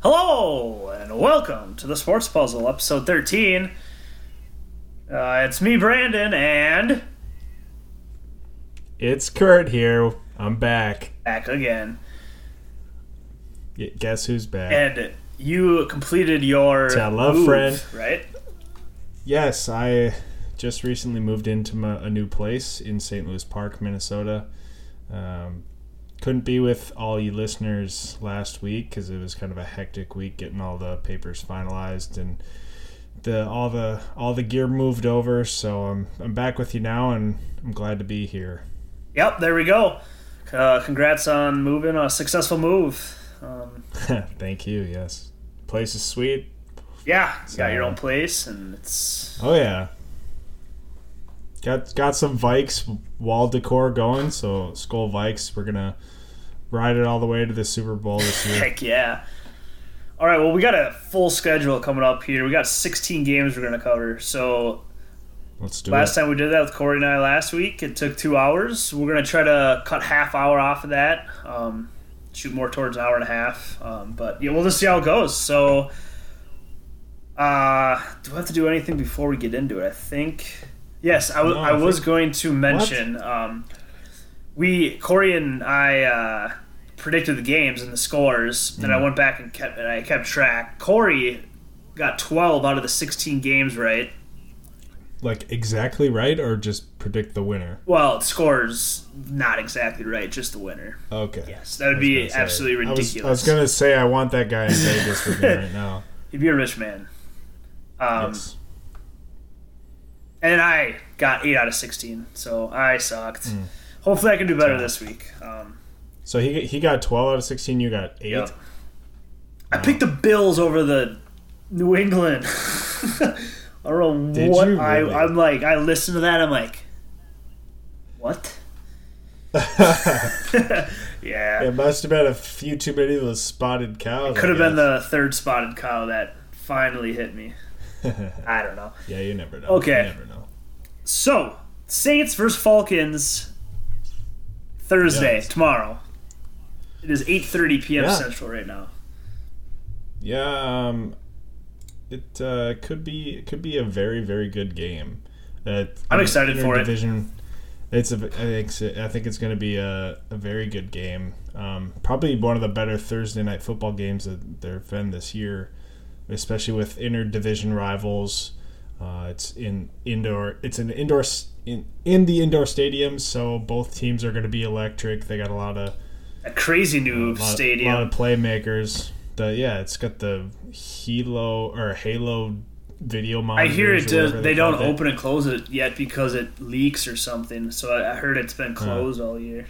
Hello and welcome to the Sports Puzzle, episode 13. Uh, it's me, Brandon, and It's Kurt here. I'm back. back again. Y- Guess who's back? And you completed your move, friend. right? yes, I just recently moved into my, a new place in St. Louis Park, Minnesota. Um, couldn't be with all you listeners last week because it was kind of a hectic week getting all the papers finalized and the all the all the gear moved over. So I'm I'm back with you now, and I'm glad to be here. Yep, there we go. Uh, congrats on moving a successful move. Um, Thank you. Yes, place is sweet. yeah, you got your own place, and it's Oh yeah. Got got some Vikes wall decor going, so Skol Vikes, we're gonna ride it all the way to the Super Bowl this year. heck yeah. All right, well, we got a full schedule coming up here. We got 16 games we're going to cover. So Let's do Last it. time we did that with Corey and I last week, it took two hours. We're gonna try to cut half hour off of that, um, shoot more towards an hour and a half. Um, but yeah, we'll just see how it goes. So, uh, do I have to do anything before we get into it? I think yes. I, w- No, I I was think- going to mention um, we Corey and I uh, predicted the games and the scores, and Mm. I went back and kept and I kept track. Corey got 12 out of the 16 games right. Like exactly right, or just predict the winner? Well, scores not exactly right, just the winner. Okay. Yes, that would be gonna say- absolutely I was- ridiculous. I was, gonna say I want that guy in Vegas with me right now. He'd be a rich man. Um, yes. And I got 8 out of 16, so I sucked. Hmm. Hopefully I can do better this week. Um, So he he got twelve out of sixteen. You got eight. yep. I picked the Bills over the New England. I don't know Did what you I, really? I'm like. I listened to that. I'm like, what? yeah. It must have been a few too many of those spotted cows. I Could have been the third spotted cow that finally hit me. I don't know. yeah, you never know. Okay. You never know. So, Saints versus Falcons Thursday, Yes. tomorrow. It is 8:30 p.m. Yeah. Central right now. Yeah, um, it uh, could be it could be a very very good game. Uh, I'm excited for it. Division. It's a, I think it's- I think it's going to be a, a very good game. Um, probably one of the better Thursday night football games that there have been this year, especially with interdivision rivals. Uh, it's in indoor. It's an indoor in in the indoor stadium, so both teams are going to be electric. They got a lot of A crazy new stadium. a lot, stadium. lot of playmakers. The yeah, it's got the Halo or Halo video monitors. I hear it does. whatever They don't call it. open and close it yet because it leaks or something. So I I heard it's been closed all year.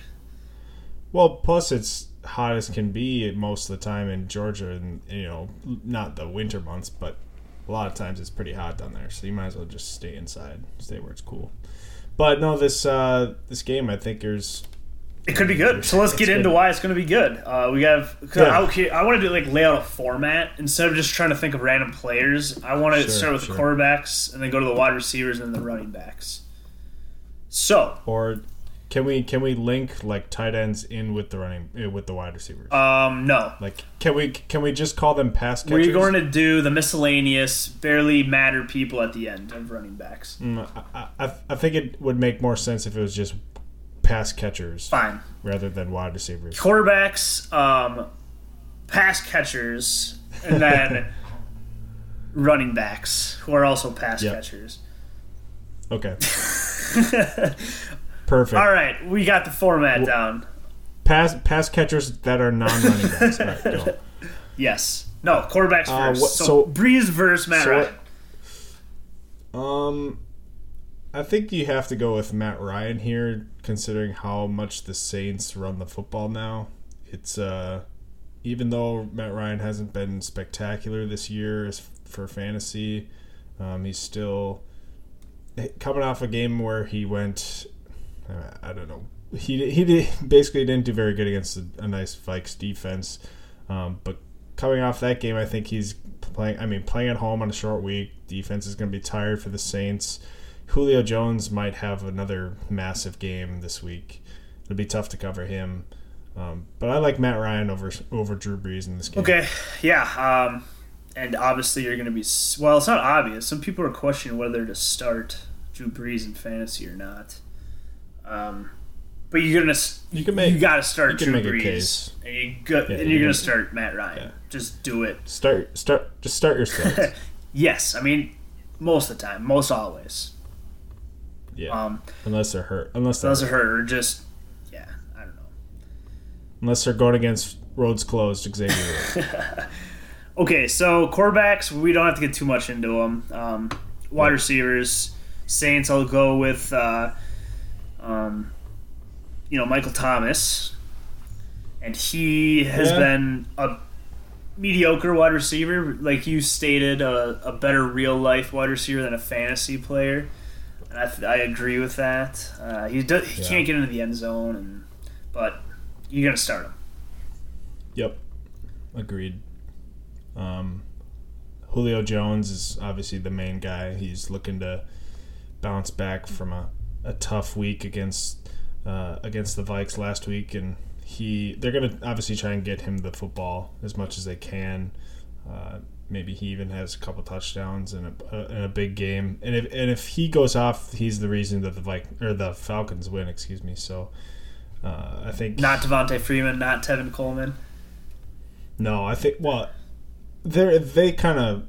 Well, plus it's hot as can be most of the time in Georgia, and you know, not the winter months, but a lot of times it's pretty hot down there. So you might as well just stay inside, stay where it's cool. But no, this uh, this game, I think there's It could be good. So let's It's get into good. why it's going to be good. Uh, we have. Yeah. I, okay, I want to do like lay out a format instead of just trying to think of random players. I want to Sure, start with sure. the quarterbacks and then go to the wide receivers and then the running backs. So or can we can we link like tight ends in with the running eh, with the wide receivers? Um, no. like can we can we just call them pass catchers? We're going to do the miscellaneous, barely matter people at the end of running backs. Mm, I, I, I think it would make more sense if it was just pass catchers Fine. rather than wide receivers. Quarterbacks, um, pass catchers, and then running backs, who are also pass Yep. catchers. Okay. Perfect. All right, we got the format down. Pass pass catchers that are non running backs. Right. Yes. No, quarterbacks Uh, first. what- so, so- Brees versus Matt so Ryan. Um, I think you have to go with Matt Ryan here, considering how much the Saints run the football now. It's uh, even though Matt Ryan hasn't been spectacular this year for fantasy, um, he's still coming off a game where he went. I don't know. He he did, basically didn't do very good against a, a nice Vikes defense, um, but coming off that game, I think he's playing. I mean, playing at home on a short week, defense is going to be tired for the Saints. Julio Jones might have another massive game this week. It'll be tough to cover him. Um, but I like Matt Ryan over over Drew Brees in this game. Okay, yeah, um, and obviously you're going to be well. It's not obvious. Some people are questioning whether to start Drew Brees in fantasy or not. Um, but you're gonna you can make you got to start you Drew Brees, and you go, Yeah, and you you're gonna can- start Matt Ryan. Yeah. Just do it. Start start just start your starts. Yes, I mean most of the time, most always. yeah, Um, unless they're hurt. Unless they're those are hurt or just yeah, I don't know. unless they're going against roads closed. Xavier. Okay, so quarterbacks, we don't have to get too much into them. Um, wide Yeah. receivers, Saints, I'll go with, uh, um, you know, Michael Thomas, and he has Yeah. been a mediocre wide receiver, like you stated, a, a better real life wide receiver than a fantasy player. And I, th- I agree with that. Uh, he do- he Yeah. can't get into the end zone, and but you're gonna start him. Yep. Agreed. Um, Julio Jones is obviously the main guy. He's looking to bounce back from a, a tough week against uh, against the Vikes last week, and he they're gonna obviously try and get him the football as much as they can. Uh, maybe he even has a couple touchdowns in a, uh, in a big game, and if and if he goes off, he's the reason that the Vik or the Falcons win. Excuse me. So uh, I think Not Devonta Freeman, not Tevin Coleman. No, I think well, they they kind of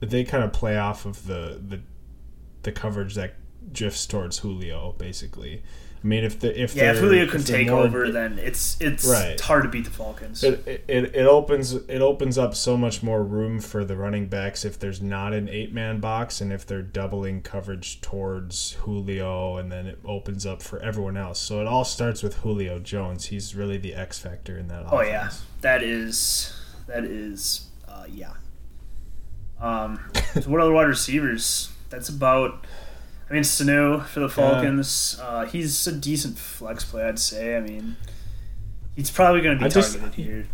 they kind of play off of the the the coverage that drifts towards Julio. Basically, I mean, if the if Yeah, if Julio can they're take more- over, then it's it's Right. hard to beat the Falcons. It, it, it opens it opens up so much more room for the running backs if there's not an eight man box and if they're doubling coverage towards Julio and then it opens up for everyone else. So it all starts with Julio Jones. He's really the X factor in that. oh yeah, that is that is uh, yeah. Um, so what other wide receivers? That's about. I mean, Sanu for the Falcons. Uh, he's a decent flex play, I'd say. I mean, he's probably going to be I just- targeted here.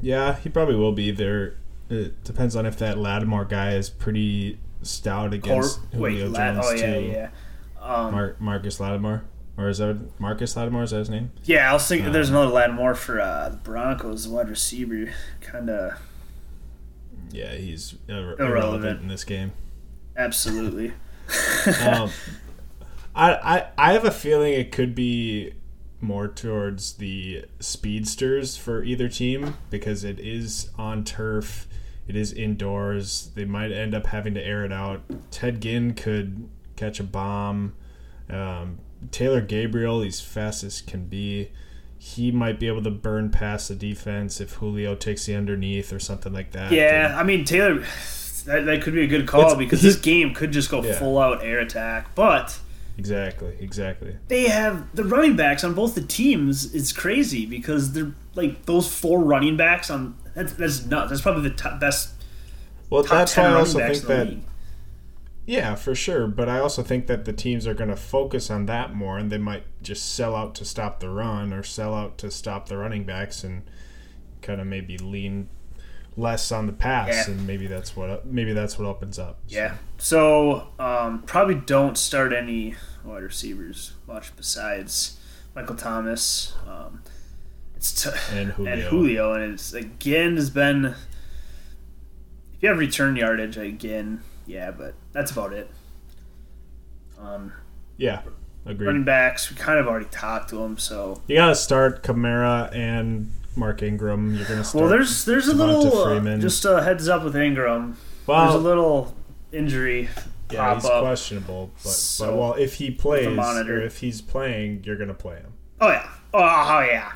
Yeah, he probably will be there. It depends on if that Lattimore guy is pretty stout Or, against wait, Julio Lat- Jones oh yeah, too. yeah. Um, Mar- Marcus Lattimore, or is that Marcus Lattimore? Is that his name? yeah, I was thinking there's Um, another Lattimore for uh, the Broncos, the wide receiver, kind of Yeah, he's irre- Irrelevant. irrelevant in this game. absolutely. Um, I, I I have a feeling it could be more towards the speedsters for either team because it is on turf, it is indoors. They might end up having to air it out. Ted Ginn could catch a bomb. Um, Taylor Gabriel, he's fast as can be. He might be able to burn past the defense if Julio takes the underneath or something like that. Yeah, I mean Taylor, that, that could be a good call It's- because this game could just go Yeah. full out air attack. But exactly, exactly. they have the running backs on both the teams. It's crazy because they're like those four running backs on that's that's nuts. That's probably the top, best Well, top that's why I also think that league. Yeah, for sure. But I also think that the teams are going to focus on that more, and they might just sell out to stop the run or sell out to stop the running backs, and kind of maybe lean less on the pass, Yeah. and maybe that's what maybe that's what opens up. So, Yeah. So um, probably don't start any wide receivers much besides Michael Thomas. Um, it's t- And Julio. and Julio, and it's again has been. If you have return yardage again, yeah, but that's about it. Um, yeah, agreed. running backs, we kind of already talked to them, so You got to start Kamara and Mark Ingram. You're going to start. well, there's there's a little uh, just a heads up with Ingram. well, there's a little injury yeah, pop he's up. questionable, but, So, but well, if he plays or if he's playing, you're going to play him. Oh yeah. Oh, oh yeah.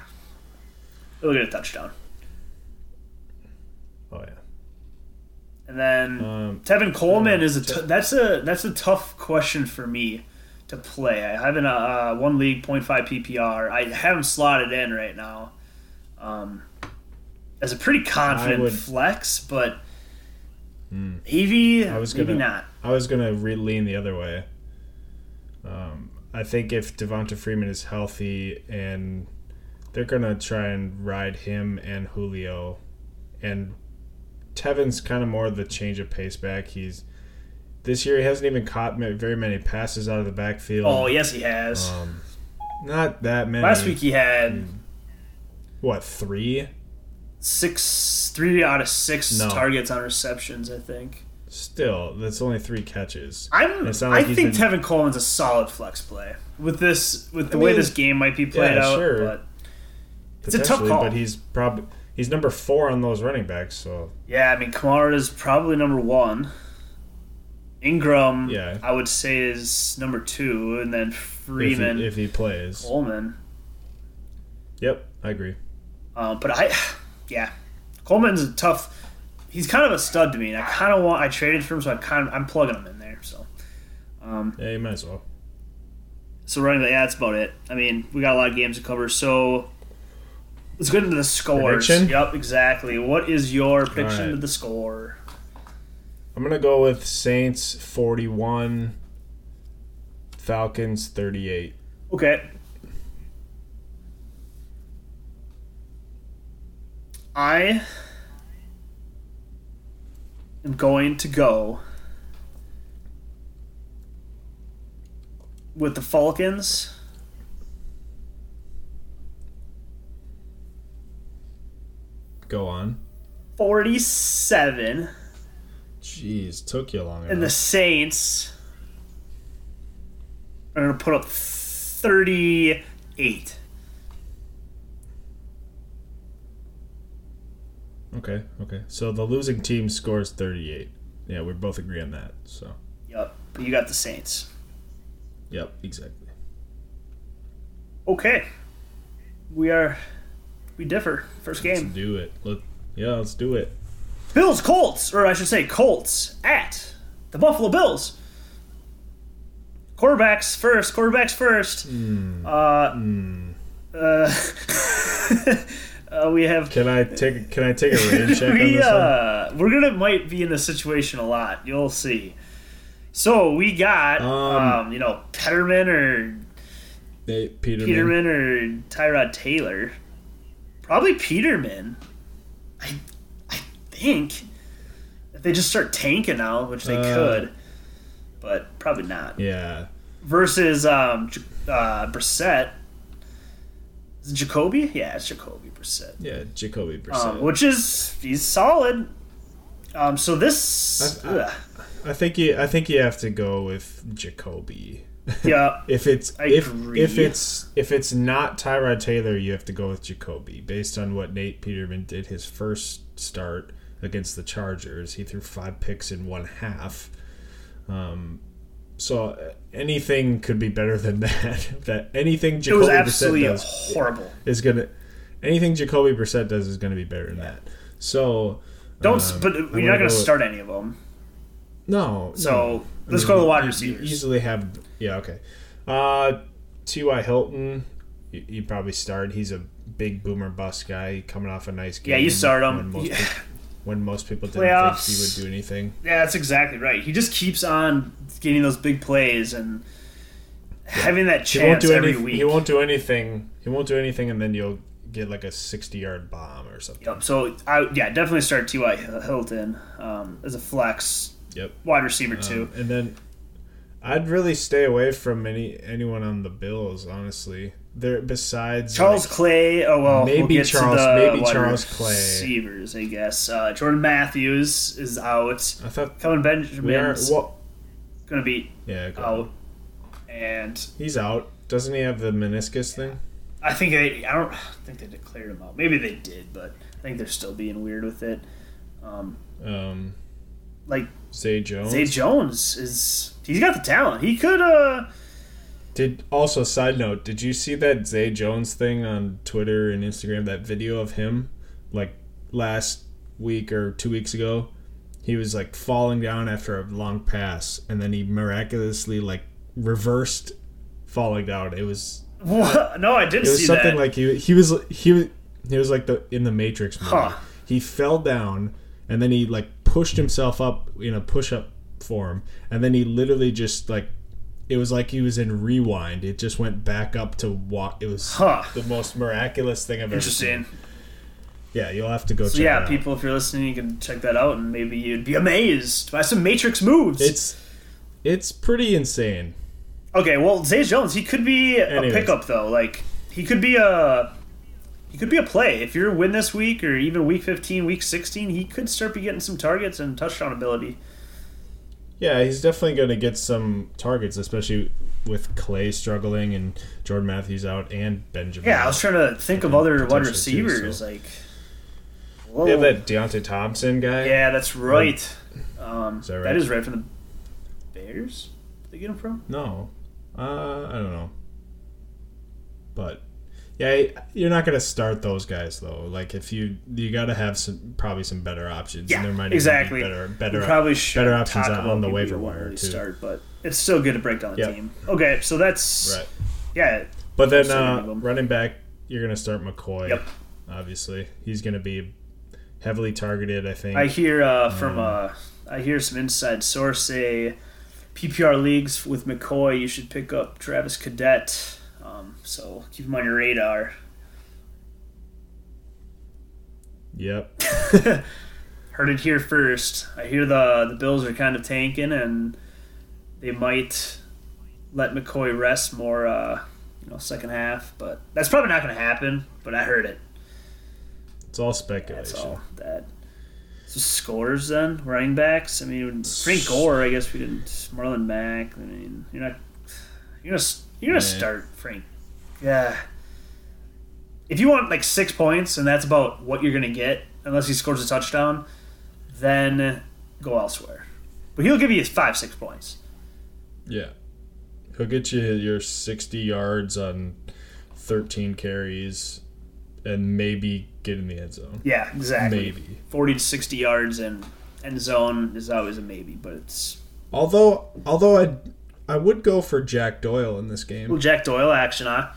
He'll get a touchdown. Oh yeah. And then Um, Tevin Coleman yeah, is a t- that's a that's a tough question for me to play. I have in a uh, one league 0.5 PPR. I have him slotted in right now, um, as a pretty confident would- flex, but Hmm. maybe I was maybe gonna- not. I was gonna re- lean the other way. Um, I think if Devonta Freeman is healthy and they're gonna try and ride him and Julio, and Tevin's kind of more the change of pace back. He's this year he hasn't even caught very many passes out of the backfield. Oh yes, he has. Um, not that many. Last week he had what three? Six, three out of six No. targets on receptions. I think. Still, that's only three catches. I'm. Like I think been- Tevin Coleman's a solid flex play with this with the I way this game might be played yeah, out. sure. But it's a tough call. But he's probably he's number four on those running backs. So yeah, I mean Kamara is probably number one. Ingram, Yeah. I would say is number two, and then if Freeman, he, if he plays, Coleman. yep, I agree. Um, but I, yeah, Coleman's a tough. He's kind of a stud to me, and I kind of want. I traded for him, so I kind of I'm plugging him in there. So, um, Yeah, you might as well. so running back, yeah, that's about it. I mean, we got a lot of games to cover, so let's get into the scores. Prediction? Yep, exactly. What is your prediction Alright. to the score? I'm gonna go with Saints 41, Falcons 38. Okay. I am going to go with the Falcons. Go on. 47 Jeez, took you long and the. Saints are going to put up 38. Okay, okay. So the losing team scores 38. Yeah, we both agree on that. So, Yep, you got the Saints. yep, exactly. Okay. We are we differ. First game. Let's do it. Let, yeah, let's do it. Bills Colts, or I should say Colts at the Buffalo Bills. Quarterbacks first. Quarterbacks first. Uh, uh, uh, we have Can I take Can I take a rain check on we this one? uh, we're gonna might be in this situation a lot. You'll see. So we got um, Um, you know Peterman or Nate Peterman. Peterman or Tyrod Taylor. Probably Peterman. I I think if they just start tanking now, which they Uh, could, but probably not. Yeah. Versus um, uh, Brissett. Is Jacoby? Yeah, it's Jacoby Brissett. Yeah, Jacoby Brissett. Um, which is he's solid. Um, so this, I- I- I think you I think you have to go with Jacoby. yeah, If it's I if agree. if it's if it's not Tyrod Taylor, you have to go with Jacoby based on what Nate Peterman did his first start against the Chargers. He threw five picks in one half. Um, so uh, anything could be better than that. that anything it Jacoby was Brissett absolutely does horrible. is gonna anything Jacoby Brissett does is gonna be better than that. So Don't, um, but you're not going to go with- start any of them. No. So no. Let's mean, go to the wide receivers. You easily have yeah okay. Uh, T.Y. Hilton, you, you probably start. He's a big boomer bust guy coming off a nice game. Yeah, you start him. Yeah. peop- when most people didn't Playoffs. think he would do anything. Yeah, that's exactly right. He just keeps on getting those big plays and having that He won't chance do every anything. week. He won't do anything. He won't do anything, and then you'll get like a sixty-yard bomb or something. Yep. So I yeah definitely start T.Y. Hilton um, as a flex Yep. wide receiver too. Um, and then I'd really stay away from any anyone on the Bills. Honestly, there besides Charles like, Clay. Oh well, Maybe we'll get Charles- the maybe Charles Clay. Receivers, I guess. Uh, Jordan Matthews is out. I thought Kevin. Benjamin's Well, gonna be yeah, go out, on. and he's out. Doesn't he have the meniscus thing? I think they. I don't think they declared him out. Maybe they did, but I think they're still being weird with it. Um, Um, like Zay Jones. Zay Jones is. He's got the talent. He could. uh Did also side note? Did you see that Zay Jones thing on Twitter and Instagram? That video of him, like last week or two weeks ago, he was like falling down after a long pass, and then he miraculously like reversed falling down. It was What? No, I didn't. it was see something that. like he he was he was he was like the in the Matrix movie. Huh. He fell down and then he like pushed himself up in a push up form, and then he literally just like it was like he was in rewind. It just went back up to walk. It was Huh. the most miraculous thing I've ever seen. Yeah, you'll have to go So check yeah, people, if you're listening, you can check that out, and maybe you'd be amazed by some Matrix moves. It's it's pretty insane. okay. Well, Zay Jones, he could be a pickup though. Like he could be a he could be a play. If you're win this week or even week 15, week 16, he could start be getting some targets and touchdown ability. Yeah, he's definitely going to get some targets, especially with Clay struggling and Jordan Matthews out and Benjamin. Yeah, I was trying to think of other wide potentially too, receivers. so. Like, They have that Deonte Thompson guy. yeah, that's right. Um, Is that that right? is right from the Bears. Did they get him from? No, uh, I don't know. But yeah, you're not gonna start those guys though. Like if you you got to have some probably some better options. Yeah, and there might exactly. be better We better probably better options on- on the waiver wire, too. Start, but it's still good to break down the Yep. team. Okay, so that's right. yeah. But then So many of uh, running back, you're gonna start McCoy. Yep. Obviously, he's gonna be heavily targeted. I think. I hear uh, from Mm. uh, I hear some inside source say PPR leagues with McCoy, you should pick up Travis Cadet. Um, so keep him on your radar. yep. Heard it here first. I hear the the Bills are kind of tanking, and they might let McCoy rest more. Uh, you know, second half, but that's probably not going to happen. But I heard it. It's all speculation. That's all that. So scores then running backs. I mean, Frank Gore. I guess we didn't. Marlon Mack. I mean, you're not. You're gonna. You're gonna Yeah. start Frank. Yeah. If you want like six points and that's about what you're gonna get, unless he scores a touchdown, then go elsewhere. But he'll give you five, six points. Yeah. He'll get you your 60 yards on 13 carries and maybe get in the end zone. Yeah, exactly. Maybe. Forty to sixty yards and end zone is always a maybe, but it's Although although I I would go for Jack Doyle in this game. Jack Doyle action, huh?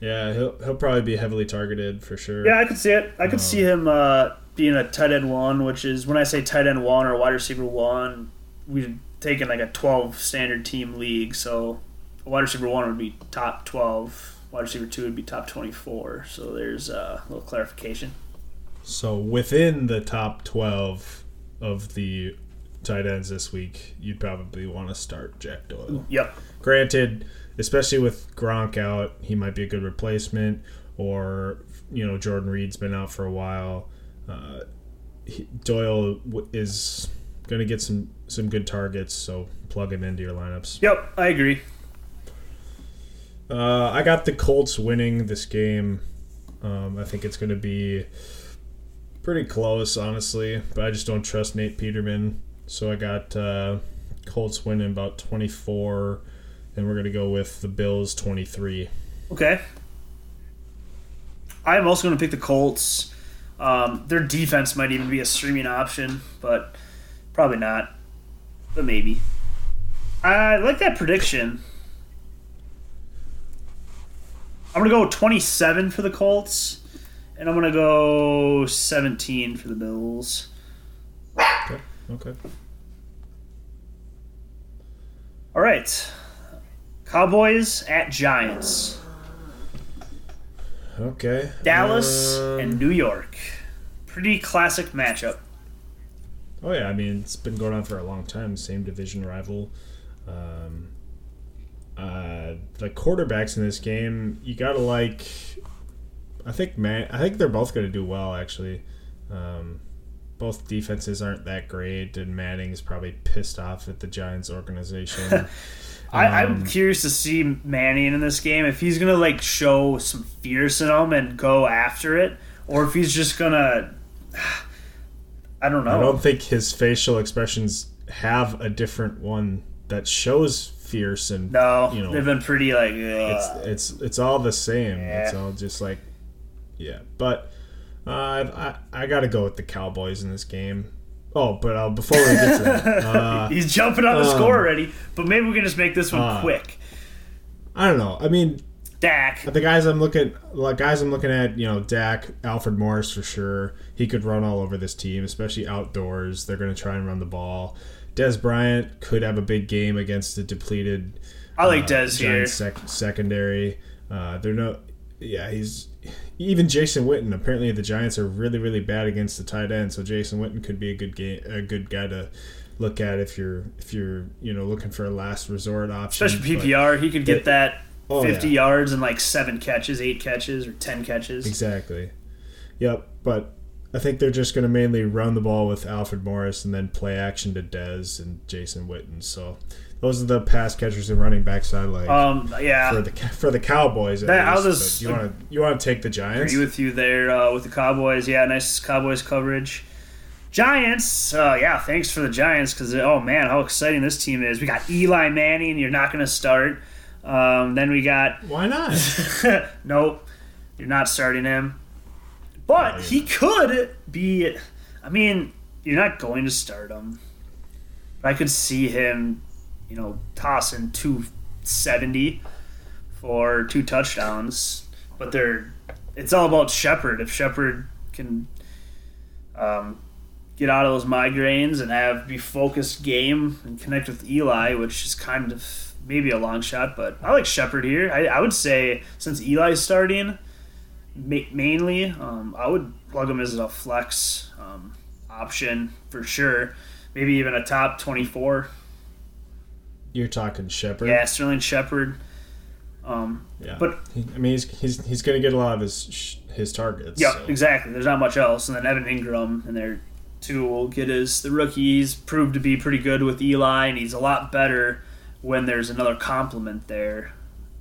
Yeah, he'll he'll probably be heavily targeted for sure. Yeah, I could see it. I could Um, see him uh, being a tight end one, which is when I say tight end one or wide receiver one, we've taken like a twelve standard team league. So a wide receiver one would be top twelve. Wide receiver two would be top twenty four. So there's uh, a little clarification. So within the top 12 of the tight ends this week, you'd probably want to start Jack Doyle. Yep. Granted, especially with Gronk out, he might be a good replacement. Or you know, Jordan Reed's been out for a while. Uh, he, Doyle w- is going to get some some good targets, so plug him into your lineups. Yep. I agree. Uh, I got the Colts winning this game. Um, I think it's going to be pretty close, honestly, but I just don't trust Nate Peterman. So I got uh, Colts winning about 24, and we're going to go with the Bills 23. Okay. I'm also going to pick the Colts. Um, their defense might even be a streaming option, but probably not. But maybe. I like that prediction. I'm going to go 27 for the Colts, and I'm going to go 17 for the Bills. Okay. All right. Cowboys at Giants. Okay. Dallas Um, and New York. Pretty classic matchup. Oh yeah, I mean it's been going on for a long time. Same division rival. Um, uh, the quarterbacks in this game, you gotta like. I think man, I think they're both going to do well actually. Um, both defenses aren't that great, and Manning's probably pissed off at the Giants organization. I, I'm Um, curious to see Manning in this game if he's gonna like show some fierce in him and go after it, or if he's just gonna. I don't know. I don't think his facial expressions have a different one that shows fierce and no, you know, they've been pretty like. it's ugh. it's it's all the same. It's all just like, yeah. But uh, I I got to go with the Cowboys in this game. Oh, but uh, before we get to that, uh, he's jumping on the um, score already, but maybe we can just make this one uh, quick. I don't know. I mean, Dak. the guys I'm looking, like guys I'm looking at, you know, Dak, Alfred Morris for sure. He could run all over this team, especially outdoors. They're going to try and run the ball. Dez Bryant could have a big game against the depleted I like uh, Dez here. Sec- secondary. Uh, they're no, yeah, he's even Jason Witten. Apparently, the Giants are really, really bad against the tight end. So Jason Witten could be a good game, a good guy to look at if you're if you're you know looking for a last resort option. Especially But- PPR, he could get that Oh, 50 yeah. yards and like seven catches, eight catches, or 10 catches. Exactly. Yep. But I think they're just going to mainly run the ball with Alfred Morris and then play action to Dez and Jason Witten. So those are the pass catchers and running backs I like Um, yeah. for the for the Cowboys. At That- least. just- you want to you want to take the Giants? agree with you there uh, with the Cowboys. Yeah, nice Cowboys coverage. Giants, uh, yeah, thanks for the Giants because oh man, how exciting this team is. We got Eli Manning. You're not going to start. Um, then we got Why not? nope, you're not starting him. But No, he could be. I mean, you're not going to start him. But I could see him, you know, tossing two seventy for two touchdowns. But they're. It's all about Shepard. If Shepard can um, get out of those migraines and have be focused game and connect with Eli, which is kind of maybe a long shot, but I like Shepard here. I, I would say since Eli's starting ma- mainly, um, I would plug him as a flex um, option for sure. Maybe even a top twenty-four. You're talking Shepard. Yeah, Sterling Shepard. Um, Yeah. But- I mean, he's he's, he's going to get a lot of his his targets. yeah, so. exactly. There's not much else, and then Evan Engram and there too will get his the rookies proved to be pretty good with Eli, and he's a lot better when there's another complement there.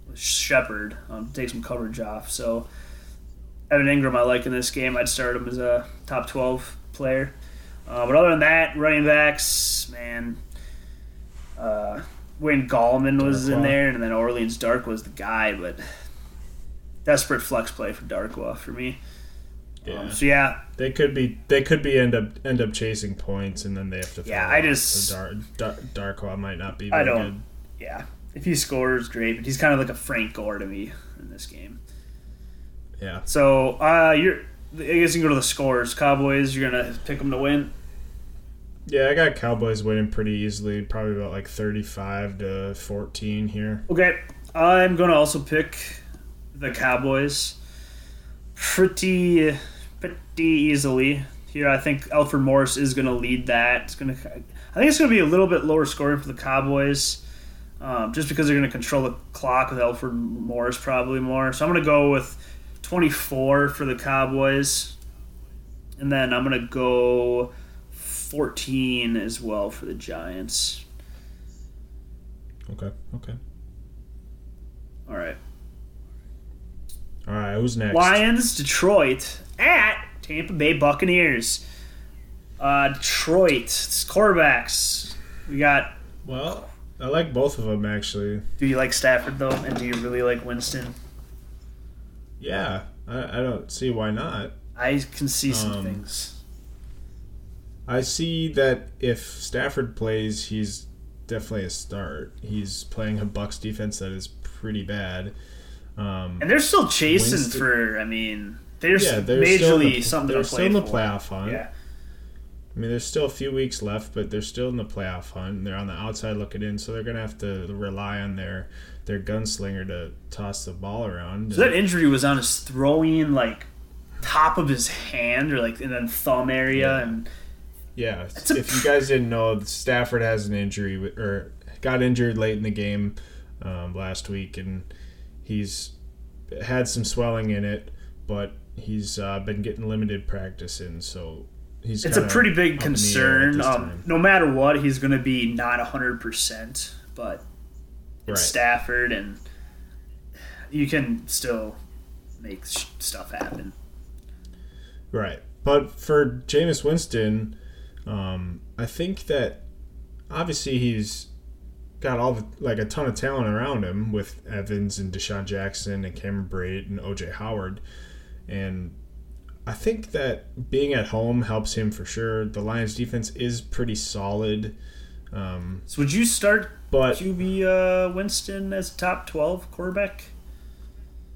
with Shepard um, take some coverage off. So Evan Engram, I like in this game. I'd start him as a top twelve player. Uh, but other than that, running backs, man. Uh, Wayne Gallman was in there, and then Orleans Darkwa's the guy, but desperate flex play for Darkwa for me. Yeah. Um, so yeah, They could be they could be end up end up chasing points and then they have to. Yeah, I just- So Dar, Dar, Darkwa might not be. I don't- yeah. If he scores, great. But he's kind of like a Frank Gore to me in this game. Yeah. So uh, you're. I guess you can go to the scores. Cowboys, you're gonna pick them to win. Yeah, I got Cowboys winning pretty easily, probably about like thirty-five to fourteen here. Okay, I'm gonna also pick the Cowboys pretty pretty easily here. I think Alfred Morris is gonna lead that. It's gonna. I think it's gonna be a little bit lower scoring for the Cowboys. Um, just because they're going to control the clock with Alfred Morris probably more. So I'm going to go with 24 for the Cowboys. And then I'm going to go 14 as well for the Giants. Okay. Okay. All right. All right. Who's next? Lions, Detroit at Tampa Bay Buccaneers. Uh, Detroit, it's quarterbacks. We got. Well, I like both of them actually. Do you like Stafford though, and do you really like Winston? Yeah, I, I don't see why not. I can see some Um, things. I see that if Stafford plays, he's definitely a start. He's playing a Bucs defense that is pretty bad. Um, And they're still chasing Winston- for. I mean, there's yeah, they're still in majorly the, something they're still in the playoff hunt. Yeah, I mean, there's still a few weeks left, but they're still in the playoff hunt. They're on the outside looking in, so they're gonna have to rely on their their gunslinger to toss the ball around. so that injury was on his throwing like top of his hand or like in the thumb area, Yeah. and Yeah, a if you guys didn't know, Stafford has an injury or got injured late in the game um, last week, and he's had some swelling in it, but he's uh, been getting limited practice in, so he's. it's a pretty big up in the air at concern. Um, no matter what, he's going to be not hundred percent, but it's Right. Stafford, and you can still make stuff happen. Right. But for Jameis Winston, um, I think that obviously he's got all the, like a ton of talent around him with Evans and DeSean Jackson and Cameron Brate and OJ Howard. And I think that being at home helps him for sure. The Lions defense is pretty solid. Um, So would you start but QB uh, Winston as top twelve quarterback?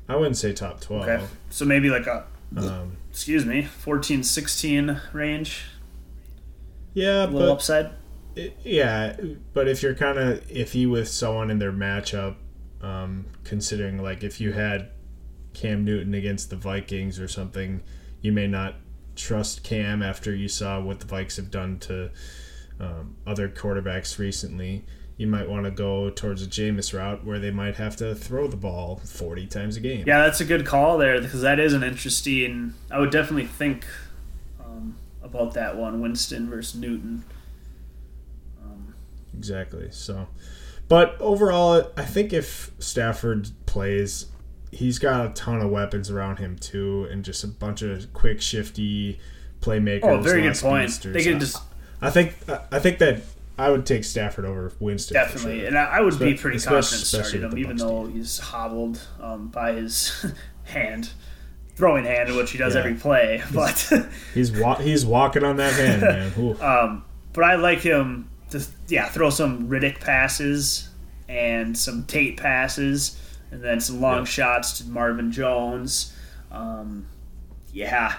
I wouldn't say top 12. Okay, so maybe like a Um, excuse me, 14, 16 range, yeah, a little but upside. It- yeah, but if you're kind of iffy with someone in their matchup, um, considering like if you had Cam Newton against the Vikings or something, you may not trust Cam after you saw what the Vikes have done to um, other quarterbacks recently. you might want to go towards a Jameis route where they might have to throw the ball 40 times a game. Yeah, that's a good call there because that is an interesting. I would definitely think about that one, Winston versus Newton. Um, exactly. So, but overall, I think if Stafford plays, he's got a ton of weapons around him too, and just a bunch of quick, shifty playmakers. Oh, very good point. They can just. I think I think that I would take Stafford over Winston. Definitely, sure. and I, would be pretty confident starting him, even though he's hobbled um, by his hand, throwing hand, which he does yeah. every play. But he's wa- he's walking on that hand, man. um, but I like him to yeah throw some Riddick passes and some Tate passes, and then some long shots to Marvin Jones. Um, yeah,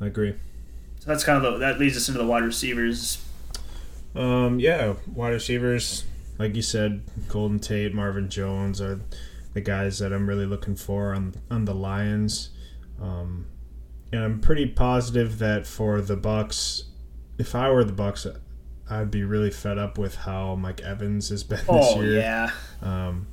I agree. So that's kind of the, that leads us into the wide receivers. Um, yeah, wide receivers, like you said, Golden Tate, Marvin Jones are the guys that I'm really looking for on on the Lions. Um, and I'm pretty positive that for the Bucs, if I were the Bucs, I'd be really fed up with how Mike Evans has been oh, this year. yeah. Um,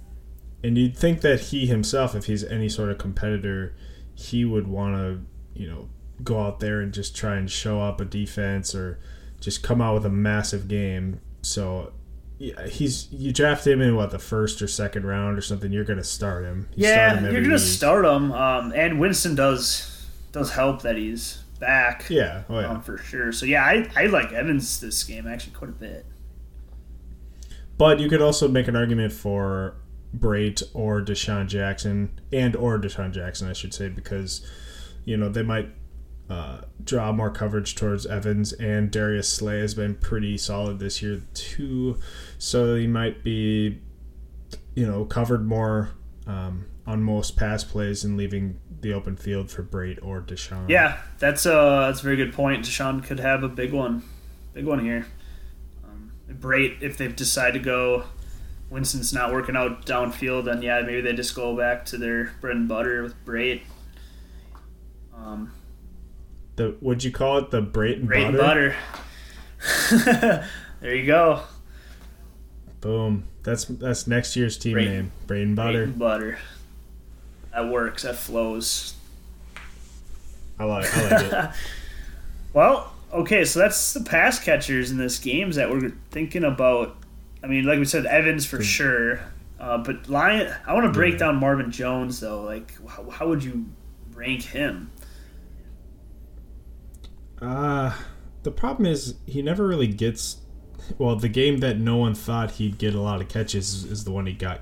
and you'd think that he himself, if he's any sort of competitor, he would want to, you know, go out there and just try and show up a defense or just come out with a massive game. So yeah, he's you draft him in what the first or second round or something. You're gonna start him. You yeah, start him you're gonna week. start him. Um, and Winston does does help that he's back. Yeah, oh yeah, um, for sure. So yeah, I I like Evans this game actually quite a bit. But you could also make an argument for Brate or DeSean Jackson and or DeSean Jackson, I should say, because you know they might uh, draw more coverage towards Evans, and Darius Slay has been pretty solid this year too. So he might be, you know, covered more um, on most pass plays and leaving the open field for Brate or DeSean. Yeah, that's a that's a very good point. DeSean could have a big one, big one here. Um, Brate, if they decide to go, Winston's not working out downfield, then yeah, maybe they just go back to their bread and butter with Brate. Um, the would you call it the Brayton Brayton butter? butter. there you go. Boom. That's that's next year's team Brayton, name. Brayton butter. Brayton butter. That works. That flows. I like. I like it. well, okay, so that's the pass catchers in this games that we're thinking about. I mean, like we said, Evans for sure. Uh, but Lion, I want to break yeah. down Marvin Jones though. Like, how, how would you rank him? Uh, the problem is he never really gets. Well, the game that no one thought he'd get a lot of catches is the one he got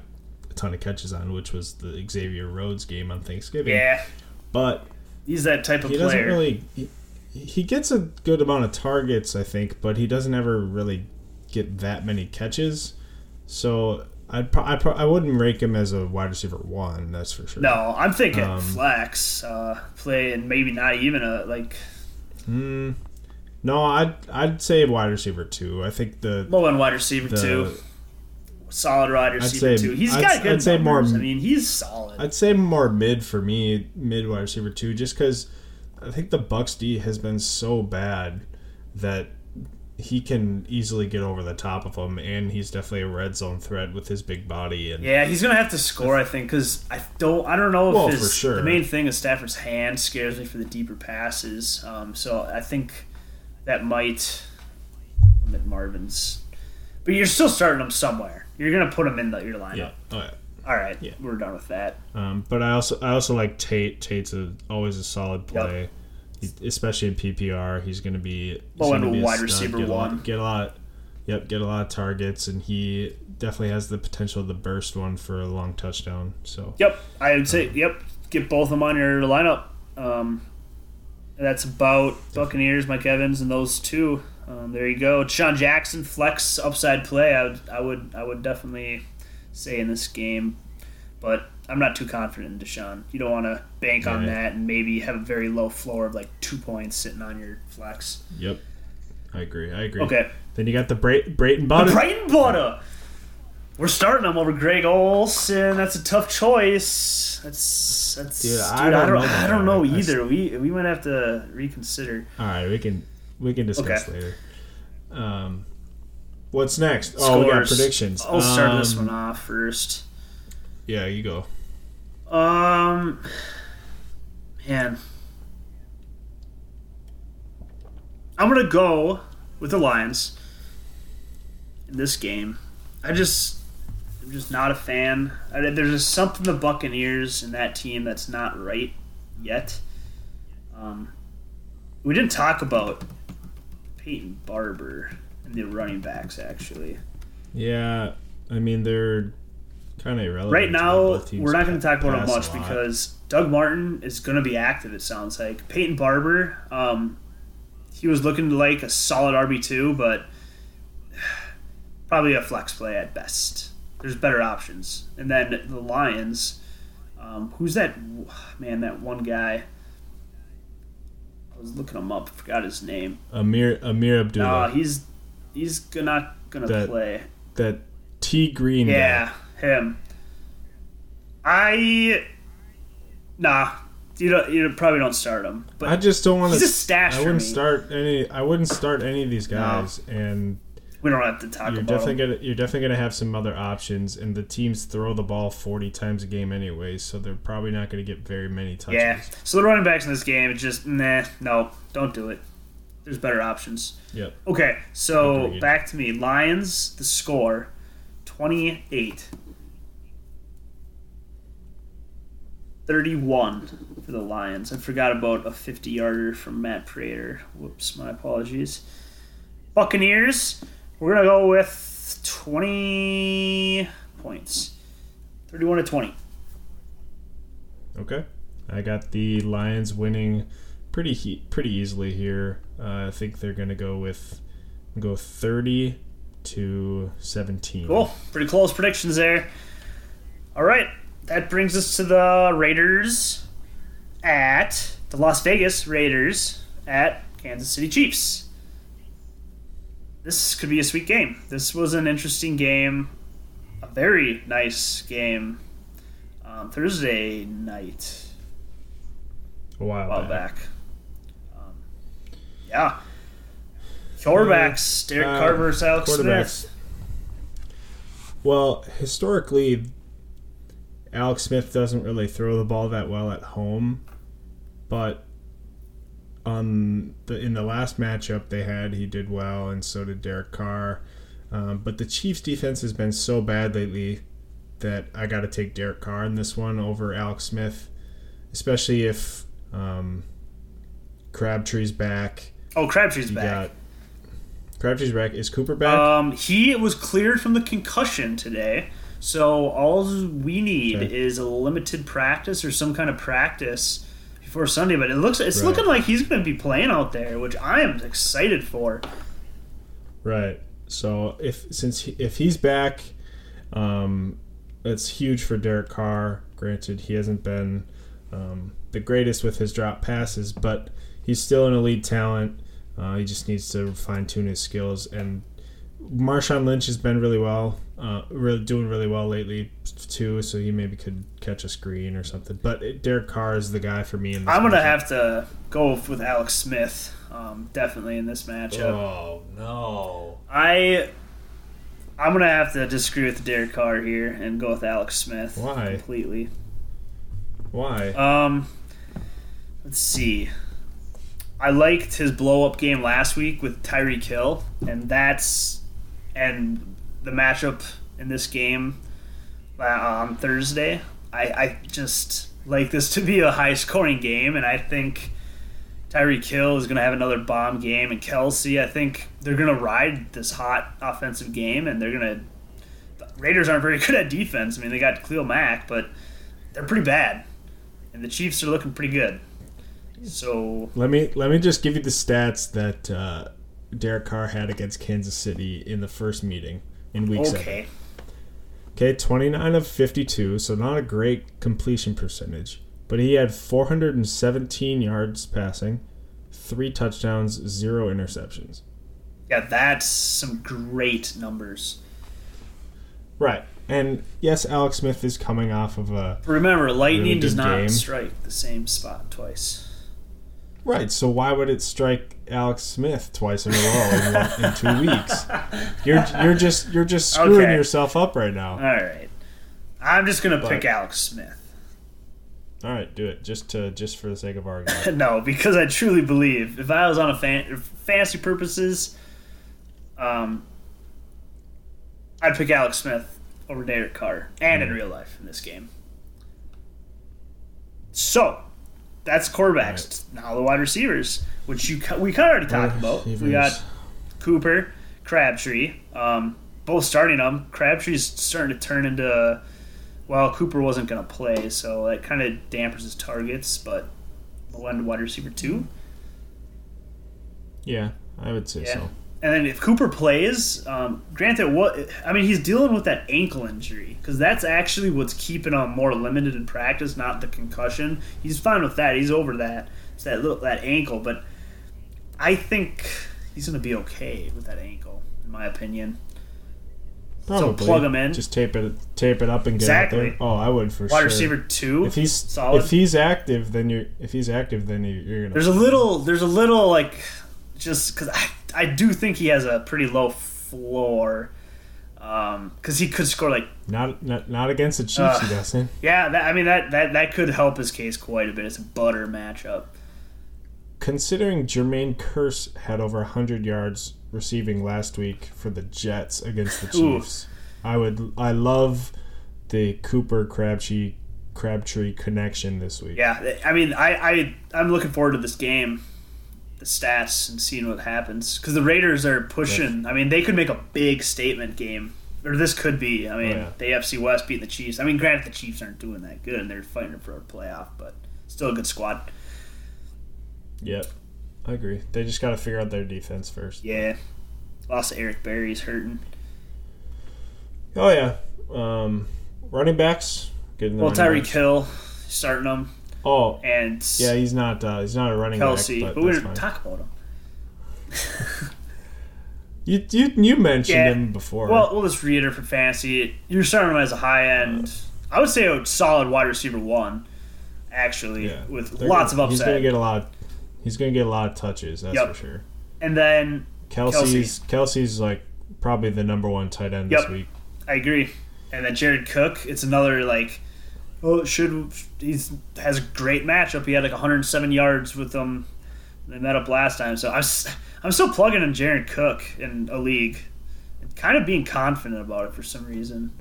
a ton of catches on, which was the Xavier Rhodes game on Thanksgiving. Yeah, but he's that type of player. he player. Doesn't really. He, he gets a good amount of targets, I think, but he doesn't ever really get that many catches. So I'd pro- I, pro- I wouldn't rank him as a wide receiver one. That's for sure. No, I'm thinking um, flex uh, play, and maybe not even a like Mm, no, I'd I'd say wide receiver two. I think the low end wide receiver the, two, solid wide receiver say, two. He's I'd, got good. I'd say numbers. more. I mean, he's solid. I'd say more mid for me, mid wide receiver two, just because I think the Bucs D has been so bad that he can easily get over the top of him, and he's definitely a red zone threat with his big body. And yeah, he's gonna have to score, I think, because I don't, I don't know if well, his, sure. the main thing is Stafford's hand scares me for the deeper passes. Um, so I think that might limit Marvin's, but you're still starting him somewhere. You're gonna put him in the, your lineup. Yeah. Oh, yeah. All right, yeah. we're done with that. Um, but I also I also like Tate. Tate's a, always a solid play. Yep especially in PPR. He's going to be oh, and a wide receiver get one. A lot, get a lot, yep, get a lot of targets, and he definitely has the potential to burst one for a long touchdown. So yep, I would say yep, get both of them on your lineup. Um, that's about Buccaneers, Mike Evans, and those two. Um, there you go. Sean Jackson flex upside play. I would, I would, I would definitely say in this game, but I'm not too confident in DeSean. You don't want to bank on that and maybe have a very low floor of like two points sitting on your flex. Yep, I agree. I agree. Okay. Then you got the Bra- Brayton Butter. Brayton Butter. We're starting them over Greg Olsen. That's a tough choice. That's that's. Dude, dude I, don't I don't, know, I don't know either. We we might have to reconsider. All right, we can we can discuss okay. later. Um, What's next? Oh, we got predictions. I'll start this Um, one off first. Yeah, you go. Um, man, I'm gonna go with the Lions in this game. I just, I'm just not a fan. I, there's just something the Buccaneers and that team that's not right yet. Um, we didn't talk about Peyton Barber and the running backs actually. Yeah, I mean they're kind of irrelevant. Right now, we're not going to talk about it much because Doug Martin is going to be active. It sounds like Peyton Barber. Um, he was looking like a solid RB two, but probably a flex play at best. There's better options, and then the Lions. Um, who's that man? That one guy. I was looking him up. Forgot his name. Ameer Ameer No, Abdullah, he's he's not gonna That- play. that T Green guy. Him. I nah. You don't. You probably don't start him. But I just don't want he's to. a stash I wouldn't start any. I wouldn't start any of these guys, and we don't have to talk you're about definitely gonna you're definitely gonna have some other options. And the teams throw the ball 40 times a game anyway, so they're probably not gonna get very many touches. Yeah. So the running backs in this game, it's just nah. No, don't do it. There's better options. Yep. Okay, so back to me. Lions. The score, twenty-eight. 31 for the Lions. I forgot about a 50 yarder from Matt Prater. Whoops, my apologies. Buccaneers, we're going to go with 20 points. 31 to 20. Okay. I got the Lions winning pretty he- pretty easily here. Uh, I think they're gonna go with go 30 to 17. Cool. Pretty close predictions there. All right. That brings us to the Raiders at the Las Vegas Raiders at Kansas City Chiefs. This could be a sweet game. This was an interesting game, a very nice game. Um, Thursday night, A while, a while back. back. Um, yeah. Quarterbacks, Derek Uh, Carr versus Alex. Smith. Well, historically, Alex Smith doesn't really throw the ball that well at home, but on the in the last matchup they had, he did well, and so did Derek Carr. Um, but the Chiefs' defense has been so bad lately that I got to take Derek Carr in this one over Alex Smith, especially if um, Crabtree's back. Oh, Crabtree's You back. got Crabtree's back. Is Cooper back? Um, he was cleared from the concussion today, so all we need Okay. is a limited practice or some kind of practice before Sunday. But it looks it's Right. looking like he's going to be playing out there, which I am excited for. Right. So if since he, if he's back, um, that's huge for Derek Carr. Granted, he hasn't been um, the greatest with his drop passes, but he's still an elite talent. Uh, he just needs to fine tune his skills. And Marshawn Lynch has been really well, uh, really doing really well lately too. So he maybe could catch a screen or something. But Derek Carr is the guy for me. In this I'm going to matchup. have to go with Alex Smith, um, definitely in this matchup. Oh no! I I'm going to have to disagree with Derek Carr here and go with Alex Smith. Why? Completely. Why? Um, let's see. I liked his blow up game last week with Tyreek Hill, and that's and the matchup in this game uh, on Thursday. I, I just like this to be a high scoring game, and I think Tyreek Hill is going to have another bomb game, and Kelce. I think they're going to ride this hot offensive game, and they're going to. Raiders aren't very good at defense. I mean, they got Khalil Mack, but they're pretty bad, and the Chiefs are looking pretty good. So Let me let me just give you the stats that uh, Derek Carr had against Kansas City in the first meeting in Week Seven. okay, Okay, twenty nine of fifty two, so not a great completion percentage, but he had four hundred and seventeen yards passing, three touchdowns, zero interceptions. yeah, that's some great numbers. Right, and yes, Alex Smith is coming off of a Remember, lightning Really does not game. strike the same spot twice. right. So why would it strike Alex Smith twice in a row in, in two weeks. You're you're just you're just screwing Okay. yourself up right now. All right. I'm just gonna But- pick Alex Smith. All right, do it just to just for the sake of argument. no, because I truly believe if I was on a fan, fantasy purposes, um, I'd pick Alex Smith over Derek Carr, and Mm. in real life in this game. So, that's quarterbacks. Now the wide receivers, which you we kind of already talked about. We got Cooper, Crabtree, um, both starting them. Crabtree's starting to turn into. Well, Cooper wasn't going to play, so that kind of dampers his targets. But low end wide receiver two, Yeah, I would say Yeah. so. and then if Cooper plays, um, granted, what I mean, he's dealing with that ankle injury because that's actually what's keeping him more limited in practice, not the concussion. He's fine with that. He's over that. It's that little that ankle, but I think he's going to be okay with that ankle, in my opinion. Probably So plug him in. Just tape it tape it up and get Exactly. out there. Oh, I would for Wide sure. Wide receiver two, If he's solid. if he's active, then you're if he's active, then you- you're gonna. There's a little, there's a little like, just because I, I do think he has a pretty low floor, um, because he could score like, not not, not against the Chiefs. Ugh. he eh? doesn't. yeah, that, I mean that, that that could help his case quite a bit. It's a butter matchup. Considering Jermaine Kearse had over 100 yards receiving last week for the Jets against the Ooh. Chiefs, I would I love the Cooper Crabtree Crabtree connection this week. Yeah, I mean, I, I I'm looking forward to this game, the stats and seeing what happens because the Raiders are pushing. I mean, they could make a big statement game, or this could be. I mean, Oh, yeah. the AFC West beating the Chiefs. I mean, granted, the Chiefs aren't doing that good and they're fighting for a playoff, but still a good squad. Yep. I agree. They just got to figure out their defense first. Yeah, lost to Eric Berry's hurting. Oh yeah. Um, running backs getting the Well, Tyreek. Hill starting them, Oh and yeah, he's not uh, he's not a running Kelce, back, but but we didn't talk about him. You you you mentioned Yeah. him before. Well, we'll just reiterate for fantasy. You're starting him as a high end. I would say a solid wide receiver one, actually, yeah, with They're lots gonna- of He's gonna get a lot. Of, he's gonna get a lot of touches. That's Yep. for sure. and then Kelce's Kelce's like probably the number one tight end Yep. this week. I agree. And then Jared Cook, it's another like, oh, should he's has a great matchup. He had like 107 yards with them. They met up last time, so I'm I'm still plugging in Jared Cook in a league, and kind of being confident about it for some reason.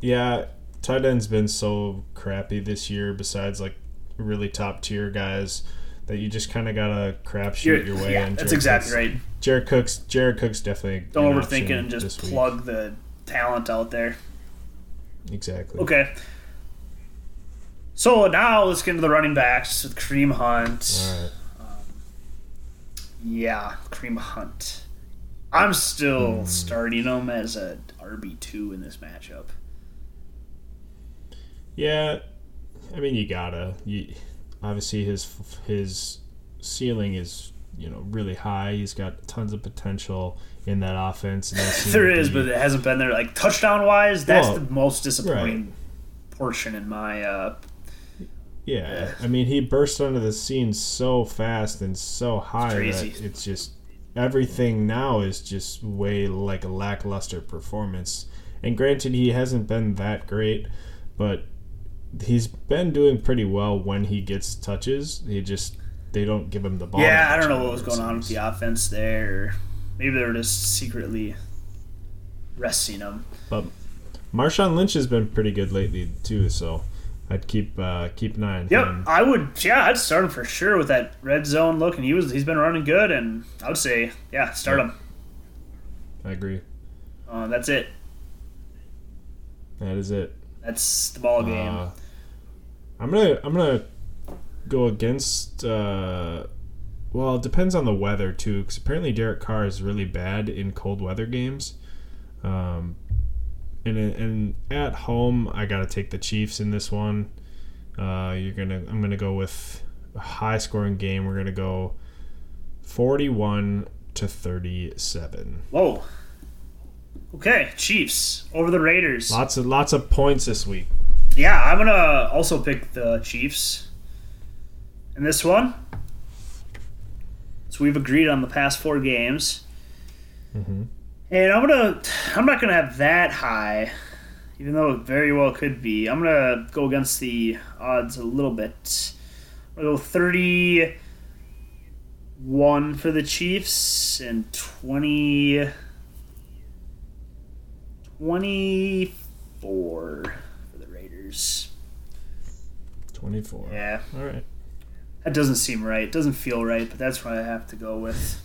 Yeah, tight end's been so crappy this year. Besides like really top tier guys. That you just kind of gotta crapshoot your way yeah, in. that's Jared exactly Cook's- right. Jared Cook's Jared Cook's definitely Don't overthink it and just this week. plug the talent out there. Exactly. Okay. So now let's get into the running backs with Kareem Hunt. All right. Yeah, Kareem Hunt. I'm still Hmm. starting him as a RB two in this matchup. Yeah, I mean you gotta. You, obviously his his ceiling is you know really high. He's got tons of potential in that offense. And they seem There is, be- but it hasn't been there. Like touchdown wise, that's Well, the most disappointing portion in my. uh yeah, I mean he burst onto the scene so fast and so high crazy. that it's just everything now is just way like a lackluster performance. And granted, he hasn't been that great, but he's been doing pretty well when he gets touches. He just they don't give him the ball. Yeah, I don't know what was going on with the offense there. Maybe they were just secretly resting him. But Marshawn Lynch has been pretty good lately too, so I'd keep uh, keep an eye on Yep, him. I would. Yeah, I'd start him for sure with that red zone look, and he was he's been running good, and I would say yeah, start him. I agree. Uh, that's it. That is it. That's the ball game. Uh, I'm gonna I'm gonna go against. Uh, well, it depends on the weather too, because apparently Derek Carr is really bad in cold weather games. Um, and and at home, I gotta take the Chiefs in this one. Uh, you're gonna I'm gonna go with a high scoring game. We're gonna go 41 to 37. Whoa. Okay, Chiefs over the Raiders. Lots of lots of points this week. Yeah, I'm gonna also pick the Chiefs in this one. So we've agreed on the past four games. Mm-hmm. And I'm gonna, I'm not gonna have that high, even though it very well could be. I'm gonna go against the odds a little bit. I'm gonna go 31 for the Chiefs and 20, 24 Raiders. 24. Yeah, All right. that doesn't seem right. It doesn't feel right, but that's what I have to go with.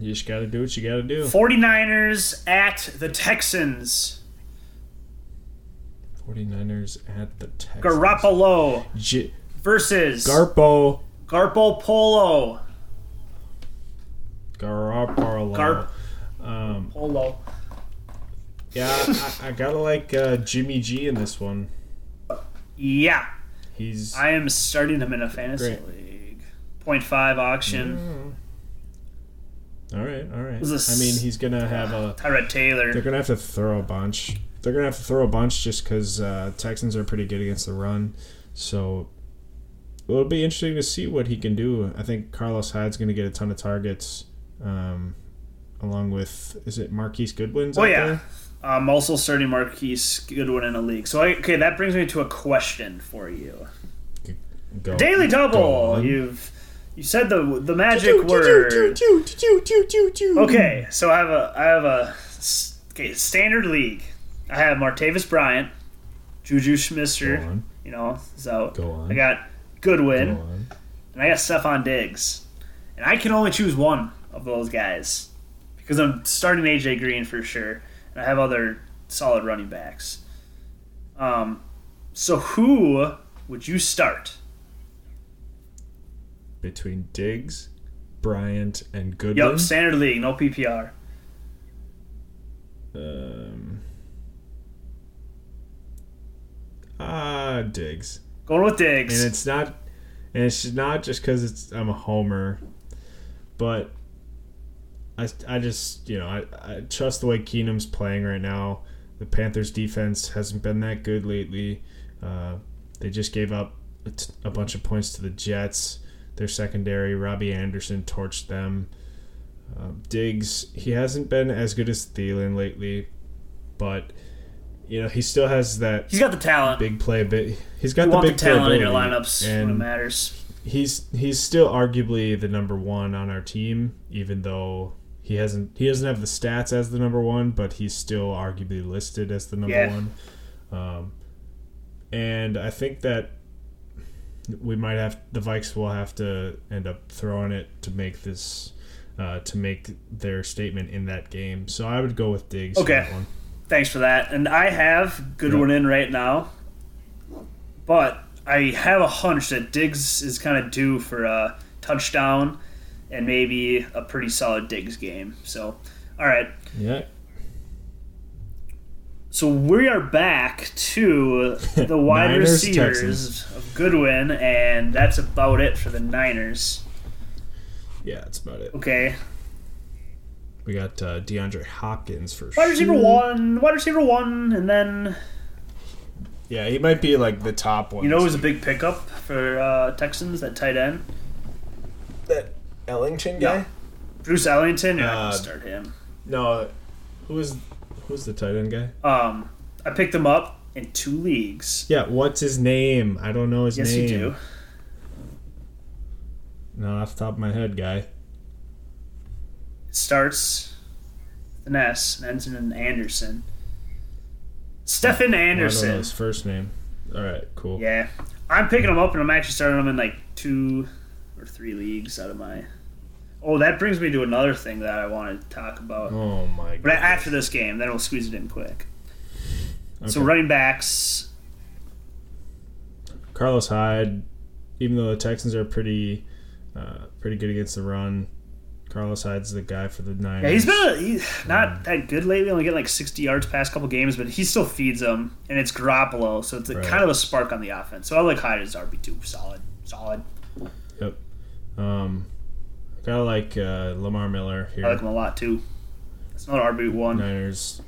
You just got to do what you got to do. 49ers at the Texans. 49ers at the Texans. Garoppolo J- versus Garpo. Garpo Polo. Garoppolo. Garp- Um, Polo. Yeah, I, I gotta like uh, Jimmy G in this one. Yeah, He's I am starting him in a fantasy Great. league. 0.5 auction. Mm. All right, all right. This- I mean, he's gonna have a. Tyrod Taylor. They're gonna have to throw a bunch. They're gonna have to throw a bunch just because uh, Texans are pretty good against the run. So it'll be interesting to see what he can do. I think Carlos Hyde's gonna get a ton of targets, um, along with is it Marquise Goodwin's? Oh yeah. there? Uh, I'm also starting Marquise Goodwin in a league. So I, okay, that brings me to a question for you. Go, Daily double. You've you said the the magic word. Okay, so I have a I have a s- okay standard league. I have Martavis Bryant, Juju Schmister, you know, is out. Go on. I got Go Goodwin, on. and I got Stefon Diggs, and I can only choose one of those guys because I'm starting AJ Green for sure, and I have other solid running backs. Um, so who would you start? Between Diggs, Bryant, and Goodwin. Yep, standard league, no PPR. Um. Ah, Diggs. Going with Diggs. and it's not and it's not just because it's I'm a homer, but I, I just you know I, I trust the way Keenum's playing right now. The Panthers defense hasn't been that good lately. Uh, they just gave up a, t- a bunch of points to the Jets. Their secondary, Robbie Anderson, torched them. Um, Diggs, he hasn't been as good as Thielen lately, but you know he still has that He's got the talent. big play bit. He's got you the want the big talent in your lineups when it and matters. he's he's still arguably the number one on our team, even though he hasn't he doesn't have the stats as the number one, but he's still arguably listed as the number Yeah. one. Um, and I think that we might have the Vikes will have to end up throwing it to make this uh, to make their statement in that game. So I would go with Diggs. for Okay. one. Thanks for that. And I have Goodwin in right now, but I have a hunch that Diggs is kind of due for a touchdown and maybe a pretty solid Diggs game. So, all right. Yeah. So we are back to the wide Niners, receivers Texans. of Goodwin, and that's about it for the Niners. Yeah, that's about it. Okay. We got uh, DeAndre Hopkins for Wide receiver sure. one, wide receiver one, and then Yeah, he might be like the top one. you know it was a big pickup for uh, Texans, that tight end? that Ellington Yeah. Bruce Ellington, you're Uh, gonna start him. No, who is who's the tight end guy? Um, I picked him up in two leagues. Yeah, what's his name? I don't know his Yes, name. you do. Not off the top of my head, guy. It starts with an S and ends in an Anderson. Stephen I don't know Anderson. his first name. All right, cool. Yeah, I'm picking him up, and I'm actually starting him in like two or three leagues out of my. Oh, that brings me to another thing that I wanted to talk about. Oh my god. But after this game, then we'll squeeze it in quick. So running backs, Carlos Hyde, even though the Texans are pretty, uh, pretty good against the run, Carlos Hyde's the guy for the Niners. yeah, he's been a, he's not that good lately. Only getting like 60 yards past couple games, but he still feeds them, and it's Garoppolo, so it's a, Right. kind of a spark on the offense. So I like Hyde as RB two, solid, solid. Yep. Um, kind of like uh, Lamar Miller here. I like him a lot too. It's not RB one. Niners.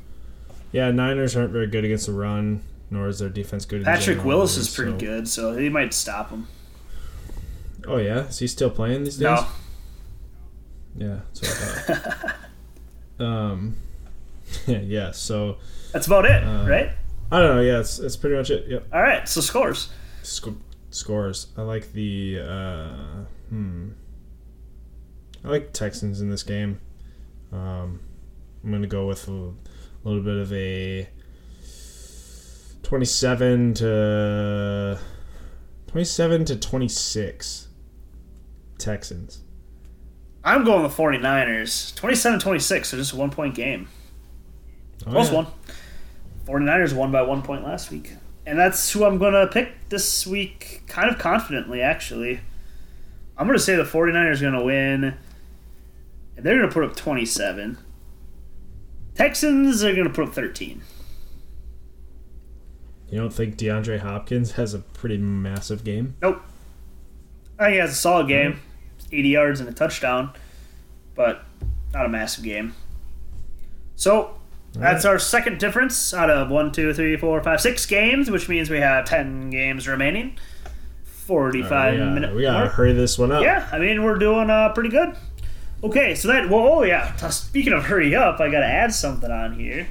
Yeah, Niners aren't very good against the run, nor is their defense good. Patrick general, Willis is pretty so- good, so he might stop him. Oh yeah, is he still playing these days? No, Yeah, that's what I thought. um, yeah, so That's about it, Uh, right? I don't know. Yeah, it's, it's pretty much it. Yep. All right, so scores. Sc- scores. I like the. Uh, hmm. I like Texans in this game. Um, I'm gonna go with a little bit of a 27 to 27 to 26 Texans. I'm going the 49ers. 27-26, so just a one-point game. Oh, Close yeah. one. 49ers won by one point last week. And that's who I'm going to pick this week, kind of confidently, actually. I'm going to say the 49ers are going to win, and they're going to put up 27. Texans are going to put up 13. You don't think DeAndre Hopkins has a pretty massive game? Nope. I think he has a solid game, 80 yards and a touchdown, but not a massive game. So that's our second difference out of one, two, three, four, five, six games, which means we have 10 games remaining. 45 we gotta, minute we gotta mark. hurry this one up. Yeah, I mean we're doing uh, pretty good. Okay, so that well, oh yeah. Speaking of hurry up, I gotta add something on here.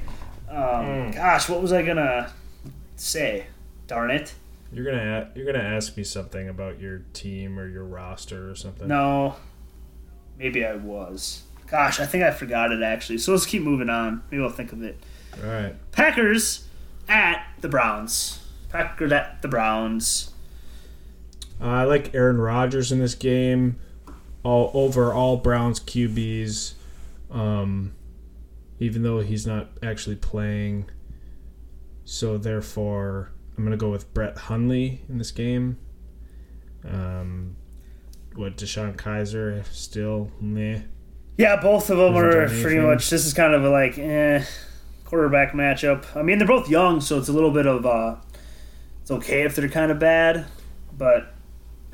Um, Gosh, what was I gonna say? Darn it! You're gonna a- you're gonna ask me something about your team or your roster or something. No, maybe I was. Gosh, I think I forgot it actually. So let's keep moving on. Maybe I'll think of it. All right. Packers at the Browns. Packers at the Browns. Uh, I like Aaron Rodgers in this game. All over all Browns QBs, um, even though he's not actually playing. So therefore, I'm gonna go with Brett Hundley in this game. Um, what DeShone Kizer still meh. Yeah, both of them are pretty much. This is kind of a like eh, quarterback matchup. I mean, they're both young, so it's a little bit of uh, it's okay if they're kind of bad, but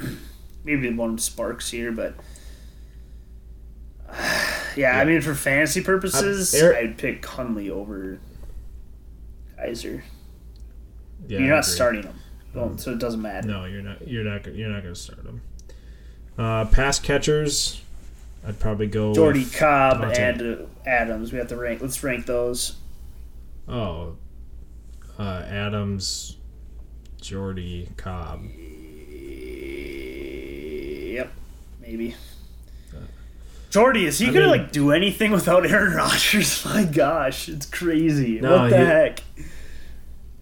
maybe one sparks here. But yeah, I mean, for fantasy purposes, Eric- I'd pick Hundley over Kizer. Yeah, You're not starting him, well, so it doesn't matter. No, you're not. You're not. You're not gonna start him. Uh, pass catchers, I'd probably go. Jordy Cobb Davante. and Adams. We have to rank. Let's rank those. Oh, uh, Adams, Jordy, Cobb. Yep, maybe. Jordy, is he I gonna mean- like do anything without Aaron Rodgers? My gosh, it's crazy. No, what the he- heck?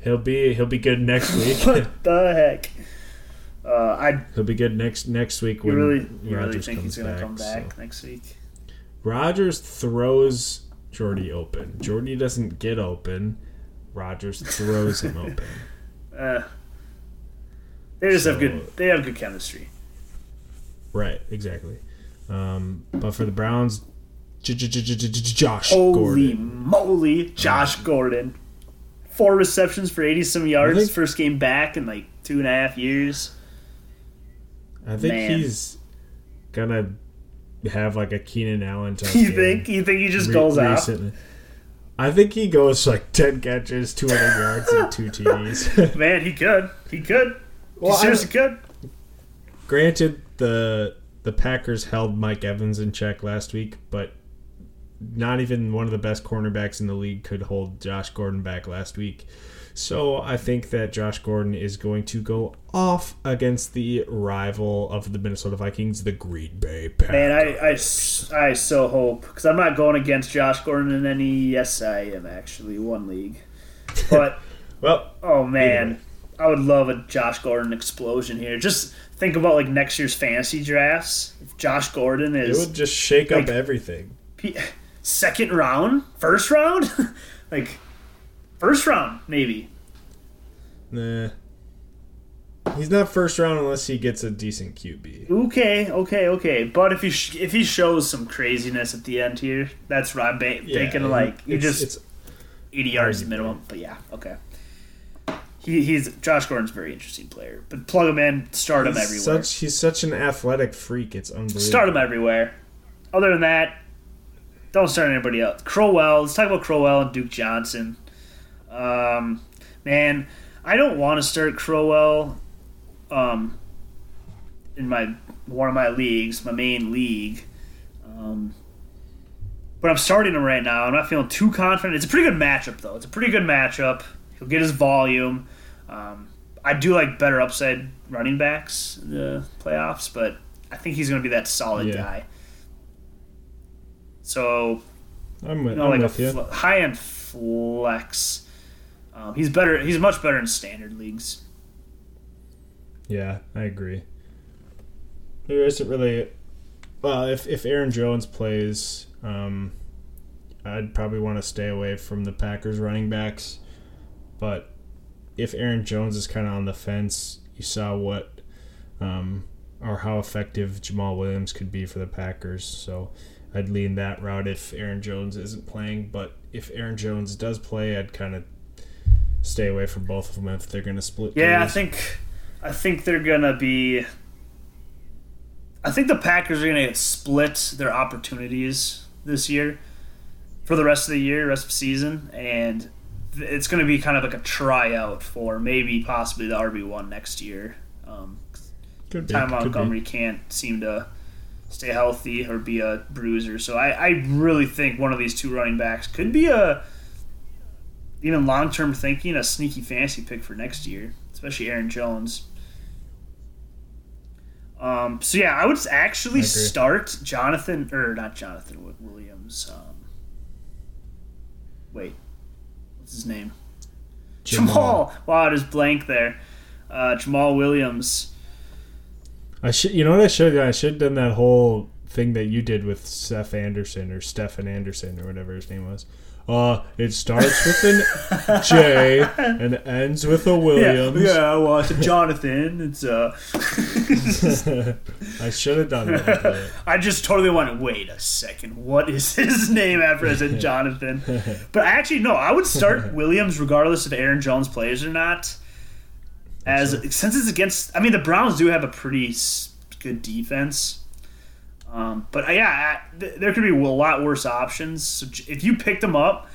He'll be he'll be good next week. What the heck? Uh, I he'll be good next next week you when really, you really Rodgers think comes he's gonna back. come back so. next week? Rodgers throws Jordy open. Jordy doesn't get open. Rodgers throws him open. Uh, they just have good. They have good chemistry. Right, exactly. Um, but for the Browns, Josh Holy Gordon. moly, Josh Gordon, four receptions for eighty some yards. think- First game back in like two and a half years. I think Man. he's gonna have like a Keenan Allen type. You think? You think he just re- goes recently. I think he goes like ten catches, two hundred yards, and two TDs. Man, he could. He could. Well, he I- seriously could. Granted, the the Packers held Mike Evans in check last week, but not even one of the best cornerbacks in the league could hold Josh Gordon back last week. So I think that Josh Gordon is going to go off against the rival of the Minnesota Vikings, the Green Bay Packers. Man, I I so hope because I'm not going against Josh Gordon in any. Yes, I am actually one league, but well, oh man, I would love a Josh Gordon explosion here. Just think about like next year's fantasy drafts. If Josh Gordon it is would just shake like- up everything. P- second round, first round, like first round maybe. Nah. He's not first round unless he gets a decent QB. Okay, okay, okay. But if he sh- if he shows some craziness at the end here, that's right. I'm thinking like you just it's 80 yards minimum. But yeah, okay. He, he's Josh Gordon's a very interesting player, but plug him in, start him everywhere. such he's such an athletic freak. It's unbelievable. Start him everywhere. Other than that, don't start anybody else. Crowell. Let's talk about Crowell and Duke Johnson. Um, man, I don't want to start Crowell. Um, in my one of my leagues, my main league. Um, but I'm starting him right now. I'm not feeling too confident. It's a pretty good matchup, though. It's a pretty good matchup. He'll get his volume. Um, I do like better upside running backs in the playoffs, but I think he's going to be that solid Yeah. guy. So I'm with, you know, I'm like with a fl- high end flex. Um, he's better. He's much better in standard leagues. Yeah, I agree. There isn't really. Well, if if Aaron Jones plays, um, I'd probably want to stay away from the Packers running backs. But if Aaron Jones is kind of on the fence, you saw what, um, or how effective Jamaal Williams could be for the Packers. So I'd lean that route if Aaron Jones isn't playing. But if Aaron Jones does play, I'd kind of stay away from both of them if they're going to split. Yeah, I think, I think they're gonna be. I think the Packers are gonna split their opportunities this year, for the rest of the year, rest of the season, and th- it's gonna be kind of like a tryout for maybe possibly the RB one next year. Um, Could be, Ty could be. Montgomery can't seem to stay healthy or be a bruiser. So I, I really think one of these two running backs could be a even long term thinking a sneaky fantasy pick for next year, especially Aaron Jones. Um, so yeah, I would actually I start Jonathan or not Jonathan Williams. Um, wait, what's his name? Jamaal. Wow, it is blank there. Uh, Jamaal Williams. I should, you know what I should have done? I should have done that whole thing that you did with Seth Anderson or Stefan Anderson or whatever his name was. Uh, it starts with an J and ends with a Williams. Yeah, yeah. Well, it's a Jonathan. It's uh. I should have done that. I just totally went. Wait a second. What is his name after I said Jonathan? But I actually, no. I would start Williams regardless if Aaron Jones plays or not. As since it's against, I mean, the Browns do have a pretty good defense. Um, but uh, yeah, I- th- there could be a lot worse options. So j- if you picked him up,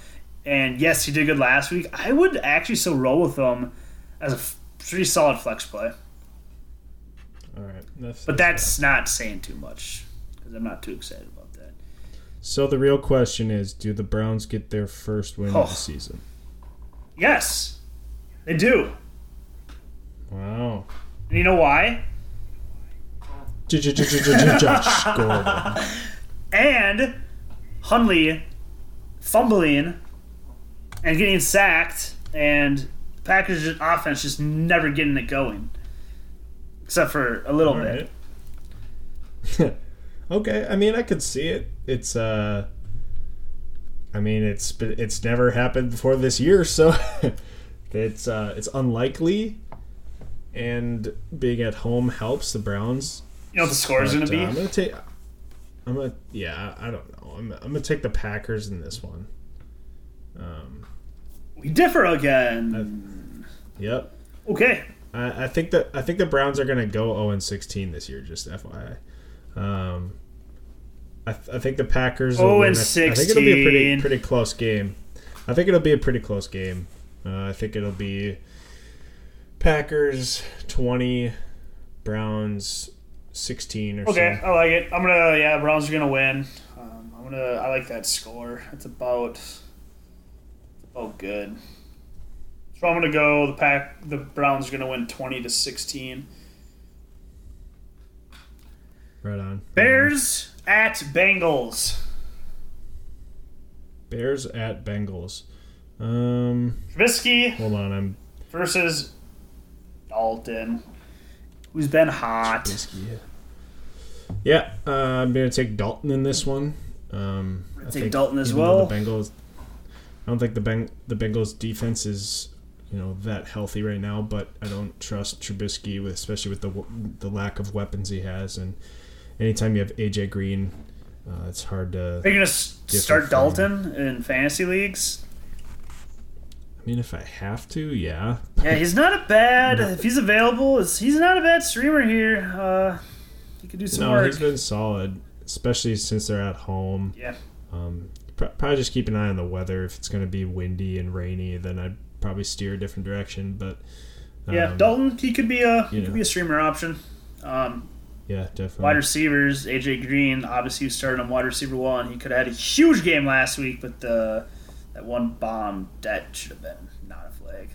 and yes, he did good last week, I would actually still roll with him as a f- pretty solid flex play. All right. That's, But that's not saying too much because I'm not too excited about that. so the real question is: Do the Browns get their first win Oh. of the season? Yes, they do. Wow. And you know why? Josh Gordon. And Hundley fumbling and getting sacked, and Packers offense just never getting it going, except for a little All bit. right. okay, I mean, I could see it. It's uh, I mean, it's it's never happened before this year, so it's uh, it's unlikely. And being at home helps the Browns. You know what the score is going to be? uh, I'm gonna take. I'm gonna yeah. I don't know. I'm, I'm gonna take the Packers in this one. Um. we differ again. Yep. okay. I, I think that I think the Browns are gonna go 0 and 16 this year. Just FYI. Um, I, th- I think the Packers. will 0 win. and I, I think it'll be a pretty pretty close game. I think it'll be a pretty close game. Uh, I think it'll be Packers 20, Browns 16 or Okay, so. I like it. I'm gonna yeah, Browns are gonna win. Um, I'm gonna I like that score. It's about about good. So I'm gonna go the pack. The Browns are gonna win 20 to 16. Right on. Bears at Bengals. Bears at Bengals. Um, Trubisky hold on. I'm versus Dalton, who's been hot. Trubisky. Yeah, uh, I'm gonna take Dalton in this one. Um, I take Dalton as well. The Bengals. I don't think the Beng- the Bengals defense is you know that healthy right now, but I don't trust Trubisky with especially with the the lack of weapons he has, and anytime you have AJ Green, uh, it's hard to. Are you gonna start Dalton in fantasy leagues? I mean, if I have to, yeah. Yeah, he's not a bad. If he's available, he's not a bad streamer here. Uh, he could do some No, work. he's been solid, especially since they're at home. Yeah. Um, pr- probably just keep an eye on the weather. If it's going to be windy and rainy, then I'd probably steer a different direction. But Yeah, um, Dalton, he could be a he you could know. be a streamer option. Um, Yeah, definitely. Wide receivers, AJ Green, obviously was started on wide receiver one. He could have had a huge game last week, but the that one bomb that should have been not a flag.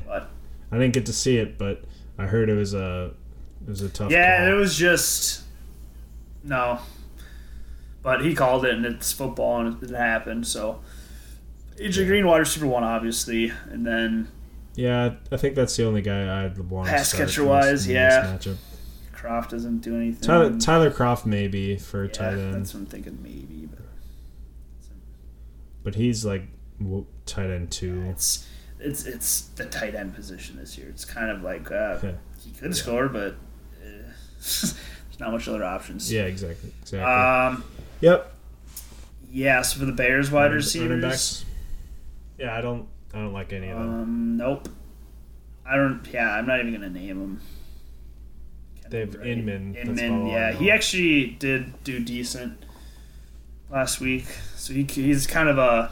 But I didn't get to see it, but I heard it was a it was a tough. yeah, call. it was just no. But he called it, and it's football, and it happened. So AJ Green, wide receiver one, obviously, and then Yeah, I think that's the only guy I'd want. to Pass catcher wise, yeah. Kroft doesn't do anything. Tyler, Tyler Kroft maybe for yeah, tight end, that's what I'm thinking, maybe, but but he's like tight end two. it's it's it's the tight end position this year. It's kind of like uh, Yeah. he could score, but uh, there's not much other options. Yeah, exactly, exactly. Um. yep. Yeah. So for the Bears wide receivers. Yeah, I don't. I don't like any of them. um, nope. I don't. Yeah, I'm not even gonna name them. They have Inman, Inman. Yeah, he actually did do decent last week. So he, he's kind of a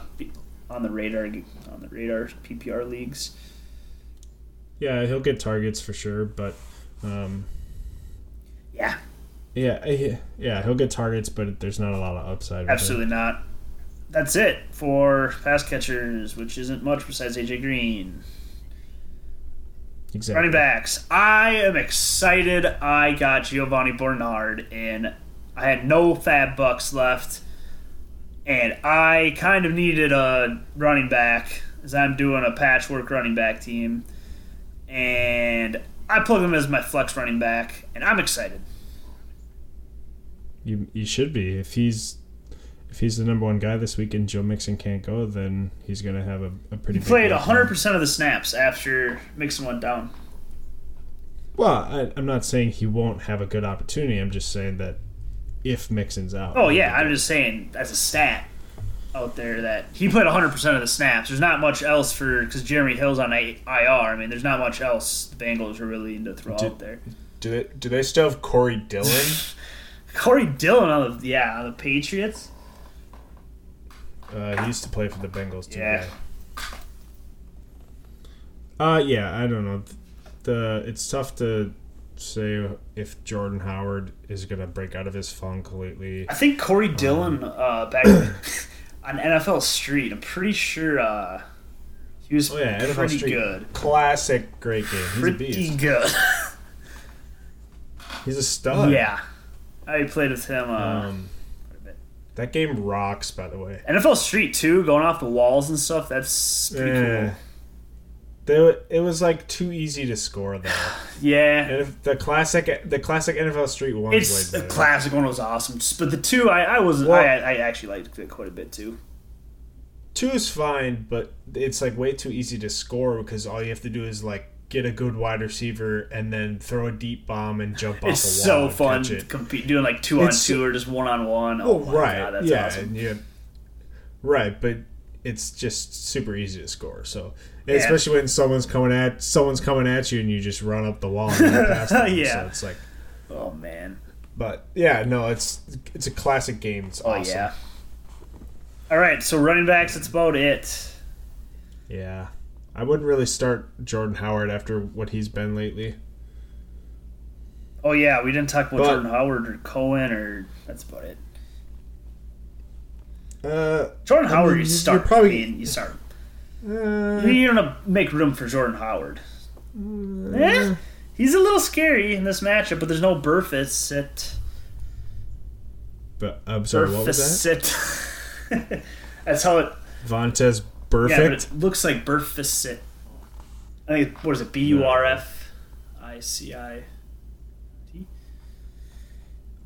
on the radar on the radar PPR leagues. Yeah, he'll get targets for sure, but um, Yeah, yeah, he- yeah, he'll get targets, but there's not a lot of upside. absolutely not. That's it for pass catchers, which isn't much besides AJ Green. Exactly. Running backs. I am excited. I got Giovani Bernard, and I had no fab bucks left, and I kind of needed a running back as I'm doing a patchwork running back team, and I plug him as my flex running back, and I'm excited. You you should be if he's if he's the number one guy this week and Joe Mixon can't go, then he's gonna have a, a pretty. He played 100% of the snaps after Mixon went down. Well, I, I'm not saying he won't have a good opportunity. I'm just saying that if Mixon's out. Oh yeah, I'm just saying as a stat out there that he played 100% of the snaps. There's not much else for because Jeremy Hill's on IR. I mean, there's not much else the Bengals are really into throw Did- out there. Do they, do they still have Corey Dillon? Corey Dillon on the yeah on the Patriots. Uh, he used to play for the Bengals too. Yeah. Uh, yeah, I don't know. The it's tough to say if Jordan Howard is gonna break out of his funk lately. I think Corey Dillon uh, back on NFL Street. I'm pretty sure uh, he was Oh yeah, NFL pretty Street. good. Classic, great game. He's a Pretty good. He's a stud. yeah, I played with him. Uh, Um, that game rocks, by the way. NFL Street too, going off the walls and stuff. That's pretty Eh. cool. They, it was like too easy to score though. Yeah, And the classic, the classic NFL Street one. It's way the classic one was awesome, but the two I, I was Well- I, I actually liked it quite a bit too. Two is fine, but it's like way too easy to score because all you have to do is like get a good wide receiver and then throw a deep bomb and jump off It's a wall. so fun it. compete doing like two It's- on two or just one on one. Oh, Oh my right, god, that's yeah, awesome. you, right, but it's just super easy to score. So Especially when someone's coming at someone's coming at you and you just run up the wall and past them. Yeah. So it's like, Oh man. but yeah, no, it's it's a classic game. It's Oh awesome. yeah. All right, so running backs, that's about it. Yeah. I wouldn't really start Jordan Howard after what he's been lately. Oh yeah, we didn't talk about But- Jordan Howard or Cohen or that's about it. Uh, Jordan I Howard, mean, you you're start. probably- I mean, you start. Uh, You're gonna make room for Jordan Howard. Mm. Eh, he's a little scary in this matchup, but there's no Burfis at but I'm sorry, what was that? That's how it. Vontaze Yeah, but it looks like Burfisit. I think what is it? B U R F I C I.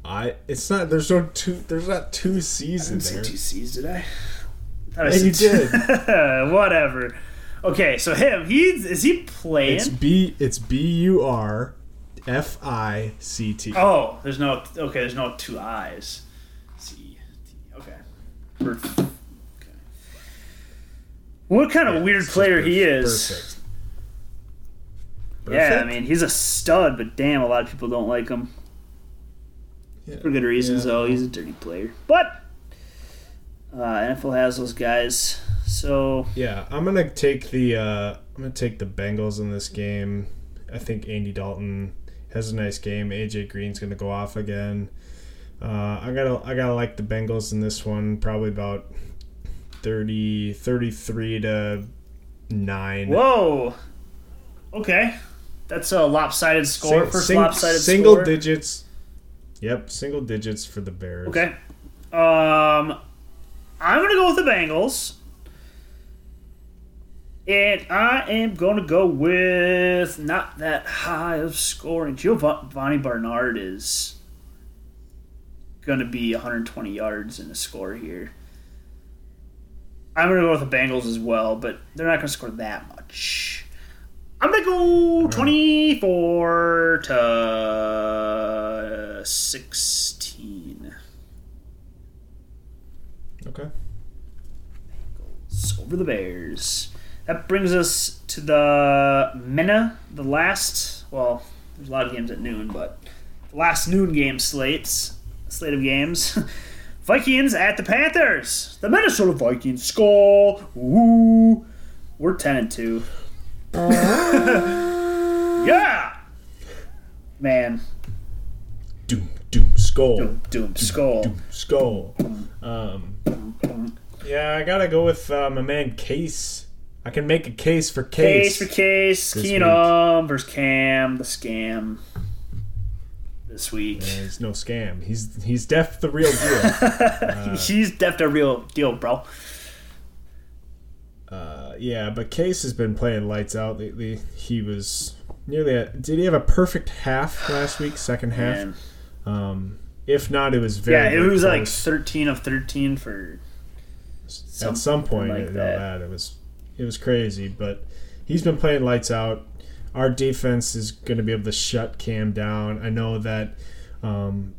I it's not there's no two there's not two I C's in didn't say there. two C's, did I? Yeah, you said- Whatever. Okay, so him, he's is he playing? It's B it's B U R F I C T. oh, there's no okay. There's no two I's. C T. Okay. Okay. What kind of Yeah, weird it's just player he is? Perfect. Yeah, I mean he's a stud, but damn, a lot of people don't like him Yeah. for good reasons. Yeah. Though he's a dirty player, but uh, NFL has those guys. So Yeah, I'm gonna take the uh, I'm gonna take the Bengals in this game. I think Andy Dalton has a nice game. AJ Green's to go off again. Uh, I gotta I gotta like the Bengals in this one. Probably about 30, 33 to nine. Whoa. Okay. That's a lopsided score. Sing- First sing- lopsided single score. digits. Yep, single digits for the Bears. Okay. Um, I'm gonna go with the Bengals, and I am gonna go with not that high of scoring. Giovani Bernard is gonna be 120 yards in a score here. I'm gonna go with the Bengals as well, but they're not gonna score that much. I'm gonna go 24 to 16. Okay. Bengals over the Bears. That brings us to the Mena, the last. Well, there's a lot of games at noon, but the last noon game slates slate of games. Vikings at the Panthers. The Minnesota Vikings Skol. Woo! We're ten and two. yeah, man. Doom, doom, Skol. Doom, doom, Skol. Doom, Skol. Um, yeah, I gotta go with uh, my man Case. I can make a case for Case Case. for case. Keenum versus Cam. The scam. This week. There's no scam. He's he's def the real deal. He's definitely a real deal, bro. uh, yeah, but Case has been playing lights out lately. He was nearly. A, did he have a perfect half last week? Second half. Um, if not, it was very. Yeah, it was like 13 of 13 for. at some point like that. it was it was crazy but he's been playing lights out our defense is going to be able to shut cam down i know that um,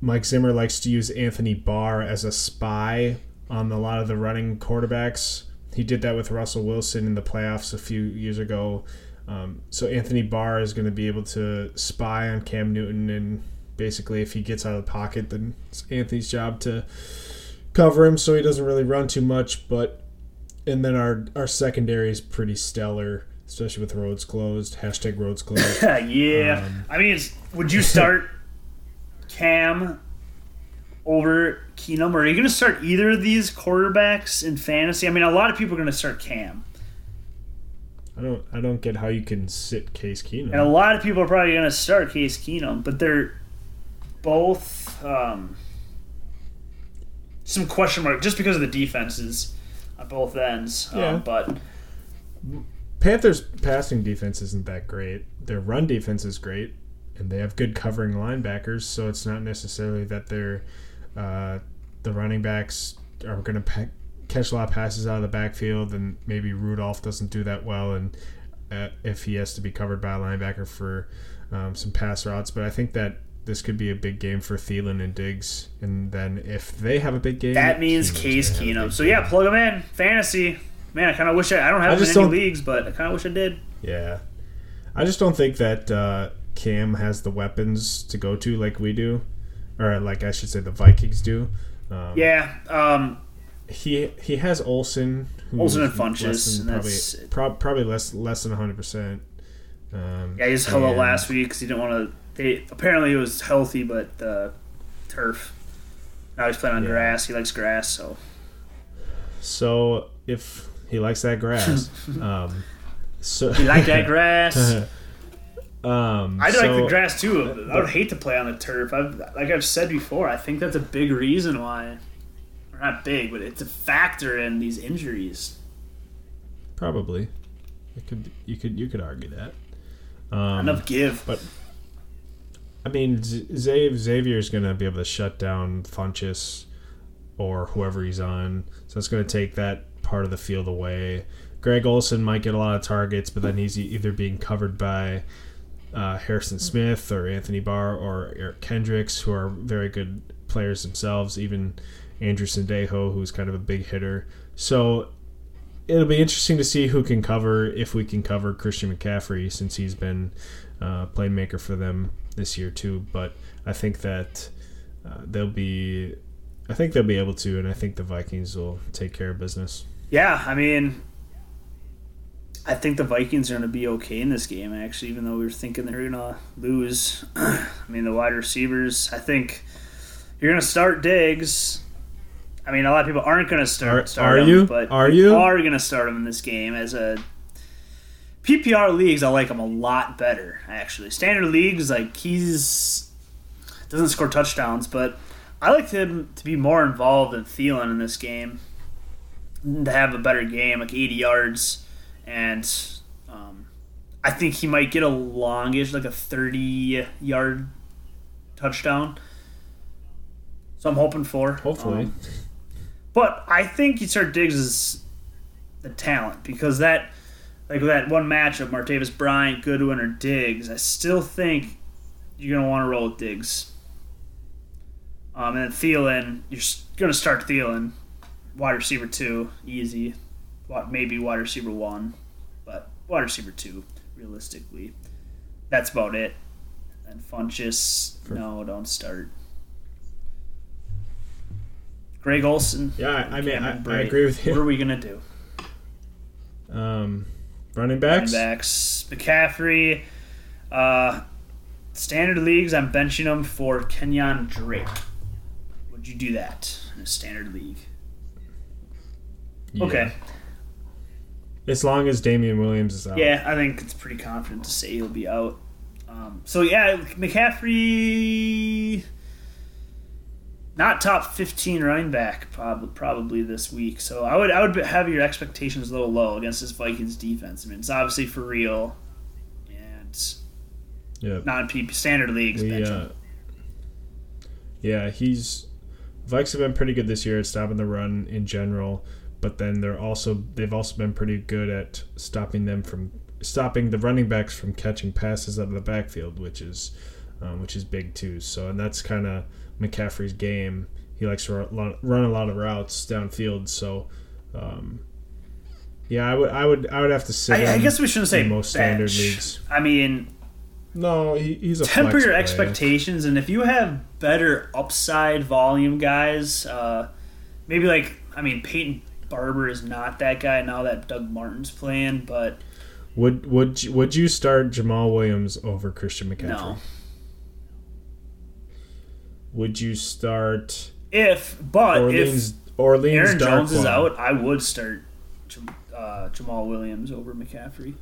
mike zimmer likes to use anthony barr as a spy on a lot of the running quarterbacks he did that with russell wilson in the playoffs a few years ago um, so anthony barr is going to be able to spy on cam newton and basically if he gets out of the pocket then it's anthony's job to cover him so he doesn't really run too much. But and then our our secondary is pretty stellar, especially with Rhodes closed. Hashtag Rhodes closed. yeah. Um, I mean, it's- would you start Cam over Keenum? Or are you going to start either of these quarterbacks in fantasy? I mean, a lot of people are going to start Cam. I don't I don't get how you can sit Case Keenum. And a lot of people are probably going to start Case Keenum, but they're both um, some question mark just because of the defenses on both ends. Yeah. Um, but Panthers passing defense isn't that great. Their run defense is great, and they have good covering linebackers. So it's not necessarily that they're uh, the running backs are going to pa- catch a lot of passes out of the backfield, and maybe Rudolph doesn't do that well, and uh, if he has to be covered by a linebacker for um, some pass routes. But I think that this could be a big game for Thielen and Diggs, and then if they have a big game, that means Case gonna have a Keenum. So yeah, plug him in. Fantasy. Man, I kind of wish I, I don't have I in any leagues, but I kind of wish I did. Yeah. I just don't think that uh, Cam has the weapons to go to like we do, or like I should say the Vikings do. Um, Yeah. Um, He he has Olsen. who's Olsen and Funchess, probably that's- prob- probably less less than hundred percent. Um, yeah, he's held out last week because he didn't want to. They apparently it was healthy, but uh, turf. Now he's playing on Yeah. grass. He likes grass, so So if he likes that grass, um, so he like that grass. um, I like so- the grass too. I would hate to play on the turf. I've, like I've said before, I think that's a big reason why, or not big, but it's a factor in these injuries. Probably, it could you could you could argue that. Um, Enough give. But I mean, Z- Xav- Xavier's going to be able to shut down Funchess or whoever he's on. So it's going to take that part of the field away. Greg Olsen might get a lot of targets, but then he's either being covered by uh, Harrison Smith or Anthony Barr or Eric Kendricks, who are very good players themselves. Even Andrew Sendejo, who's kind of a big hitter. So it'll be interesting to see who can cover if we can cover Christian McCaffrey since he's been uh, playmaker for them this year too. But I think that uh, they'll be, I think they'll be able to, and I think the Vikings will take care of business. Yeah, I mean, I think the Vikings are going to be okay in this game, actually, even though we were thinking they're going to lose. I mean, the wide receivers, I think you're going to start Diggs. I mean, a lot of people aren't going to start, Are- start are him, you? but Are you? are going to start him in this game as a PPR leagues. I like him a lot better, actually. Standard leagues, like he's doesn't score touchdowns, but I like him to be more involved than Thielen in this game, to have a better game, like 80 yards, and um, I think he might get a longish, like a 30 yard touchdown. So I'm hoping for. Hopefully. Um, but I think you start Diggs as the talent because that, like that one matchup, Martavis Bryant, Goodwin, or Diggs, I still think you're gonna want to roll with Diggs. Um, and then Thielen, you're gonna start Thielen, wide receiver two, easy. Maybe wide receiver one, but wide receiver two, realistically. That's about it. And Funchess, no, don't start. Greg Olsen. Yeah, I, I mean, I, I agree with you. What are we gonna do? Um, running Running backs. backs. McCaffrey. Uh, standard leagues, I'm benching him for Kenyan Drake. Would you do that in a standard league? Yeah. Okay. As long as Damien Williams is out. Yeah, I think it's pretty confident to say he'll be out. Um, so yeah, McCaffrey, not top fifteen running back probably probably this week. So I would I would have your expectations a little low against this Vikings defense. I mean, it's obviously for real, and Yeah. non PP standard leagues. We, bench uh, yeah, he's Vikes have been pretty good this year at stopping the run in general, but then they're also they've also been pretty good at stopping them from stopping the running backs from catching passes out of the backfield, which is um, which is big too. So and that's kind of McCaffrey's game. He likes to run, a lot of routes downfield. So um, yeah, I would I would I would have to say I, I guess we shouldn't say most standard leagues. I mean, no, he, he's a temper your play. expectations, and if you have better upside volume guys, uh, maybe like I mean Peyton Barber is not that guy now that Doug Martin's playing, but Would would you- would you start Jamaal Williams over Christian McCaffrey? no. Would you start If but Orleans if Orleans Aaron Jones is out, I would start uh, Jamaal Williams over McCaffrey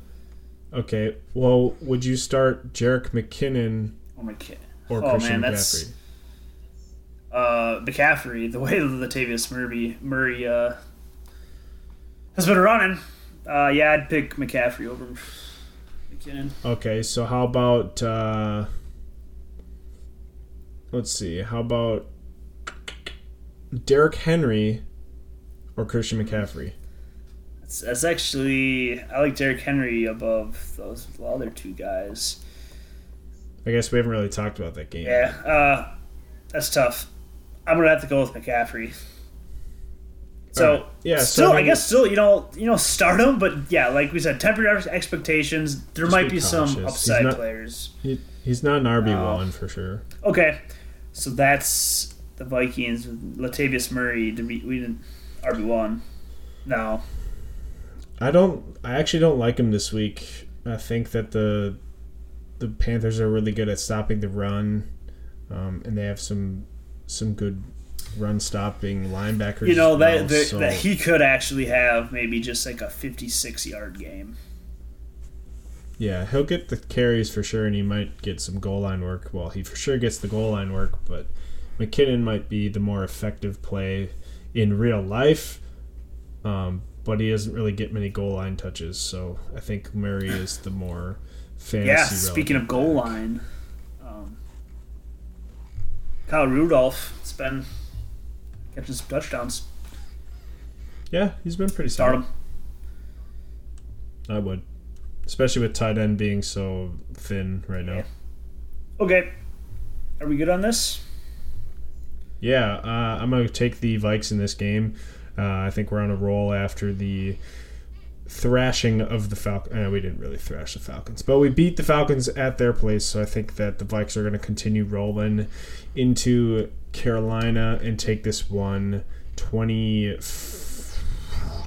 Okay. Well, would you start Jerick McKinnon or McK- or Oh, Christian man, McCaffrey? that's- uh, McCaffrey. The way that Latavius Murray Murray uh, has been running, uh, yeah, I'd pick McCaffrey over McKinnon. Okay, so how about uh let's see, how about Derrick Henry or Christian McCaffrey? That's, that's actually I like Derrick Henry above those other two guys. I guess we haven't really talked about that game. Yeah, uh, that's tough. I'm gonna have to go with McCaffrey. So Alright. Yeah, still, I I, guess still you know you know start him, but yeah, like we said, temper your expectations. There might be be some cautious. He's upside not- players. He, he's not an RB one for sure. Okay, so that's the Vikings with Latavius Murray. Did we, we didn't RB one. No, I don't. I actually don't like him this week. I think that the the Panthers are really good at stopping the run, um, and they have some some good run stopping linebackers. you know that well, that, so- that he could actually have maybe just like a 56 yard game. Yeah, he'll get the carries for sure, and he might get some goal line work. Well, he for sure gets the goal line work, but McKinnon might be the more effective play in real life. Um, but he doesn't really get many goal line touches, so I think Murray is the more fantasy. Yeah, speaking of goal back. line, um, Kyle Rudolph has been catching some touchdowns. Yeah, he's been pretty Start solid. him. I would, especially with tight end being so thin right now. Okay, are we good on this? Yeah, uh, I'm gonna take the Vikes in this game. Uh, I think we're on a roll after the thrashing of the Falcons. Uh, we didn't really thrash the Falcons, but we beat the Falcons at their place. So I think that the Vikes are going to continue rolling into Carolina and take this one 20,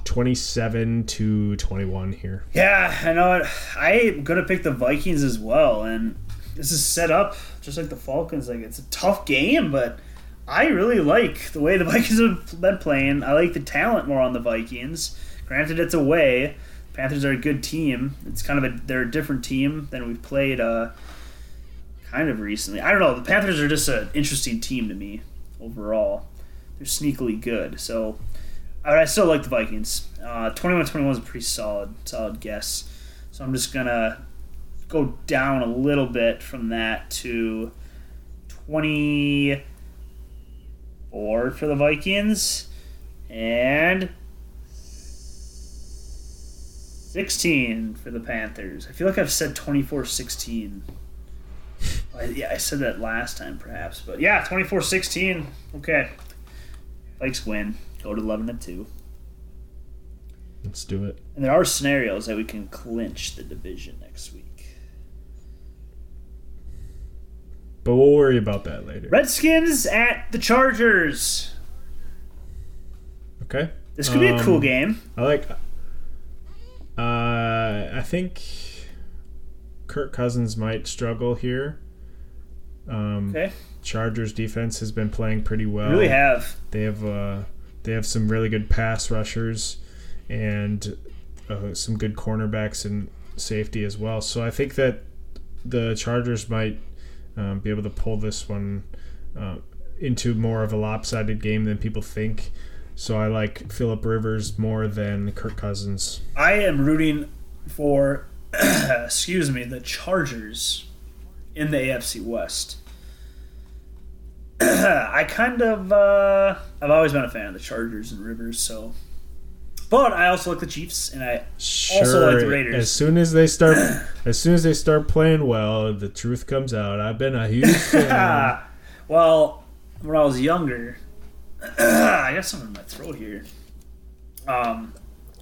27 to 21 here. Yeah, I know it. I'm gonna pick the Vikings as well, and this is set up just like the Falcons. Like it's a tough game, but I really like the way the Vikings have been playing. I like the talent more on the Vikings. Granted, it's away. Panthers are a good team. It's kind of a they're a different team than we've played uh, kind of recently. I don't know. The Panthers are just an interesting team to me overall. They're sneakily good. So I I still like the Vikings. Uh, 21-21 is a pretty solid solid guess. So I'm just gonna go down a little bit from that to 24 for the Vikings and 16 for the Panthers. I feel like I've said 24-16. I, yeah, I said that last time perhaps, but yeah, 24-16. Okay. Vikes win. Go to 11 and 2. Let's do it. And there are scenarios that we can clinch the division next week. But we'll worry about that later. Redskins at the Chargers. Okay. This could be a cool Um, game. I like. Uh, I think Kirk Cousins might struggle here. Um, Okay. Chargers defense has been playing pretty well. really have. They have uh, they have some really good pass rushers and uh, some good cornerbacks and safety as well. So I think that the Chargers might um, be able to pull this one uh, into more of a lopsided game than people think. So I like Philip Rivers more than Kirk Cousins. I am rooting for, excuse me, the Chargers in the AFC West. I kind of, uh, I've always been a fan of the Chargers and Rivers, so. But I also like the Chiefs, and I Sure. Also like the Raiders. As soon as they start, as soon as they start playing well, the truth comes out. I've been a huge fan. well, when I was younger, I got something in my throat here. Um,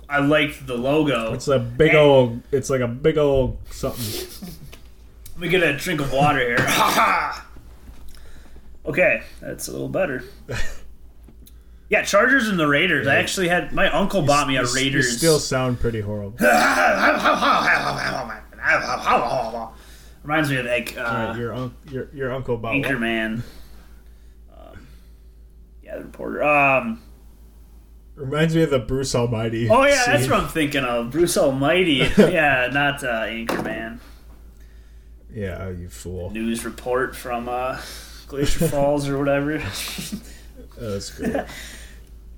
I liked the logo. It's a big old. It's like a big old something. Let me get a drink of water here. okay, that's a little better. Yeah, Chargers and the Raiders. I actually had my uncle bought me a You s- you Raiders. still sound pretty horrible. Reminds me of like uh, Alright, your, un- your your uncle bought. Anchorman. Um, yeah, the reporter. Um, Reminds me of the Bruce Almighty. oh yeah, that's what I'm thinking of. Bruce Almighty. yeah, not uh, Anchorman. Yeah, you fool. News report from uh, Glacier Falls or whatever. Oh, that's good. okay,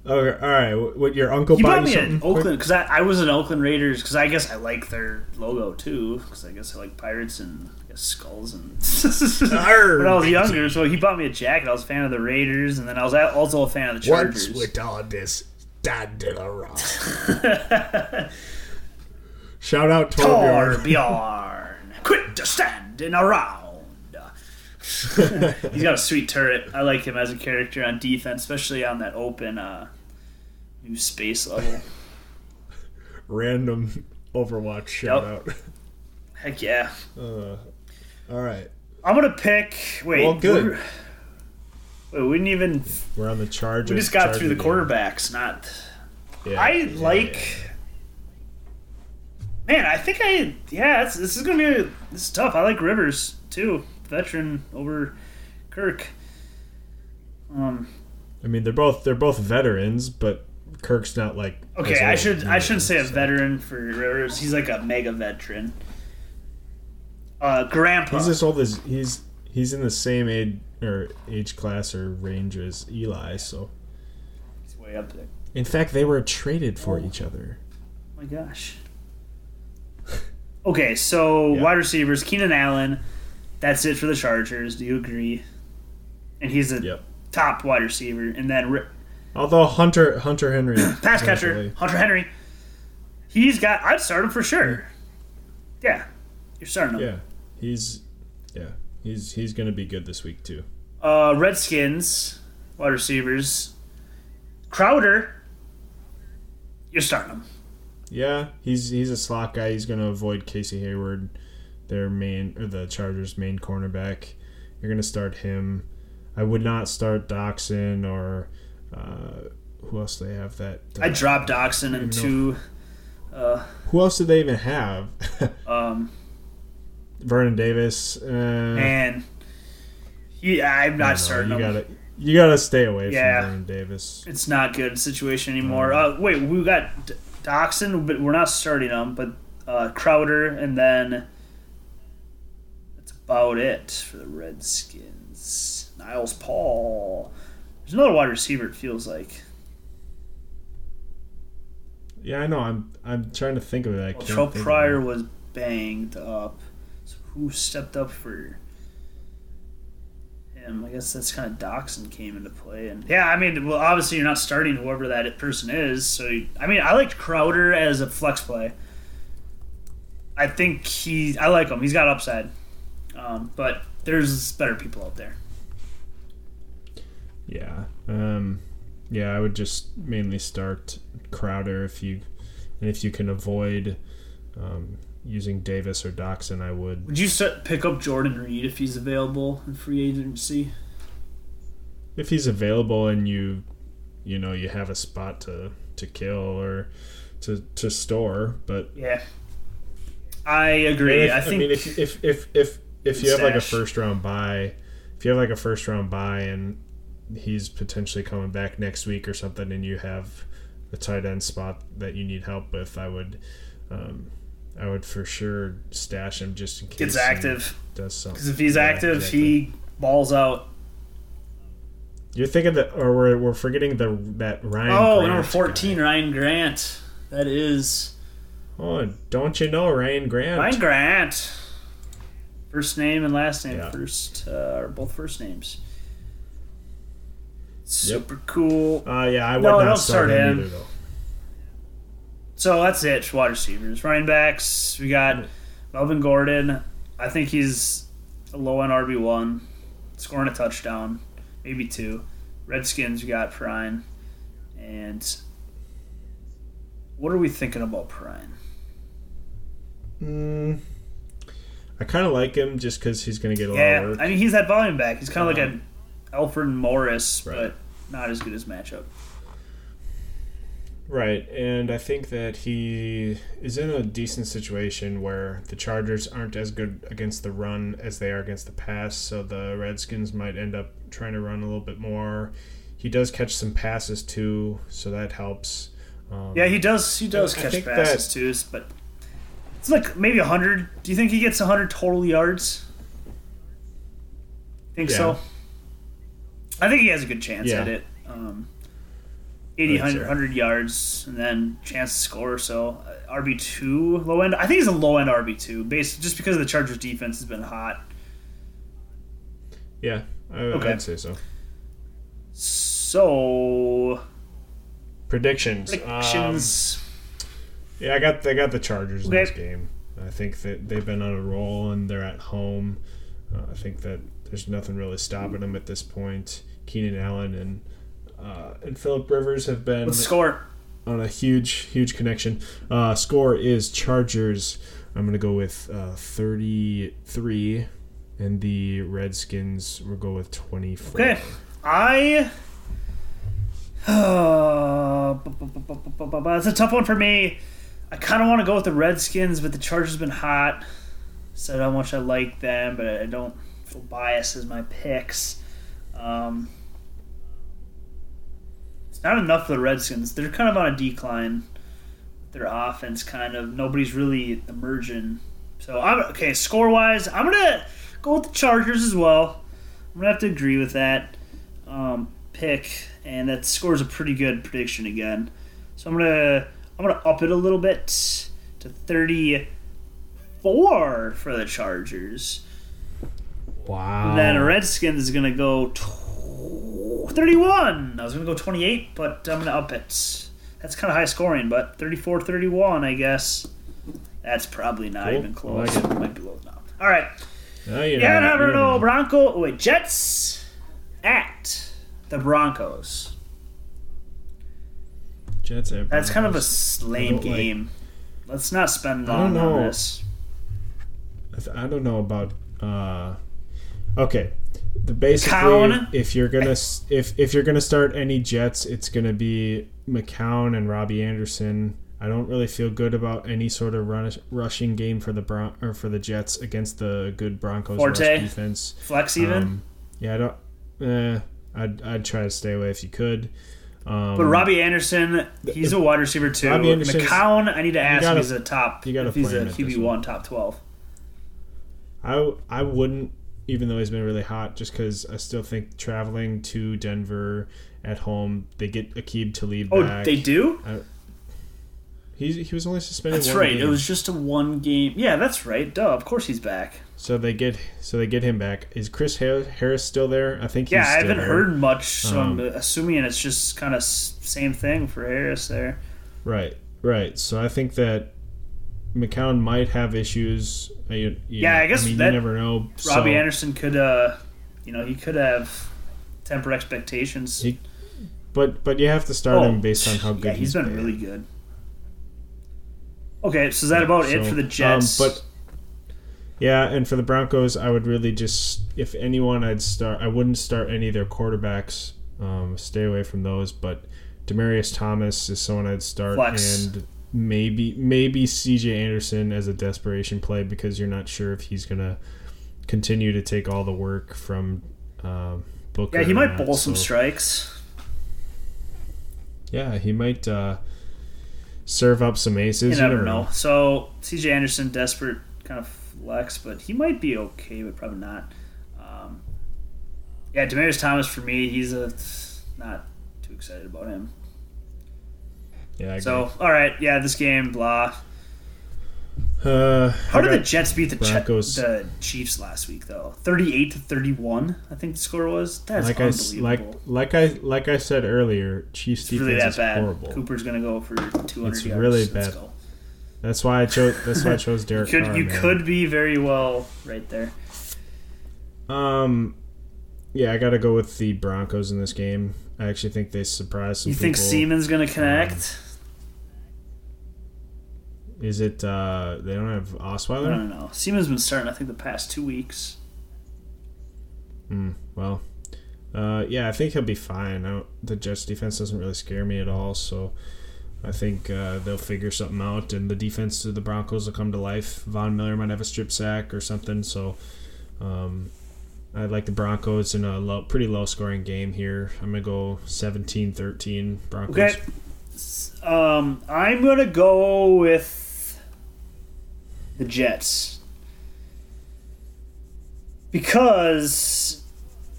all right. What, what your uncle He bought bought me something? an Oakland because I, I was an Oakland Raiders because I guess I like their logo too because I guess I like pirates and I guess skulls and Arr. when I was younger. So he bought me a jacket. I was a fan of the Raiders and then I was also a fan of the Chargers. with all this dandelion. Shout out Torbjorn. Torbjorn, quit to standing around. He's got a sweet turret. I like him as a character on defense, especially on that open uh, new space level. Random Overwatch shout out. Heck yeah. Uh, all right, I'm gonna pick. Wait, Well, good. Wait, we didn't even. we're on the Chargers. We just got through the game. quarterbacks. Not. Yeah, I yeah, like. Man, I think I yeah. This is gonna be this is tough. I like Rivers too, veteran over Kirk. Um. I mean, they're both they're both veterans, but Kirk's not like. Okay, I should I shouldn't say a veteran for Rivers. He's like a mega veteran. Uh, grandpa. He's as old as he's he's in the same age or age class or range as Eli. So, He's way up there. in fact, they were traded for Oh. each other. Oh my gosh. Okay, so Yeah. wide receivers, Keenan Allen. That's it for the Chargers. Do you agree? And he's a Yep. top wide receiver. And then Although Hunter Hunter Henry pass catcher, Hunter Henry. He's got. I'd start him for sure. Yeah, you're starting him. Yeah, he's yeah he's he's gonna be good this week too. Uh, Redskins wide receivers. Crowder. You're starting him. Yeah, he's he's a slot guy. He's gonna avoid Casey Hayward, their main or the Chargers' main cornerback. You're gonna start him. I would not start Doctson or uh, who else do they have that? I dropped Doctson even into uh, Who else do they even have? um, Vernon Davis. Uh, and he, I'm not starting You him. gotta you gotta stay away Yeah. from Vernon Davis. It's not good situation anymore. Mm. Uh, wait, we got D- Doctson, but we're not starting him. But uh, Crowder, and then about it for the Redskins. Niles Paul. There's another wide receiver. It feels like. Yeah, I know. I'm I'm trying to think of it. I Well, can't Terrelle think of Pryor was banged up. So who stepped up for him? I guess that's kind of Doctson came into play, and yeah, I mean, well, obviously you're not starting whoever that person is. So you- I mean, I liked Crowder as a flex play. I think he, I like him. He's got upside, um, but there's better people out there. Yeah. Um, yeah, I would just mainly start Crowder if you, and if you can avoid um, using Davis or Doctson, I would. Would you set, pick up Jordan Reed if he's available in free agency? If he's available and you, you know, you have a spot to to kill or to to store, but Yeah, I agree. if, I think mean, if if if if if you have like a first round buy, if you have like a first round buy and he's potentially coming back next week or something, and you have a tight end spot that you need help with, I would, um, I would for sure stash him just in case gets he active. Does something Because if he's Yeah, active, exactly. he balls out. You're thinking that, or we're, we're forgetting the that Ryan. Oh, Grant number 14, guy. Ryan Grant. That is Oh, don't you know Ryan Grant? Ryan Grant. First name and last name. Yeah. First, uh, are both first names. Super cool. Uh, yeah, I would No, not don't start start him him. either. So that's it. for Wide receivers, running backs. We got Melvin Gordon. I think he's a low end RB one, scoring a touchdown, maybe two. Redskins. We got Perine, and what are we thinking about Perine? Mm, I kind of like him just because he's going to get a lot Yeah, of work. I mean he's that volume back. He's kind of like Um, an Alfred Morris, right. but not as good as matchup. Right, and I think that he is in a decent situation where the Chargers aren't as good against the run as they are against the pass, so the Redskins might end up trying to run a little bit more. He does catch some passes too, so that helps. Um, Yeah, he does. He does I catch passes too, but it's like maybe hundred. Do you think he gets hundred total yards? Think Yeah. so. I think he has a good chance Yeah. at it. Um, 80, I think so. 100, 100 yards, and then chance to score. So uh, RB two low end. I think he's a low end RB two, based just because the Chargers defense has been hot. yeah, I, Okay. I'd say so. So Predictions. Um, predictions. Yeah, I got they got the Chargers in this game. I think that they've been on a roll and they're at home. Uh, I think that there's nothing really stopping them at this point. Keenan Allen and uh, and Philip Rivers have been Let's score on a huge huge connection. Uh, score is Chargers. I'm gonna go with uh, 33, and the Redskins will go with 24. Okay, I. That's a tough one for me I kind of want to go with the Redskins, but the Chargers have been hot. Said how much I like them, but I don't feel biased as my picks. Um, it's not enough for the Redskins. They're kind of on a decline. Their offense, kind of nobody's really emerging. So I'm okay. Score wise, I'm gonna go with the Chargers as well. I'm gonna have to agree with that um, pick, and that scores a pretty good prediction again. So I'm gonna I'm gonna up it a little bit to 34 for the Chargers. Wow. And then Redskins is gonna go tw- 31. I was gonna go 28, but I'm gonna up it. That's kind of high scoring, but 34-31, I guess. That's probably not Cool. even close. like it. Might be low now. All right. No, Yeah, never you know. Bronco. Wait, Jets at the Broncos. Jets at That's kind of a lame don't like- game. Let's not spend I don't long on this. I don't know about. Uh, okay, the basically McCown. if you're gonna if if you're gonna start any Jets, it's gonna be McCown and Robbie Anderson. I don't really feel good about any sort of run, rushing game for the Bron- or for the Jets against the good Broncos Forte. defense. Flex even. Um, yeah, I don't. Eh, I'd I'd try to stay away if you could. Um, but Robbie Anderson, he's a wide receiver too. Robbie McCown, I need to ask gotta- if he's a top. you gotta if he's a him at this QB one, top twelve. I I wouldn't, even though he's been really hot, just because I still think traveling to Denver at home, they get Aqib Talib Oh, back. they do. He he was only suspended. That's right. It was just a one game. Yeah, that's right. Duh. Of course he's back. so they get so they get him back. Is Chris Harris still there? I think. He's Yeah, I haven't there. heard much, so I'm Um, assuming it's just kind of same thing for Harris there. Right, right. So I think that McCown might have issues. Uh, You, you Yeah, know, I guess mean, that- you never know. Robbie So- Anderson could, uh, you know, he could have temper expectations. He- But but you have to start Oh, him based on how good yeah, he's been been really good. Okay, so is that about it for the um, Jets? but yeah, and for the Broncos, I would really just if anyone, I'd start. I wouldn't start any of their quarterbacks. Um, stay away from those. But Demaryius Thomas is someone I'd start, Flex. and maybe maybe C.J. Anderson as a desperation play because you're not sure if he's gonna continue to take all the work from um, Booker. yeah, he might bowl some strikes. Yeah, he might uh, serve up some aces. You never know. So C.J. Anderson, desperate kind of flex, but he might be okay, but probably not. Um, yeah, Demaryius Thomas for me, he's a not too excited about him. Yeah, I agree. So all right, yeah, this game, blah. Uh, How did the Jets beat the, Ch- the Chiefs last week though? Thirty-eight to thirty-one, I think the score was. That's like I s- like unbelievable. like I like I said earlier, Chiefs it's defense really that is bad. horrible. Cooper's gonna go for two hundred It's yards. really Let's bad. That's why I chose. That's why I chose Derek Could Carr. you man. could be very well right there. Um, yeah, I got to go with the Broncos in this game. I actually think they surprised some You think people. Siemian gonna connect? Is it? uh They don't have Osweiler? I don't know. Siemian been starting, I think, the past two weeks. Hmm. Well, uh, yeah, I think he'll be fine. I the Jets defense doesn't really scare me at all, so I think uh, they'll figure something out, and the defense of the Broncos will come to life. Von Miller might have a strip sack or something, so um, I like the Broncos in a low, pretty low scoring game here. I'm gonna go 17-13 Broncos. Okay. Um, I'm gonna go with the Jets because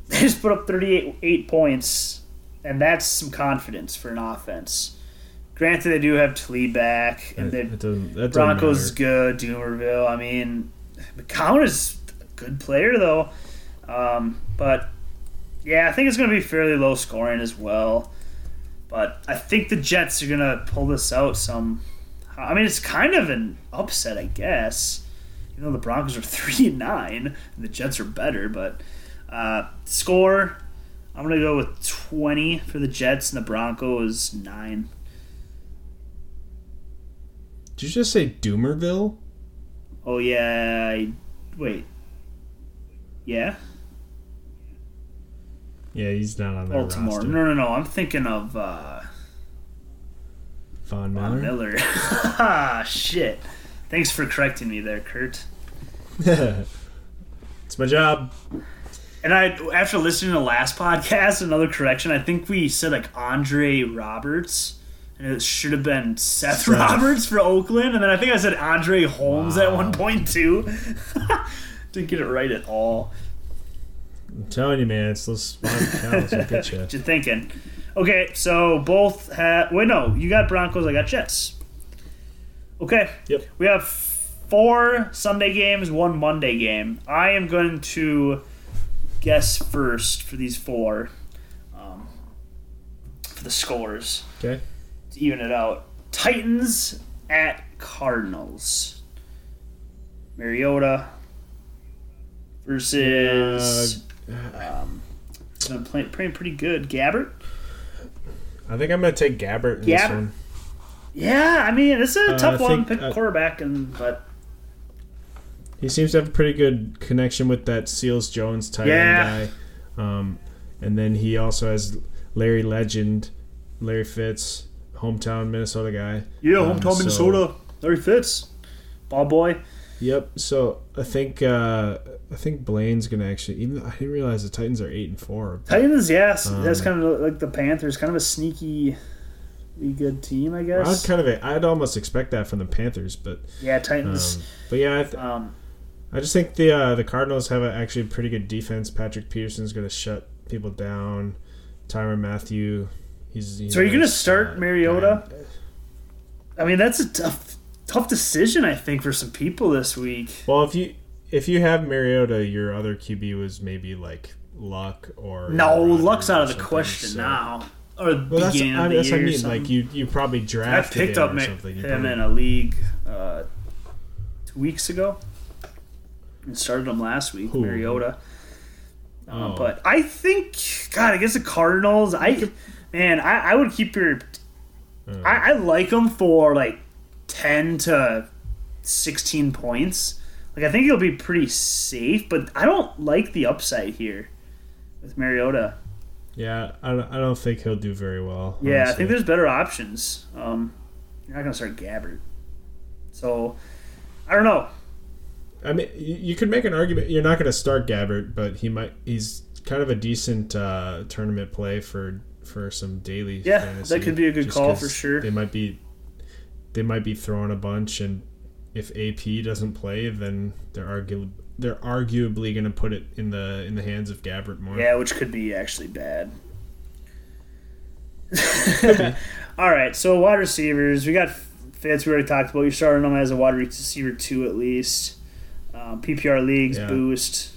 they just put up 38 eight points, and that's some confidence for an offense. Granted, they do have Talib back, and the it doesn't, that doesn't Broncos is good. Dumervil. I mean, McCown is a good player though, um, but yeah, I think it's going to be fairly low scoring as well. But I think the Jets are going to pull this out. Some, I mean, it's kind of an upset, I guess. You know, the Broncos are three and nine, and the Jets are better. But uh, score, I'm going to go with 20 for the Jets, and the Broncos nine. Did you just say Dumervil? Oh yeah, I, wait. Yeah, Yeah, he's not on their Baltimore. roster. No, no, no. I'm thinking of uh, Von Von Miller. Miller. ah, shit. Thanks for correcting me there, Kurt. it's my job. And I, after listening to the last podcast, another correction. I think we said like Andre Roberts, and it should have been Seth, Seth. Roberts for Oakland. And then I think I said Andre Holmes at one point too. Didn't get it right at all. I'm telling you, man, it's those will get you. What you thinking? Okay, so both have. Wait, no, you got Broncos. I got Jets. Okay. Yep. We have four Sunday games, one Monday game. I am going to guess first for these four. Um, for the scores Okay. to even it out. Titans at Cardinals. Mariota versus. um, been playing, playing pretty good. Gabbert. I think I'm gonna take Gabbert in Gabbert? this one. Yeah, I mean this is a Uh, tough I one. think, Pick uh, quarterback, and but He seems to have a pretty good connection with that Seals Jones tight Yeah. end Um, and then he also has Larry Legend, Larry Fitz, hometown Minnesota guy. Yeah, Um, hometown so- Minnesota. Larry Fitz, ball boy. Yep. So I think uh, I think Blaine's gonna actually. Even I didn't realize the Titans are eight and four. Titans, yes, Um, that's kind of like the Panthers, kind of a sneaky, good team, I I'd guess. kind of I'd almost expect that from the Panthers, but yeah, um, Titans. but yeah, I, th- Um, I just think the uh, the Cardinals have a, actually a pretty good defense. Patrick Peterson's gonna shut people down. Tyrann Mathieu, he's, he's So are you a gonna start Mariota? guy. I mean, that's a tough, tough decision, I think, for some people this week. Well, if you if you have Mariota, your other QB was maybe like Luck or No, Rodgers Luck's out of the question so- now. Or the Well, that's, beginning I, of the that's year. what I mean. Like you, you probably I drafted picked him up or Ma- something. You him probably- in a league uh, two weeks ago. And started him last week, Who? Mariota. Uh, Oh. But I think, God, against the Cardinals, I man, I, I would keep your. Uh, I, I like them for like ten to sixteen points. Like I think he'll be pretty safe, but I don't like the upside here with Mariota. yeah, I don't, I don't think he'll do very well. Yeah, I think there's better options. Um, you're not gonna start Gabbert, so I don't know. I mean, you, you could make an argument. You're not going to start Gabbert, but he might. He's kind of a decent uh, tournament play for for some daily. Yeah, fantasy, that could be a good call for sure. They might be. They might be throwing a bunch, and if AP doesn't play, then they're argu- they're arguably going to put it in the in the hands of Gabbert more. Yeah, which could be actually bad. All right, so wide receivers, we got Fitz. We already talked about. You're starting him as a wide receiver two at least. Um, PPR leagues Yeah. boost.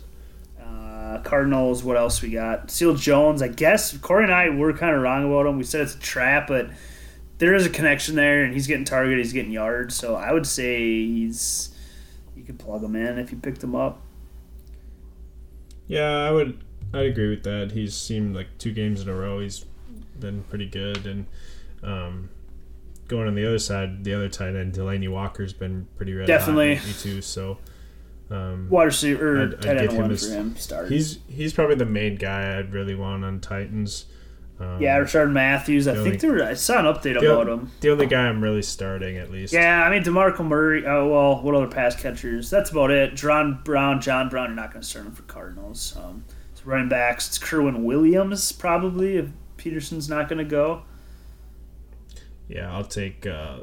Uh, Cardinals. What else we got? Seal Jones. I guess Corey and I were kind of wrong about him. We said it's a trap, but there is a connection there, and he's getting targeted. He's getting yards. So I would say he's. You could plug him in if you picked him up. Yeah, I would. I'd agree with that. He's seemed like two games in a row. He's been pretty good, and um, going on the other side, the other tight end, Delanie Walker's been pretty red. hot Definitely. lately, too. So um, Wide receiver, I'd- tight end one for him. Start. he's he's probably the main guy I'd really want on Titans. Um, Yeah, Rishard Matthews. I the think only- there were, I saw an update the, about him. the only guy I'm really starting at least. Yeah, I mean DeMarco Murray. Oh well, what other pass catchers? That's about it. John Brown, John Brown. You're not going to start him for Cardinals. Um, it's running backs. It's Kerwynn Williams probably if Peterson's not going to go. Yeah, I'll take uh,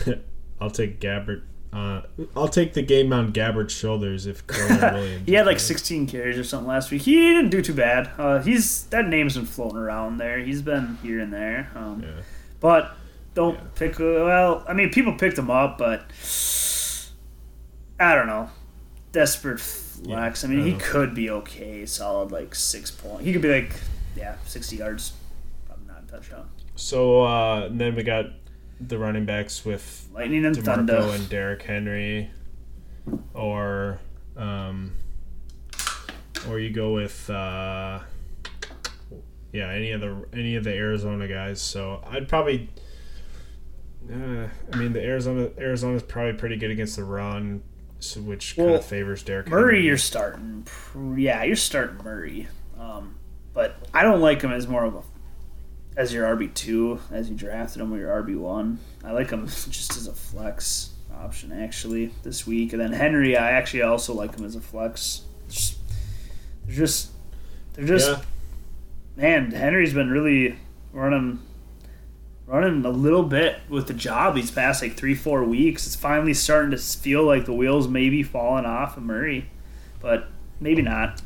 I'll take Gabbert. Uh, I'll take the game on Gabbert's shoulders if Williams. He had like 16 carries or something last week. He didn't do too bad. Uh, he's that name's been floating around there. He's been here and there. Um, Yeah. But don't Yeah. pick. Well, I mean, people picked him up, but I don't know. Desperate flex. I mean, I he know. could be okay, solid like six point. He could be like, yeah, sixty yards, probably not a touchdown. So uh, and then we got the running backs with Lightning and DeMarco thunder. and Derrick Henry, or um, or you go with uh, yeah any of the any of the Arizona guys. So I'd probably. Uh, I mean, the Arizona Arizona's probably pretty good against the run, so which kind of favors Derrick Murray, Henry. you're starting. Yeah, you're starting Murray. Um, but I don't like him as more of a as your RB two as you drafted him or your RB one. I like him just as a flex option actually this week. And then Henry, I actually also like him as a flex. Just- They're just they're just yeah, man. Henry's been really running running a little bit with the job these past like three four weeks. It's finally starting to feel like the wheels may be falling off of Murray, but maybe not.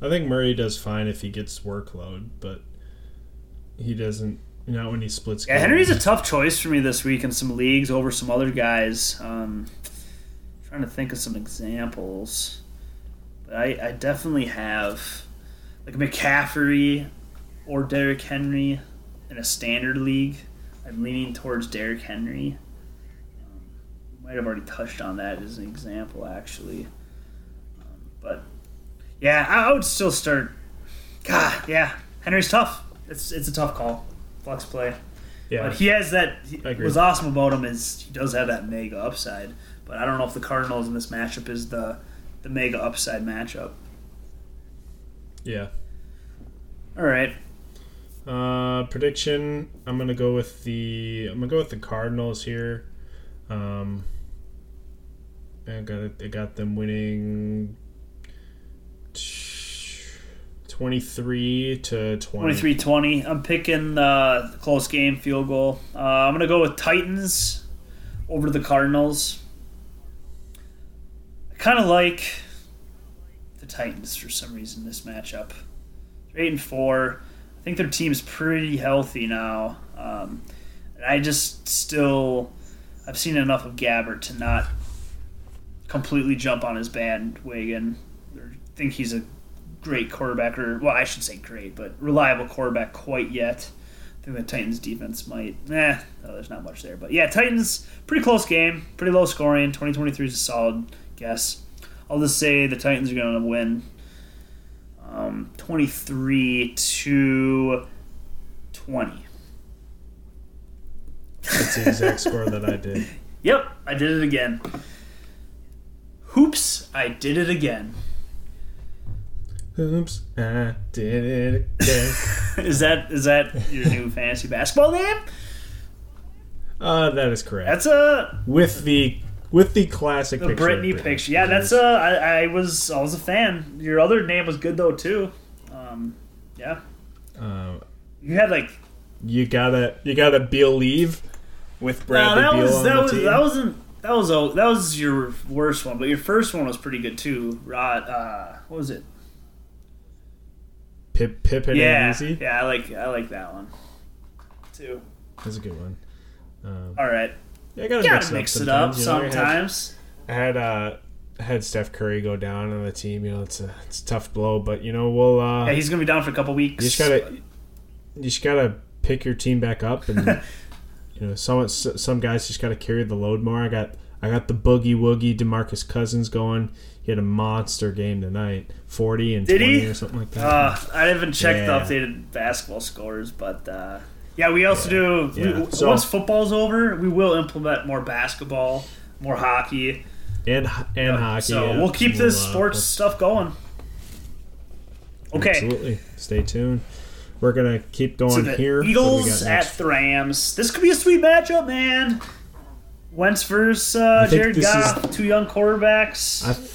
I think Murray does fine if he gets workload, but he doesn't. Not when he splits. Yeah, games. Henry's a tough choice for me this week in some leagues over some other guys. Um, trying to think of some examples, but I, I definitely have like McCaffrey or Derrick Henry in a standard league. I'm leaning towards Derrick Henry. Um, might have already touched on that as an example, actually. Um, but yeah, I, I would still start. God, yeah, Henry's tough. It's it's a tough call. Flex play. yeah. But he has that. He, what's awesome about him is he does have that mega upside. But I don't know if the Cardinals in this matchup is the the mega upside matchup. Yeah. All right. Uh, prediction. I'm gonna go with the. I'm gonna go with the Cardinals here. Um, I got it. I got them winning. Twenty-three to twenty. 23-20. I'm picking uh, the close game field goal. Uh, I'm gonna go with Titans over the Cardinals. I kind of like the Titans for some reason this matchup. They're eight and four. I think their team's pretty healthy now. Um, and I just still, I've seen enough of Gabbert to not completely jump on his bandwagon or think he's a great quarterback, or well, I should say great, but reliable quarterback quite yet. I think the Titans defense might. Eh, no, there's not much there. But yeah, Titans, pretty close game, pretty low scoring. 2023 is a solid guess. I'll just say the Titans are going to win um, 23 to 20. That's the exact score that I did. Yep, I did it again. Hoops, I did it again. Oops, I did it again. Is that is that your new fantasy basketball name? uh, that is correct. That's a with the with the classic the picture of Britney picture. Yeah, that's a. I, I was I was a fan. Your other name was good though too. Um, yeah, Uh, you had like you gotta you gotta believe with no, Bradley that Beal was on that the was team. that wasn't that was a, that was your worst one, but your first one was pretty good too. Rod, uh, what was it? Pip Pippen yeah, Easy. yeah, I like I like that one too. That's a good one. Um, All right, yeah, I gotta, gotta mix, mix it up sometimes. you know, I had- I had uh I had Steph Curry go down on the team. You know, it's a it's a tough blow, but you know we'll uh, Yeah, he's gonna be down for a couple weeks. you just gotta you just gotta pick your team back up, and you know some some guys just gotta carry the load more. I got I got the boogie woogie Demarcus Cousins going. He had a monster game tonight, forty and Did he? twenty or something like that. Uh, I haven't checked Yeah. the updated basketball scores, but uh, yeah, we also do. Yeah. We, So- once football's over, we will implement more basketball, more hockey, and and hockey. So yeah. we'll keep this uh, sports stuff going. Okay, Absolutely. Stay tuned. We're gonna keep going so here. What do we Eagles at the Rams. This could be a sweet matchup, man. Wentz versus uh, Jared this is- Goff, two young quarterbacks. I th-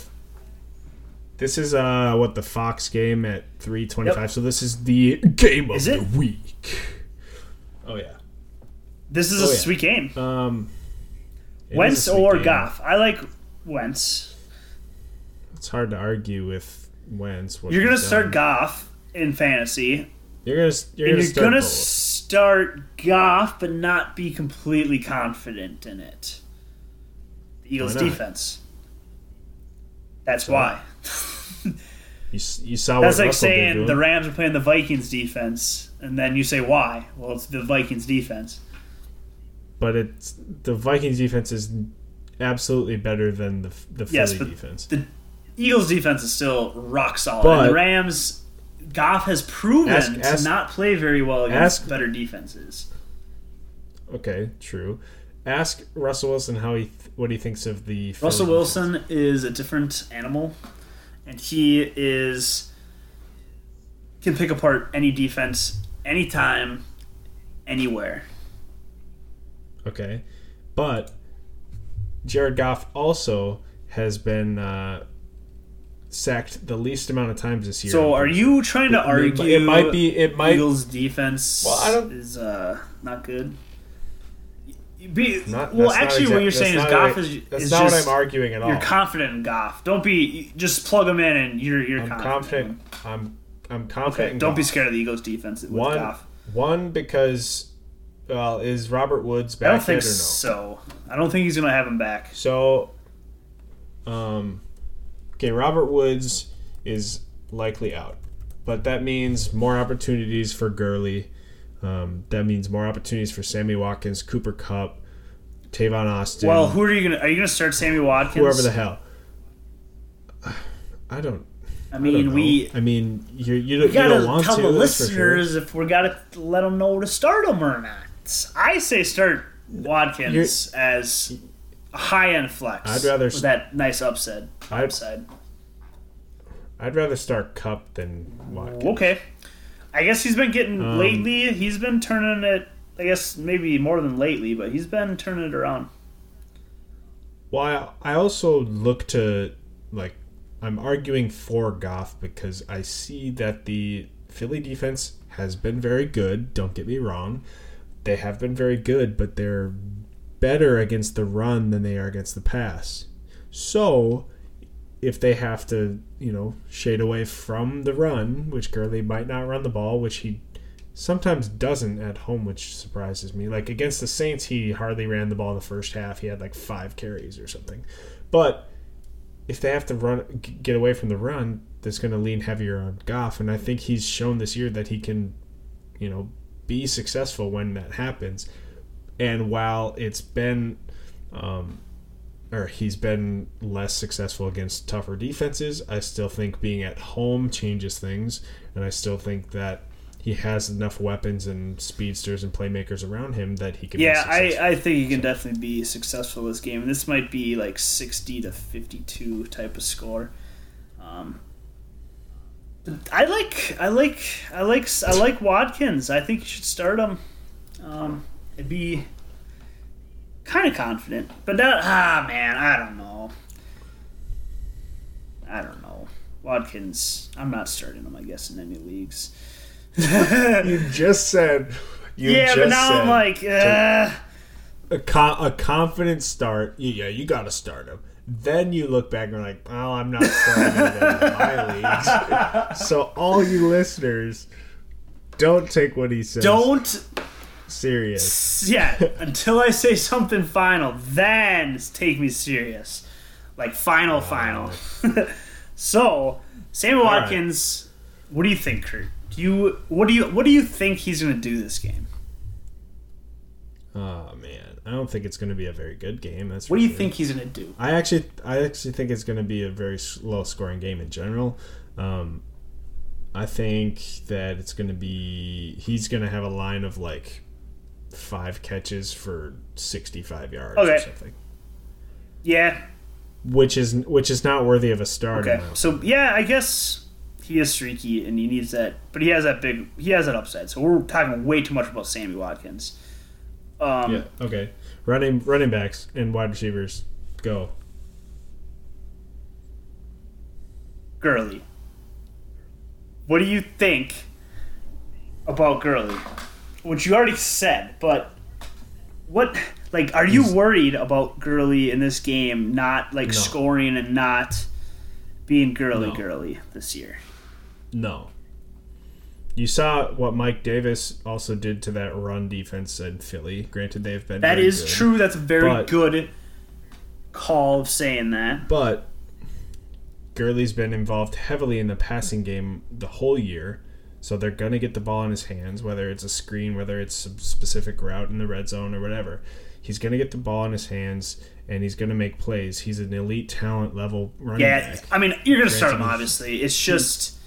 this is uh what the Fox game at three twenty five. Yep. So this is the game of Is the it? week. Oh yeah. this is oh, a yeah. sweet game. Um, Wentz sweet or game. Goff. I like Wentz. It's hard to argue with Wentz. what You're gonna he's start done. Goff in fantasy. You're gonna you're and gonna you're start gonna both. Start Goff, but not be completely confident in it. The Eagles' defense. That's why. You, you saw That's like Russell saying the Rams are playing the Vikings defense, and then you say why? Well, it's the Vikings defense. but it's the Vikings defense is absolutely better than the the Philly Yes, defense. the Eagles' defense is still rock solid. But- and the Rams, Goff has proven Ask- to ask- not play very well against ask- better defenses. Okay, true. Ask Russell Wilson how he th- what he thinks of the Russell defense. Wilson is a different animal, and he is can pick apart any defense anytime, anywhere. Okay, but Jared Goff also has been uh, sacked the least amount of times this year. So, are you trying to It- argue It might be. It might. Eagles' defense Well, is uh, not good? Be, Not, well, actually, what you're saying is Goff is That's is not just, what I'm arguing at all. You're confident in Goff. Don't be just plug him in and you're you're I'm confident. confident. I'm. I'm confident. Okay, don't be scared of the Eagles' defense with One, Goff. one because, well, is Robert Woods back I don't think no? so. I don't think he's gonna have him back. So, um, okay, Robert Woods is likely out, but that means more opportunities for Gurley. Um, that means more opportunities for Sammy Watkins, Cooper Kupp, Tavon Austin, Well, who are you gonna? Are you gonna start Sammy Watkins? whoever the hell. I don't. I I mean, know. we I mean, you you, don't- we you gotta don't want tell to. the for sure. listeners if we gotta let them know to start them or not. I say start Watkins as a high end flex. I'd rather with that nice upside. I'd- Upside. I'd rather start Kupp than Watkins. Okay. I guess he's been getting Um, lately. He's been turning it. I guess maybe more than lately, but he's been turning it around. Well, I, I also look to like I'm arguing for Goff because I see that the Philly defense has been very good. Don't get me wrong, they have been very good, but they're better against the run than they are against the pass. So, if they have to, you know, shade away from the run, which Gurley might not run the ball, which he sometimes doesn't at home, which surprises me. Like against the Saints, he hardly ran the ball in the first half. He had like five carries or something. But if they have to run, get away from the run, that's going to lean heavier on Goff. And I think he's shown this year that he can, you know, be successful when that happens. And while it's been, um, or he's been less successful against tougher defenses, I still think being at home changes things. And I still think that he has enough weapons and speedsters and playmakers around him that he can be Yeah, successful. I, I think he can definitely be successful this game. And this might be like 60 to 52 type of score. Um, I like I like I like I like Watkins. I think you should start him. Um, it'd be kind of confident, but that ah man, I don't know. I don't know. Watkins, I'm not starting him. I guess in any leagues. you just said. You yeah, just but now said I'm like, uh, a, co- a confident start. Yeah, you got to start him. Then you look back and you're like, oh, I'm not starting him in my leagues. So all you listeners, don't take what he says don't serious. yeah until I say something final, then take me serious, like final final. so right. Watkins, what do you think, Kurt? Do you what do you what do you think he's going to do this game? Oh man, I don't think it's going to be a very good game. That's What do you sure. think he's going to do? I actually, I actually think it's going to be a very low scoring game in general. Um, I think that it's going to be he's going to have a line of like five catches for sixty five yards or something, Yeah, which is which is not worthy of a start. okay. So yeah, I guess he is streaky and he needs that, but he has that big he has that upside. So we're talking way too much about Sammy Watkins. Um, Yeah. Okay. Running running backs and wide receivers go. Gurley. What do you think about Gurley? Which you already said, but what like are you worried about Gurley in this game not like No. scoring and not being girly No. girly this year? No. You saw what Mike Davis also did to that run defense in Philly. Granted, they've been That is good. true. That's a very But- good call of saying that. But Gurley's been involved heavily in the passing game the whole year, so they're gonna get the ball in his hands, whether it's a screen, whether it's a specific route in the red zone or whatever. He's gonna get the ball in his hands and he's gonna make plays. He's an elite talent level running Yeah, back. I mean you're gonna start him obviously. It's just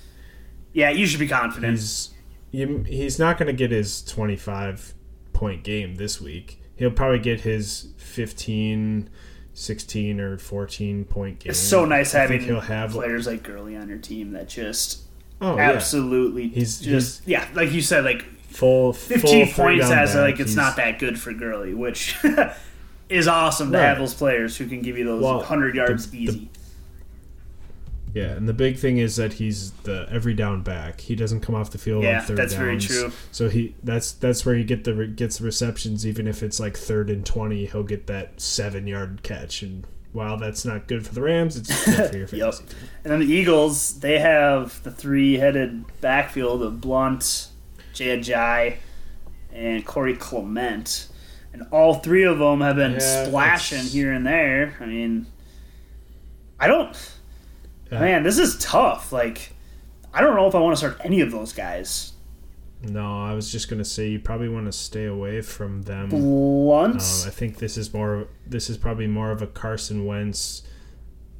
yeah, you should be confident. He's he's not gonna get his twenty five point game this week. He'll probably get his 15, 16, or fourteen point game. It's so nice I having he'll have players like Gurley on your team that just oh yeah absolutely He's- just yeah, like you said, like full 15 full points as back. like it's He's- not that good for Gurley, which is awesome to Right. have those players who can give you those Well, 100 yards the- easy. Yeah, and the big thing is that he's the every down back. He doesn't come off the field Yeah, on third that's downs. very true. So he that's that's where he get the gets the receptions. Even if it's like third and twenty, he'll get that seven yard catch. And while that's not good for the Rams, it's good for your Yep. fantasy. team. And then the Eagles, they have the three-headed backfield of Blount, Jay Ajayi, and Corey Clement. And all three of them have been Yeah, splashing it's- here and there. I mean, I don't Yeah. Man, this is tough. Like, I don't know if I want to start any of those guys. No, I was just gonna say you probably want to stay away from them. Once Um, I think this is more. This is probably more of a Carson Wentz,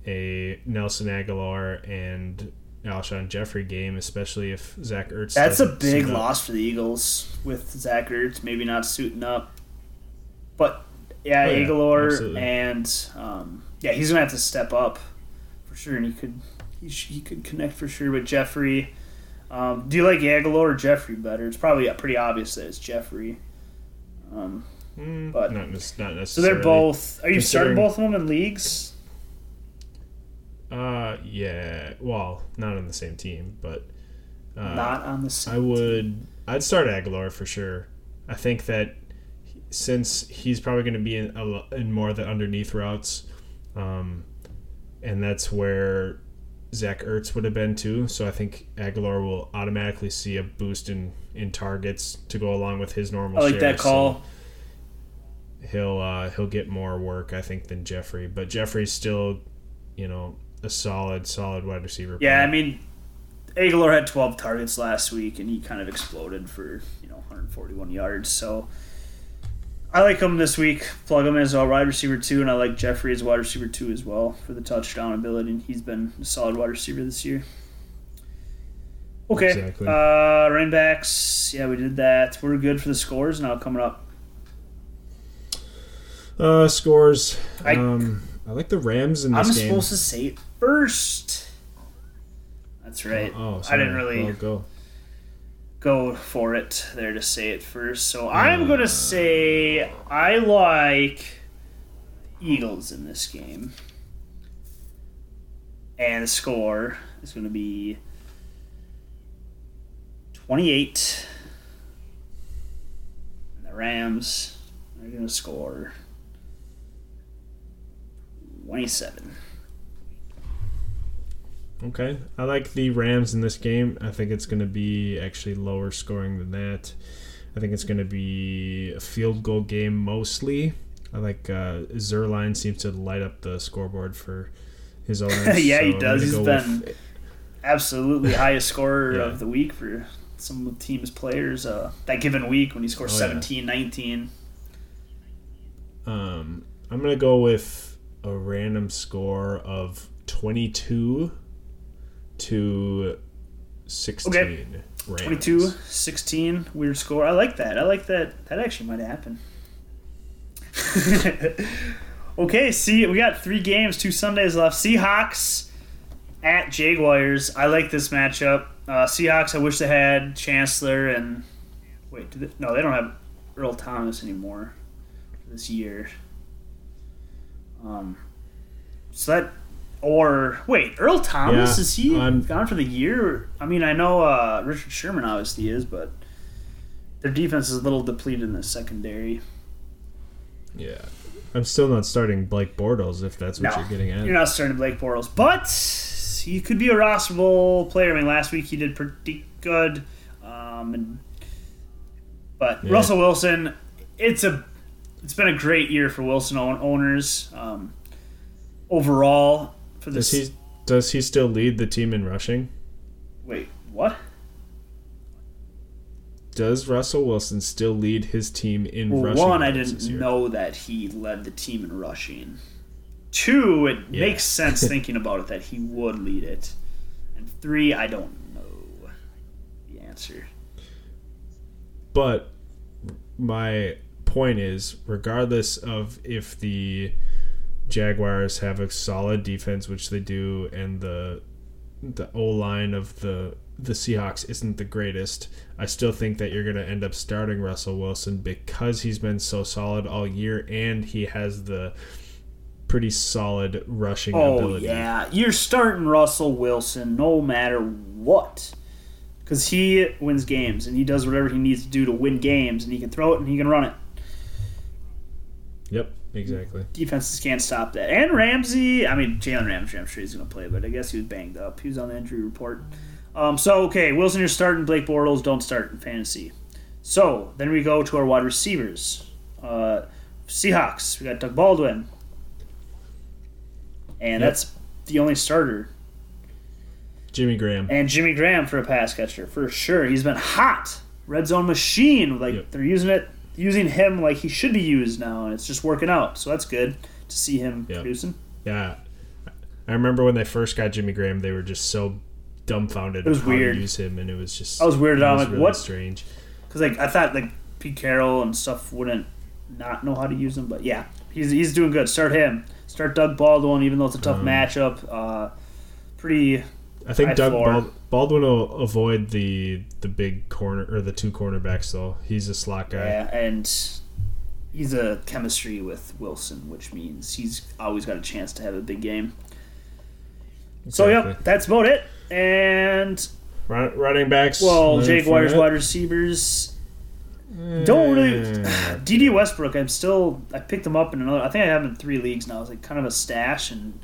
a Nelson Agholor, and Alshon Jeffery game, especially if Zach Ertz. That's a big loss for the Eagles with Zach Ertz maybe not suiting up. But yeah, Oh, yeah, Agholor absolutely. and um, yeah, he's gonna have to step up for sure, and he could he, he could connect for sure with Jeffery. Um, do you like Agholor or Jeffery better? It's probably pretty obvious that it's Jeffery. Um, Mm, But- not, not so they're both. Are you starting both of them in leagues? Uh, yeah. Well, not on the same team, but uh, Not on the same. I would. I'd start Agholor for sure. I think that since he's probably going to be in, a in more of the underneath routes, um, and that's where Zach Ertz would have been too. So I think Agholor will automatically see a boost in, in targets to go along with his normal. I like share, that call. so he'll uh, he'll get more work, I think, than Jeffery. But Jeffery's still, you know, a solid solid wide receiver. Yeah, I mean, Agholor had 12 targets last week, and he kind of exploded for you know 141 yards. So I like him this week. Plug him as a wide receiver two, and I like Jeffery as wide receiver two as well for the touchdown ability. And he's been a solid wide receiver this year. Okay, Exactly. uh, running backs. Yeah, we did that. We're good for the scores now coming up. Uh, scores. I- um, I like the Rams in this game. I'm game. supposed to say it first. That's right. Oh, I didn't really. Well, go. Go for it there to say it first. So I'm Uh. going to say I like Eagles in this game. And the score is going to be 28. And the Rams are going to score 27. Okay, I like the Rams in this game. I think it's going to be actually lower scoring than that. I think it's going to be a field goal game mostly. I like uh, Zuerlein seems to light up the scoreboard for his owners. Yeah, he so I'm does. He's been- with- absolutely highest scorer Yeah. of the week for some of the team's players uh, that given week when he scores Oh, yeah. 17, 19. um, I'm going to go with a random score of 22 to 16. Rams. 22, 16, weird score. I like that. I like that. That actually might happen. okay, see, we got three games, two Sundays left. Seahawks at Jaguars. I like this matchup. Uh, Seahawks, I wish they had Chancellor and. Wait, they, no, they don't have Earl Thomas anymore this year. Um, so that. Or wait, Earl Thomas Yeah, is he I'm- gone for the year? I mean, I know uh, Richard Sherman obviously is, but their defense is a little depleted in the secondary. Yeah. I'm still not starting Blake Bortles if that's what No, you're getting at. You're not starting Blake Bortles, but he could be a rosterable player. I mean, last week he did pretty good, um, and, but Yeah. Russell Wilson, it's a it's been a great year for Wilson owners um, overall for Does he does he still lead the team in rushing? Wait, what? Does Russell Wilson still lead his team in Well, rushing? one, I didn't know that he led the team in rushing. Two, it Yeah. makes sense thinking about it that he would lead it. And three, I don't know the answer. But my point is, regardless of if the Jaguars have a solid defense, which they do, and the the O line of the the Seahawks isn't the greatest, I still think that you're going to end up starting Russell Wilson because he's been so solid all year, and he has the pretty solid rushing Oh ability. yeah, you're starting Russell Wilson no matter what, because he wins games and he does whatever he needs to do to win games, and he can throw it and he can run it. Yep, exactly. Defenses can't stop that. And Ramsey, I mean Jalen Ramsey, I'm sure he's going to play, but I guess he was banged up. He was on the injury report. Um, so okay, Wilson, you're starting. Blake Bortles don't start in fantasy. So then we go to our wide receivers. Uh, Seahawks, we got Doug Baldwin, and Yep. that's the only starter. Jimmy Graham. And Jimmy Graham for a pass catcher for sure. He's been hot, red zone machine. Like Yep. they're using it, using him like he should be used now, and it's just working out. So that's good to see him Yep. producing. Yeah, I remember when they first got Jimmy Graham, they were just so dumbfounded It was weird. to use him, and it was just I was weirded out. Was like, really what? strange. Because like I thought like Pete Carroll and stuff wouldn't not know how to use him, but yeah, he's he's doing good. Start him. Start Doug Baldwin, even though it's a tough Um, matchup. Uh, pretty I think Doug floor. Bald- Baldwin will avoid the the big corner or the two cornerbacks though. He's a slot guy. Yeah, and he's a chemistry with Wilson, which means he's always got a chance to have a big game. So yep, that's about it. And Run, running backs. well, Jaguars wide receivers don't really. Eh. Dede Westbrook, I'm still. I picked him up in another. I think I have him in three leagues now. It's like kind of a stash, and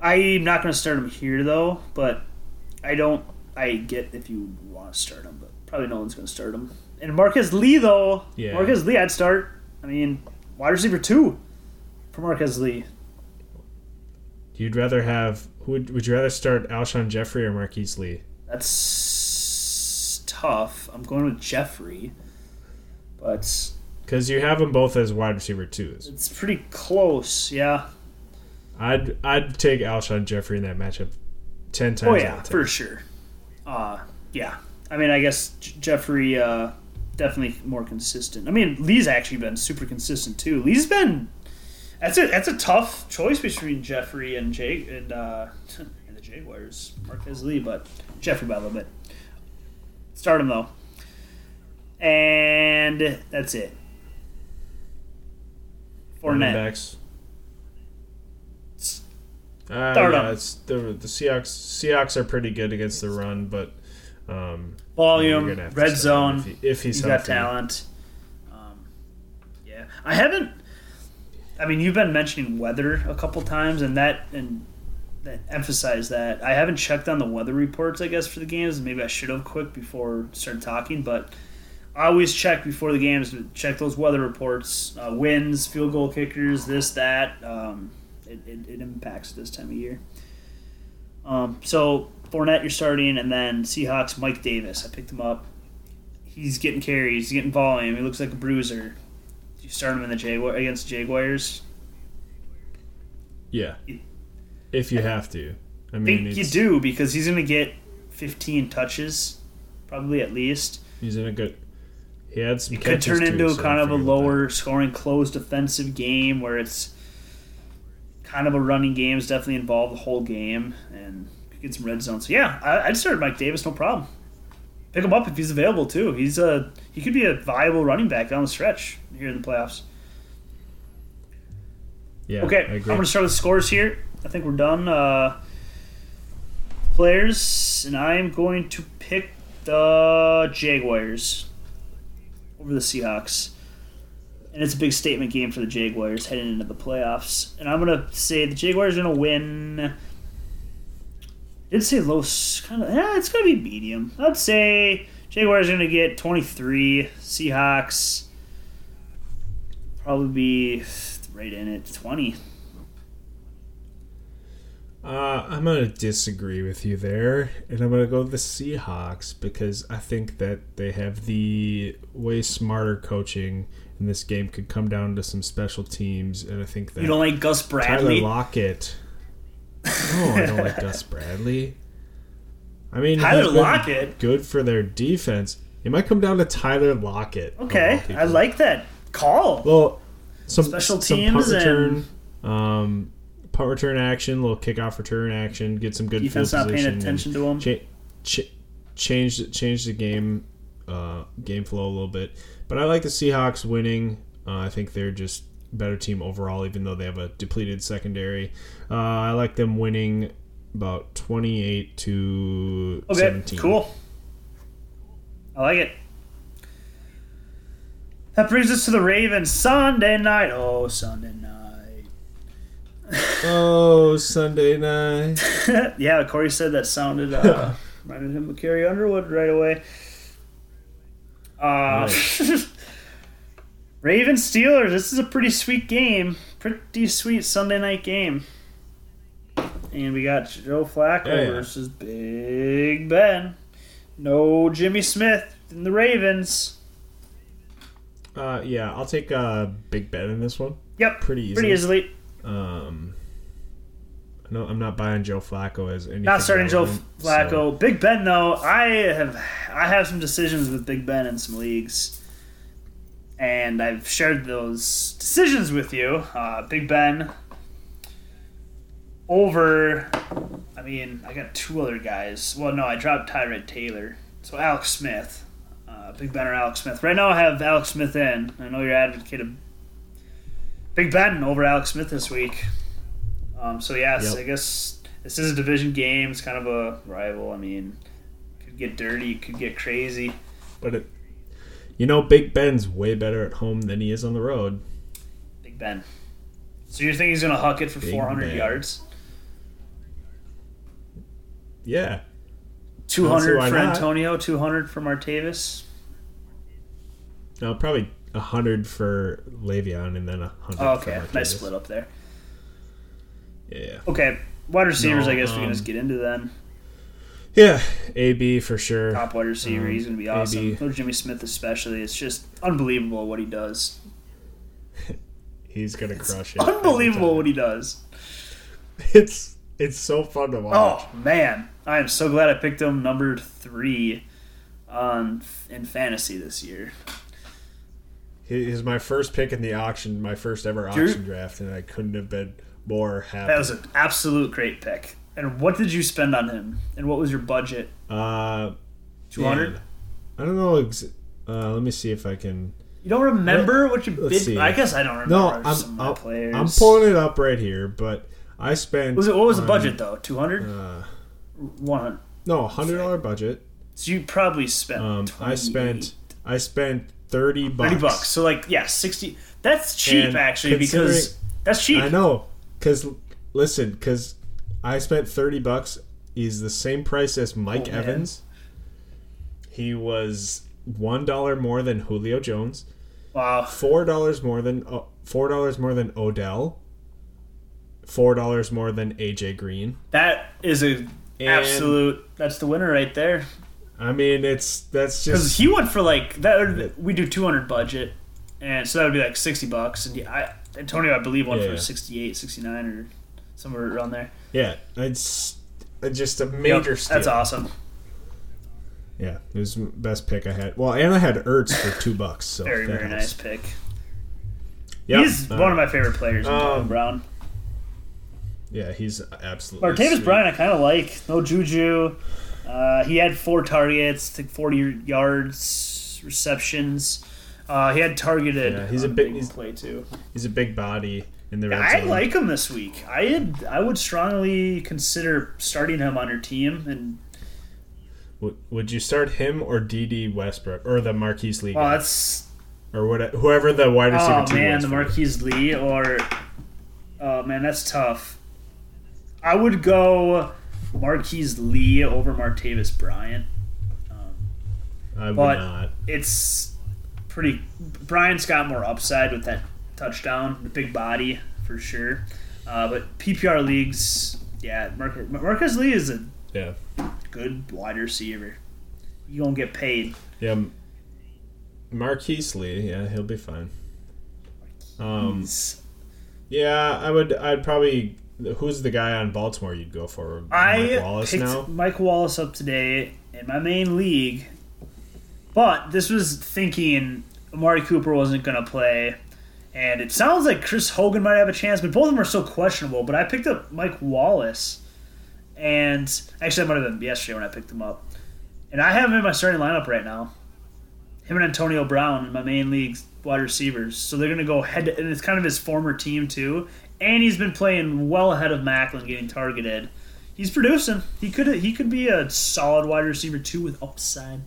I'm not going to start him here though. But I don't. I get if you want to start him, but probably no one's going to start him. And Marcus Lee though, Yeah. Marqise Lee, I'd start. I mean, wide receiver two for Marcus Lee. You'd rather have who would, would you rather start Alshon Jeffery or Marqise Lee? That's tough. I'm going with Jeffery, but Because you have them both as wide receiver twos. it's pretty close. Yeah. I'd I'd take Alshon Jeffery in that matchup ten times. Oh yeah, of 10. for sure. Uh, yeah. I mean, I guess J- Jeffery uh, definitely more consistent. I mean, Lee's actually been super consistent too. Lee's been that's a that's a tough choice between Jeffery and Jake and uh, and the Jaguars. Marqise Lee, but Jeffery by a little bit. Start him though, and that's it. Running Fournette. backs. Uh, Start yeah, it's the the Seahawks. Seahawks are pretty good against the run, but um, Volume, you're gonna have to red zone. If, he, if he's got talent. Um, yeah, I haven't. I mean, you've been mentioning weather a couple times, and that and that emphasize that. I haven't checked on the weather reports. I guess for the games, maybe I should have quick before started talking. But I always check before the games. Check those weather reports, uh, winds, field goal kickers, this that. Um, it, it, it impacts this time of year. Um, so Fournette, you're starting, and then Seahawks, Mike Davis. I picked him up. He's getting carries, he's getting volume. He looks like a bruiser. You start him in the Jaguar against the Jaguars. Yeah, if you have to. I I mean, think you do because he's going to get 15 touches, probably at least. He's in a good. He had some. It could turn too, into so kind of a about that. lower scoring, closed defensive game where it's kind of a running game. Is definitely involved the whole game and get some red zone. So yeah, I, I'd start Mike Davis, no problem. Pick him up if he's available too. He's a he could be a viable running back down the stretch here in the playoffs. Yeah. Okay, I I'm going to start with scores here. I think we're done. Uh, players, and I'm going to pick the Jaguars over the Seahawks. And it's a big statement game for the Jaguars heading into the playoffs. And I'm to say the Jaguars are to win. I did say low, kind of. Yeah, it's to be medium. I'd say Jaguars are to get 23. Seahawks probably be right in it, 20. Uh, I'm gonna disagree with you there, and I'm gonna go the Seahawks because I think that they have the way smarter coaching, and this game could come down to some special teams, and I think that You don't like Gus Bradley, Tyler Bradley? Lockett. No, I don't like Gus Bradley. I mean, Tyler Lockett? good for their defense. It might come down to Tyler Lockett. of Okay, I like that call. Well, some Special some teams and- return, um, punt return action, little kickoff return action, get some good Defense field not paying position, attention to him. cha- cha- change change the game uh, game flow a little bit. But I like the Seahawks winning. Uh, I think they're just better team overall, even though they have a depleted secondary. Uh, I like them winning about twenty eight to Okay, seventeen. cool. I like it. That brings us to the Ravens Sunday night. Oh, Sunday night. Oh, Sunday night. yeah, Corey said that sounded uh, reminded him of Carrie Underwood right away. Uh, Ravens Steelers. This is a pretty sweet game. Pretty sweet Sunday night game. And we got Joe Flacco Yeah, yeah. versus Big Ben. No Jimmy Smith in the Ravens. Uh, yeah, I'll take uh, Big Ben in this one. Yep, Pretty easy. pretty easily. Um, no, I'm not buying Joe Flacco as anything. Not starting Joe Flacco. so- Big Ben though, I have I have some decisions with Big Ben in some leagues, and I've shared those decisions with you. Uh, Big Ben over. I mean, I got two other guys. Well, no, I dropped Tyrod Taylor. So Alex Smith, uh, Big Ben or Alex Smith. Right now, I have Alex Smith in. I know you're advocating Big Ben over Alex Smith this week. Um, so yes, Yep. I guess this is a division game. It's kind of a rival. I mean, could get dirty, could get crazy. But it, you know, Big Ben's way better at home than he is on the road. Big Ben. So you think he's gonna huck it for Big 400 Ben. yards? Yeah, 200 why for not. Antonio, 200 for Martavis. no, probably a hundred for Le'Veon and then a hundred. Oh, for okay, nice split up there. Yeah, Okay, wide receivers. No, I guess we can um, just get into then. yeah, AB for sure. Top wide receiver. um, he's gonna be awesome. Jimmy Smith especially. It's just unbelievable what he does. He's gonna crush it. Unbelievable what he does. It's it's so fun to watch. Oh man, I am so glad I picked him number three on in fantasy this year. He is my first pick in the auction, my first ever auction draft, and I couldn't have been more. That was an absolute great pick. And what did you spend on him? And what was your budget? uh, 200? I don't know. Ex- uh, let me see if I can. You don't remember what you bid? see. I guess I don't remember No, I'm some I'm, players. I'm pulling it up right here, but I spent. Was it what was the budget though? Two hundred? Uh, One hundred. no, hundred dollar budget. So you probably spent. Um, I spent I spent thirty bucks. thirty bucks. So like yeah, sixty. That's cheap And actually because that's cheap. I know, cause listen, cause I spent thirty bucks. Is the same price as Mike Oh. Evans. He was one dollar more than Julio Jones. Wow. Four dollars more than uh, four dollars more than Odell. Four dollars more than AJ Green. That is a absolute. That's the winner right there. I mean, it's that's just Because he went for like that. We do two hundred budget, and so that would be like sixty bucks. And I Antonio, I believe, went Yeah, for yeah. 68, 69 or somewhere around there. yeah, it's just a major Yep, steal. That's awesome. Yeah, it was the best pick I had. Well, and I had Ertz for two bucks. So Very very helps. nice pick. Yep. He's Uh, one of my favorite players. Um, Brown. Yeah, he's absolutely. Martavis. Bryant, I kind of like. No Juju. Uh, he had four targets, think 40 yards, receptions. Uh, he had targeted. Yeah, he's a big- he's- play too. He's a big body in the red I zone. like him this week. I had, I would strongly consider starting him on your team, and Would, would you start him or Dede Westbrook or the Marqise Lee well, that's or what, whoever the wide receiver oh man, the? Marqise Lee or oh man, that's tough. I would go Marqise Lee over Martavis Bryant. Um, I would not. it's pretty. Bryant's got more upside with that touchdown, the big body for sure. Uh, but PPR leagues, yeah, Marcus, Marcus Lee is a Yeah, good wide receiver. You gonna get paid. yeah. Marqise Lee, yeah, he'll be fine. Um, yeah, I would. I'd probably. Who's the guy on Baltimore you'd go for? I Mike Wallace picked now. Mike Wallace up today in my main league, but this was thinking Amari Cooper wasn't going to play, and it sounds like Chris Hogan might have a chance, but both of them are so questionable. But I picked up Mike Wallace, and actually, that might have been yesterday when I picked him up, and I have him in my starting lineup right now. Him and Antonio Brown in my main league wide receivers, so they're going to go head, to, and it's kind of his former team too. And he's been playing well ahead of Maclin, getting targeted he's producing. He could he could be a solid wide receiver too with upside.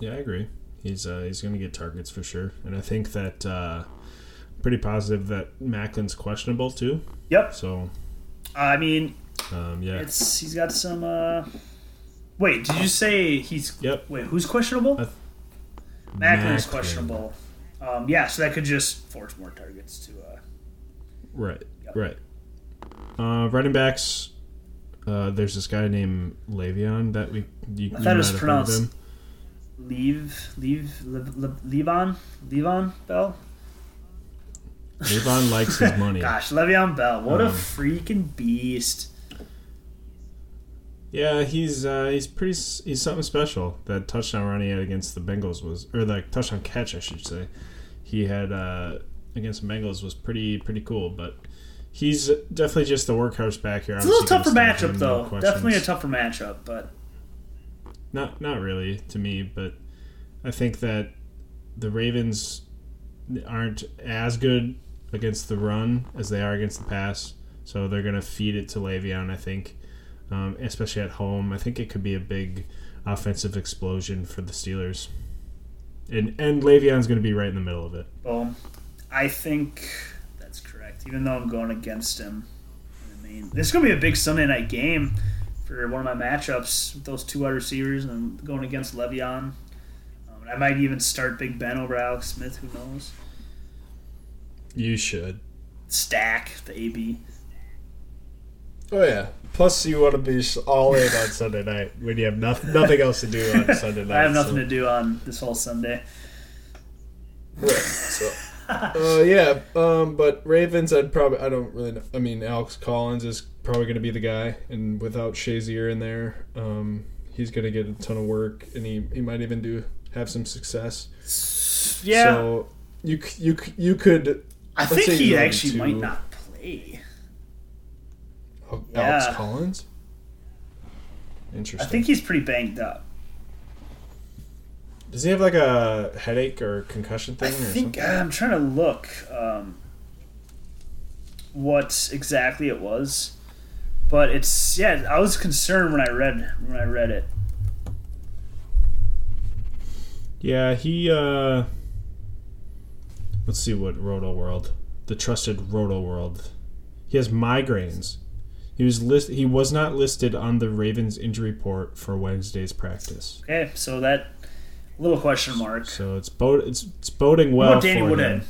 Yeah, I agree. He's uh, he's going to get targets for sure, and I think that uh, pretty positive that Maclin's questionable too. Yep. So I mean, um, yeah, it's he's got some. uh Wait, did you say he's? Yep. Wait, who's questionable? Uh, Maclin's Maclin. questionable. Um, yeah, so that could just force more targets to. uh Right, Yep. right. Uh, running backs. Uh, there's this guy named Le'Veon that we you, you I thought it was have heard of pronounced-. Leave, leave, Levon, Levon Bell. Le'Veon likes his money. Gosh, Le'Veon Bell, what a Um, freaking beast! Yeah, he's uh, he's pretty he's something special. That touchdown run he had against the Bengals was, or the touchdown catch I should say, he had uh, against the Bengals was pretty pretty cool. But he's definitely just the workhorse back here. It's a little tougher matchup, though. Definitely a tougher matchup, but not not really to me. But I think that the Ravens aren't as good against the run as they are against the pass, so they're gonna feed it to Le'Veon. I think, um, especially at home. I think it could be a big offensive explosion for the Steelers. And and Le'Veon's going to be right in the middle of it. Well, I think that's correct. Even though I'm going against him, I mean, this is going to be a big Sunday night game for one of my matchups with those two wide receivers, and going against Le'Veon. Um, I might even start Big Ben over Alex Smith. Who knows? You should stack the AB. Oh yeah. Plus, you want to be all in on Sunday night when you have nothing, nothing else to do on Sunday night. I have nothing so. to do on this whole Sunday. Right. So, uh, yeah. Um, but Ravens, I'd probably. I don't really. know. I mean, Alex Collins is probably going to be the guy, and without Shazier in there, um, he's going to get a ton of work, and he, he might even do have some success. Yeah. So you you you could. I think he actually two, might not play. Alex Collins. Interesting. I think he's pretty banged up. Does he have like a headache or concussion thing? I think uh, I'm trying to look um, what exactly it was, but it's yeah. I was concerned when I read when I read it. Yeah, he. uh Let's see what Rotoworld, the trusted Rotoworld. He has migraines. He was list. He was not listed on the Ravens injury report for Wednesday's practice. Okay, so that little question mark. So it's bod- it's, it's boding well what Danny for Woodhead? him.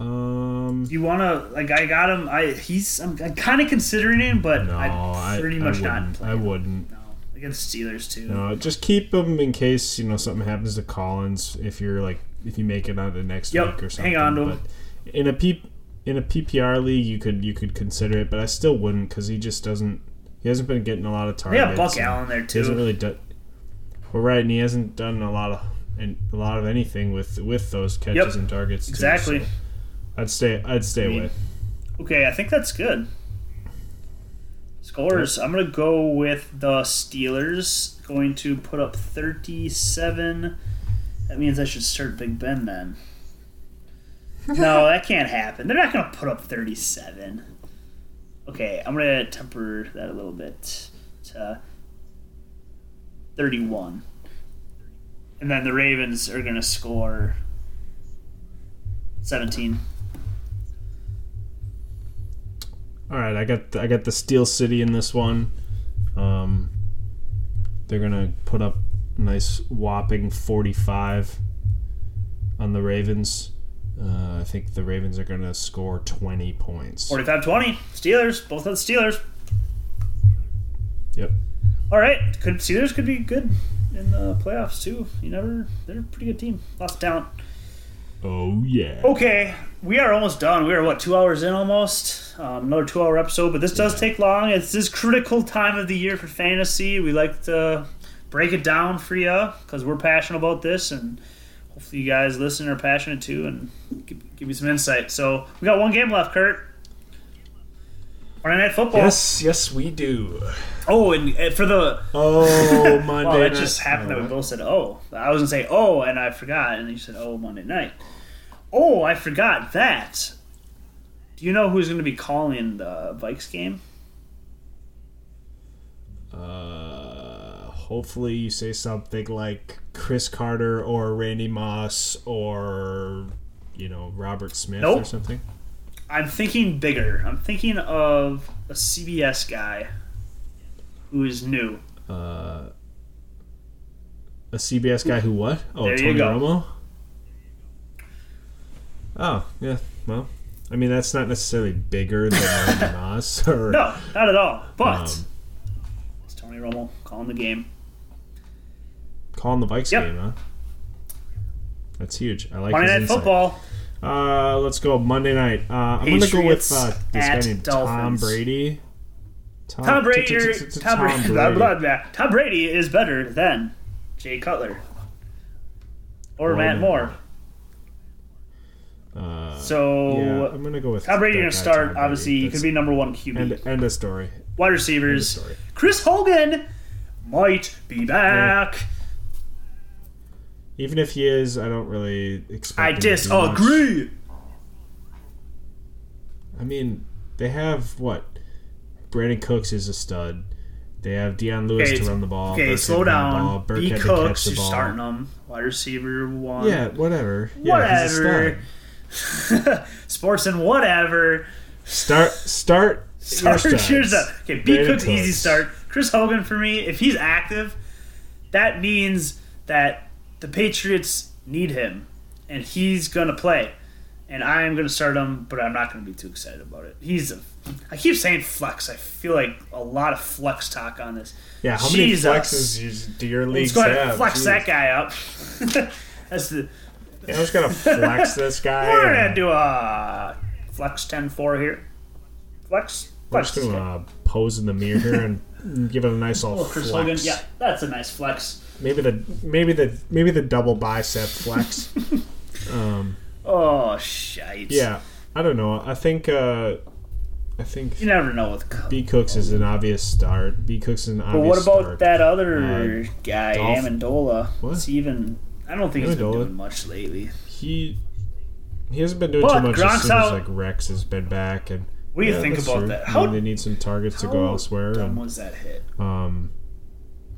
Um, you want to like? I got him. I he's. I'm, I'm kind of considering him, but no, I pretty I, much I not. I wouldn't. No, against Steelers too. No, just keep him in case you know something happens to Collins. If you're like, if you make it on the next yep, week or something. Hang on to him. But in a peep in a PPR league, you could you could consider it, but I still wouldn't because he just doesn't. He hasn't been getting a lot of targets. Yeah, Buck Allen there too. He hasn't really done. Well, right, and he hasn't done a lot of and a lot of anything with with those catches yep, and targets. Too, exactly. So I'd stay. I'd stay I mean, away. Okay, I think that's good. Scores. I'm gonna go with the Steelers. Going to put up 37. That means I should start Big Ben then no, that can't happen. They're not going to put up 37. Okay, I'm going to temper that a little bit to 31. And then the Ravens are going to score 17. All right, I got the, I got the Steel City in this one. Um, they're gonna put up a nice whopping 45 on the Ravens. Uh, I think the Ravens are going to score 20 points. 45 20. Steelers. Both of the Steelers. Yep. All right. Could Steelers could be good in the playoffs, too. You never. They're a pretty good team. Lots of talent. Oh, yeah. Okay. We are almost done. We are, what, two hours in almost? Um, another two hour episode, but this does yeah. take long. It's this critical time of the year for fantasy. We like to break it down for you because we're passionate about this and hopefully you guys listen are passionate too and give, give me some insight. So we got one game left, Kurt. Monday Night Football. Yes, yes, we do. Oh, and for the oh Monday. well, it just happened that we both said oh. I was gonna say oh, and I forgot, and you said oh Monday night. Oh, I forgot that. Do you know who's going to be calling the Vikes game? Uh, hopefully you say something like Cris Carter or Randy Moss or you know Robert Smith nope. or something? I'm thinking bigger. I'm thinking of a CBS guy who is new. Uh, a CBS guy who what? Oh, there Tony Romo. Oh yeah, well, I mean that's not necessarily bigger than Moss. Or, no, not at all. But um, it's Tony Romo calling the game. Calling the Vikes yep. game, huh? That's huge. I like Monday Night Football. Uh, let's go Monday night. Uh, I'm going to go with uh, this guy named Tom Brady. Tom, Tom Brady. Tom Brady. Tom Brady is better than Jay Cutler or Matt Moore. Uh, So I'm gonna go with Tom Brady that going guy, to start. Brady. Obviously, he could That's- be number one QB. end end of story. Wide receivers. story. Chris Hogan might be back. Even if he is, I don't really expect. I him to do much. disagree. I mean, they have what? Brandin Cooks is a stud. They have Dion Lewis Okay, to run the ball. Okay, Burkhead slow to run the ball, down. B to catch Cooks, you're starting them. Wide receiver one. Yeah, whatever. Yeah, whatever. stud. Sports and whatever. Start, start. Start your stuff. Okay, B Brandin Cook's easy start. Chris Hogan for me, if he's active, that means that the Patriots need him, and he's gonna play, and I am gonna start him, but I'm not gonna be too excited about it. He's a. I keep saying flex. I feel like a lot of flex talk on this. Yeah, how many flexes you, do your Let's go have? flex Jeez. that guy up. That's the. Yeah, I'm just gonna flex this guy. We're gonna do a flex 10-4 here. Flex. We're just gonna uh, pose in the mirror and give it a nice old Oh, Chris flex. Hogan. Yeah, that's a nice flex. Maybe the maybe the maybe the double bicep flex. um, Oh shite. yeah, I don't know. I think uh, I think You never know with. B Cooks is an obvious start. B Cooks is an obvious but what about start. that other Uh, guy, Dolph- Amendola? What? What's he even? I don't think he's been doing much lately. He he hasn't been doing But too much Gronk's as soon as out. like Rex has been back and. What do you Yeah, think about true. that? I How, mean, they need some targets to go elsewhere. dumb And, was that hit? um,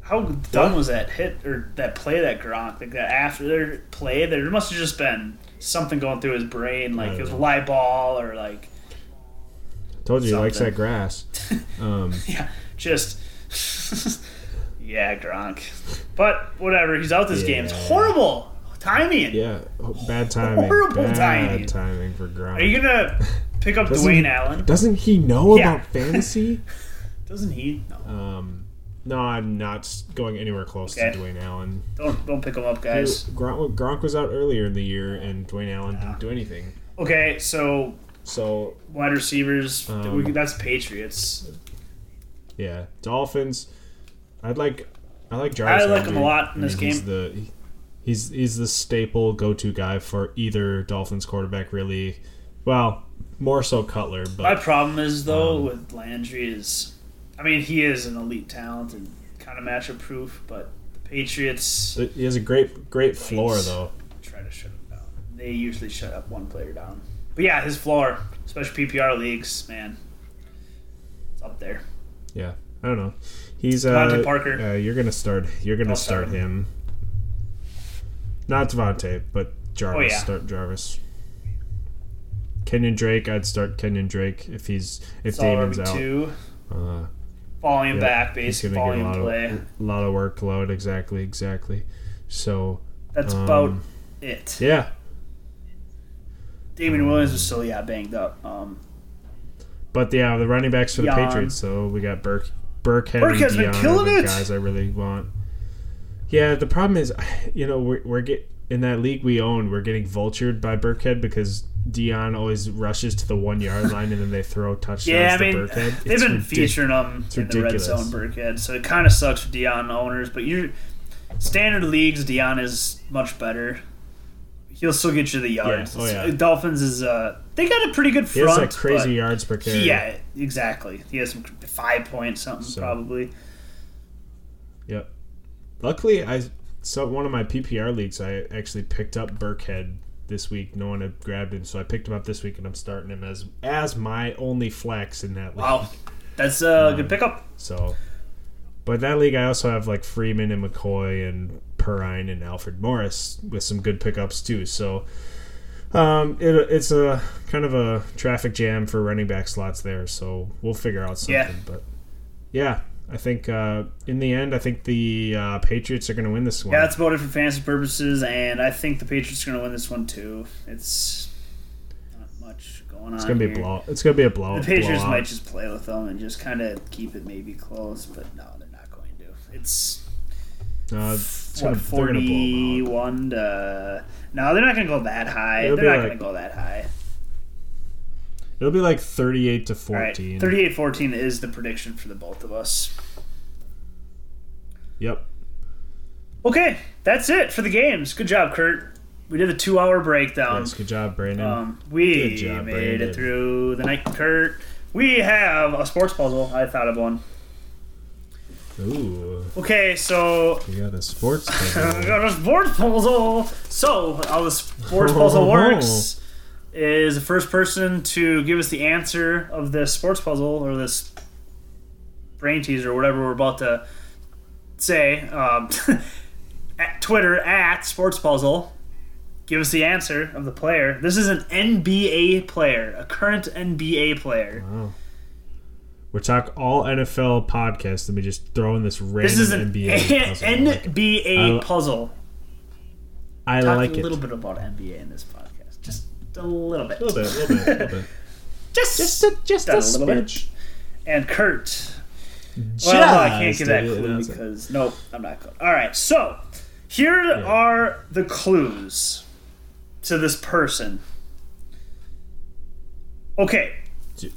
How dumb was that hit or that play that Gronk? Like that after their play, there must have just been something going through his brain, like it was a ball or like told you he likes that grass. Um, yeah, just yeah, Gronk. But whatever, he's out this game. It's horrible timing. yeah, bad timing. Horrible bad timing. timing for Gronk. Are you gonna pick up Doesn't- Dwayne Allen? Doesn't he know Yeah. about fantasy? Doesn't he? No. um, no, I'm not going anywhere close Okay. to Dwayne Allen. Don't don't pick him up, He- guys. Gronk, Gronk was out earlier in the year, and Dwayne Allen didn't do anything. Okay, so So wide receivers. Um, we, that's Patriots. yeah, Dolphins. I'd like. I like Jarvis. I like him a lot in I this mean, He's the he's he's the staple go-to guy for either Dolphins quarterback. Really, well, more so Cutler, But My problem is though um, with Landry is, I mean he is an elite talent and kind of matchup proof, but the Patriots he has a great great floor though. try to shut him down. They usually shut up one player down. But yeah, his floor, especially PPR leagues, man, it's up there. Yeah, I don't know. He's uh, DeVante Parker. Uh, you're gonna start. You're gonna I'll start, start him. Not Devontae, but Jarvis. Oh, yeah. Start Jarvis. Kenyan Drake. I'd start Kenyan Drake if he's if Damon's out. Uh, volume yeah, back, he's base gonna a volume lot play. of lot of workload. Exactly, exactly. So That's um, about it. yeah. Damien Williams was still yeah banged up. Um, But yeah, the running backs for the Jan. Patriots. So we got Burke, Burke and has been Dion are killing the it. guys I really want. Yeah, the problem is, you know, we're, we're get in that league we own. We're getting vultured by Burkhead because Dion always rushes to the one yard line and then they throw touchdowns yeah, I to mean Burkhead. they've It's been ridic- featuring him it's in the red zone Burkhead, so it kind of sucks for Dion owners. But you standard leagues, Dion is much better. He'll still get you the yards. Oh, yeah. Dolphins is uh they got a pretty good front. He has like crazy yards per carry. yeah, exactly. He has some five point something So- probably. Yep. Luckily, I so one of my PPR leagues, I actually picked up Burkhead this week. No one had grabbed him, so I picked him up this week, and I'm starting him as as my only flex in that league. Wow, that's a Um, good pickup. So, but that league, I also have like Freeman and McCoy and Perine and Alfred Morris with some good pickups too. So, um, it, it's a kind of a traffic jam for running back slots there. So we'll figure out something. Yeah. But yeah, I think uh, in the end, I think the uh, Patriots are going to win this one. Yeah, that's voted for fantasy purposes, and I think the Patriots are going to win this one too. It's not much going on. it's going to be a here. blow. It's going to be a blow. The Patriots blowout. might just play with them and just kind of keep it maybe close, but no, they're not going to. It's Uh, it's what gonna, they're going to blow 'em out. forty-one to. No, they're not going to go that high. It'll they're not like- going to go that high. It'll be like thirty-eight to All right, fourteen. 38-14 is the prediction for the both of us. Yep. Okay, that's it for the games. Good job, Kurt. we did a two-hour breakdown. Yes, good job, Brandon. Um, we job, made Brandon. it through the night, Kurt. We have a sports puzzle. I thought of one. Ooh, Okay, so we got a sports. Puzzle. got a sports puzzle. So how the sports puzzle works is the first person to give us the answer of this sports puzzle or this brain teaser or whatever we're about to say. Um, at Twitter at sports puzzle. Give us the answer of the player. This is an NBA player, a current NBA player. Wow. We're talk all NFL podcast, and we just throw in this random This is an NBA puzzle. I like it. NBA I- puzzle. I Talk like a it. little bit about NBA in this podcast, a little bit. A little bit, a little bit, a little bit. Just, Just a, just a a little bit. and Kurt. Well, no, I can't Just give that clue because nope, I'm not. All right, so here are the clues to this person. Okay,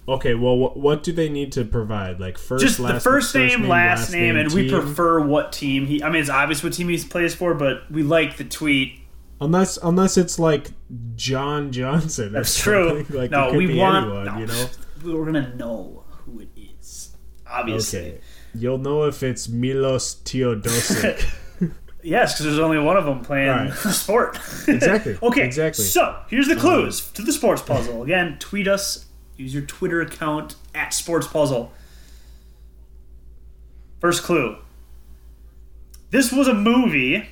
Okay, well, what, what do they need to provide? Like first, just last, the first, name, last name, and we prefer what team he. I mean, it's obvious what team he plays for, but we like the tweet. Unless, unless it's like John Johnson. That's true. Like no, we want. anyone, no, you know. we're gonna know who it is. Obviously, Okay, you'll know if it's Milos Teodosic. yes, because there's only one of them playing Right. the sport. exactly. Okay, Exactly. So here's the um, clues to the sports puzzle. Again, tweet us. Use your Twitter account at Sports Puzzle. First clue. This was a movie.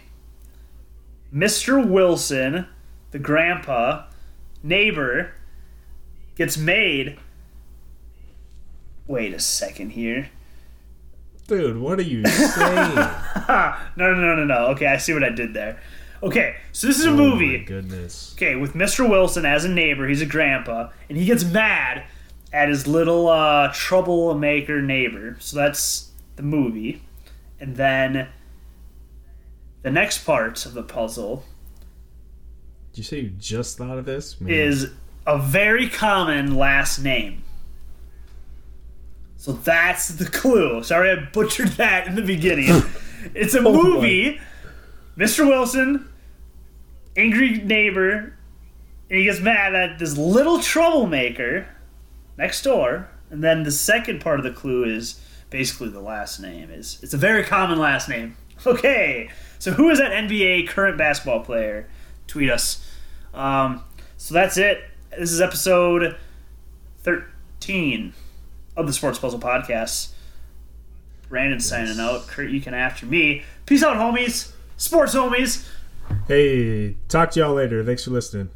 Mr. Wilson, the grandpa, neighbor, gets made. Wait a second here. Dude, what are you saying? no, no, no, no, no. Okay, I see what I did there. Okay, so this is a Oh movie. my goodness. Okay, with Mr. Wilson as a neighbor, he's a grandpa, and he gets mad at his little uh, troublemaker neighbor. So that's the movie. And then the next part of the puzzle Did you say you just thought of this? Man. is a very common last name. So that's the clue. Sorry I butchered that in the beginning. it's a Oh, boy. movie. Mr. Wilson, angry neighbor, and he gets mad at this little troublemaker next door. And then the second part of the clue is basically the last name. is It's a very common last name. Okay, so who is that NBA current basketball player? Tweet us. Um, so that's it. This is episode 13 of the Sports Puzzle Podcast. Brandon signing out. Kurt, you can after me. Peace out, homies. Sports homies. Hey, talk to y'all later. Thanks for listening.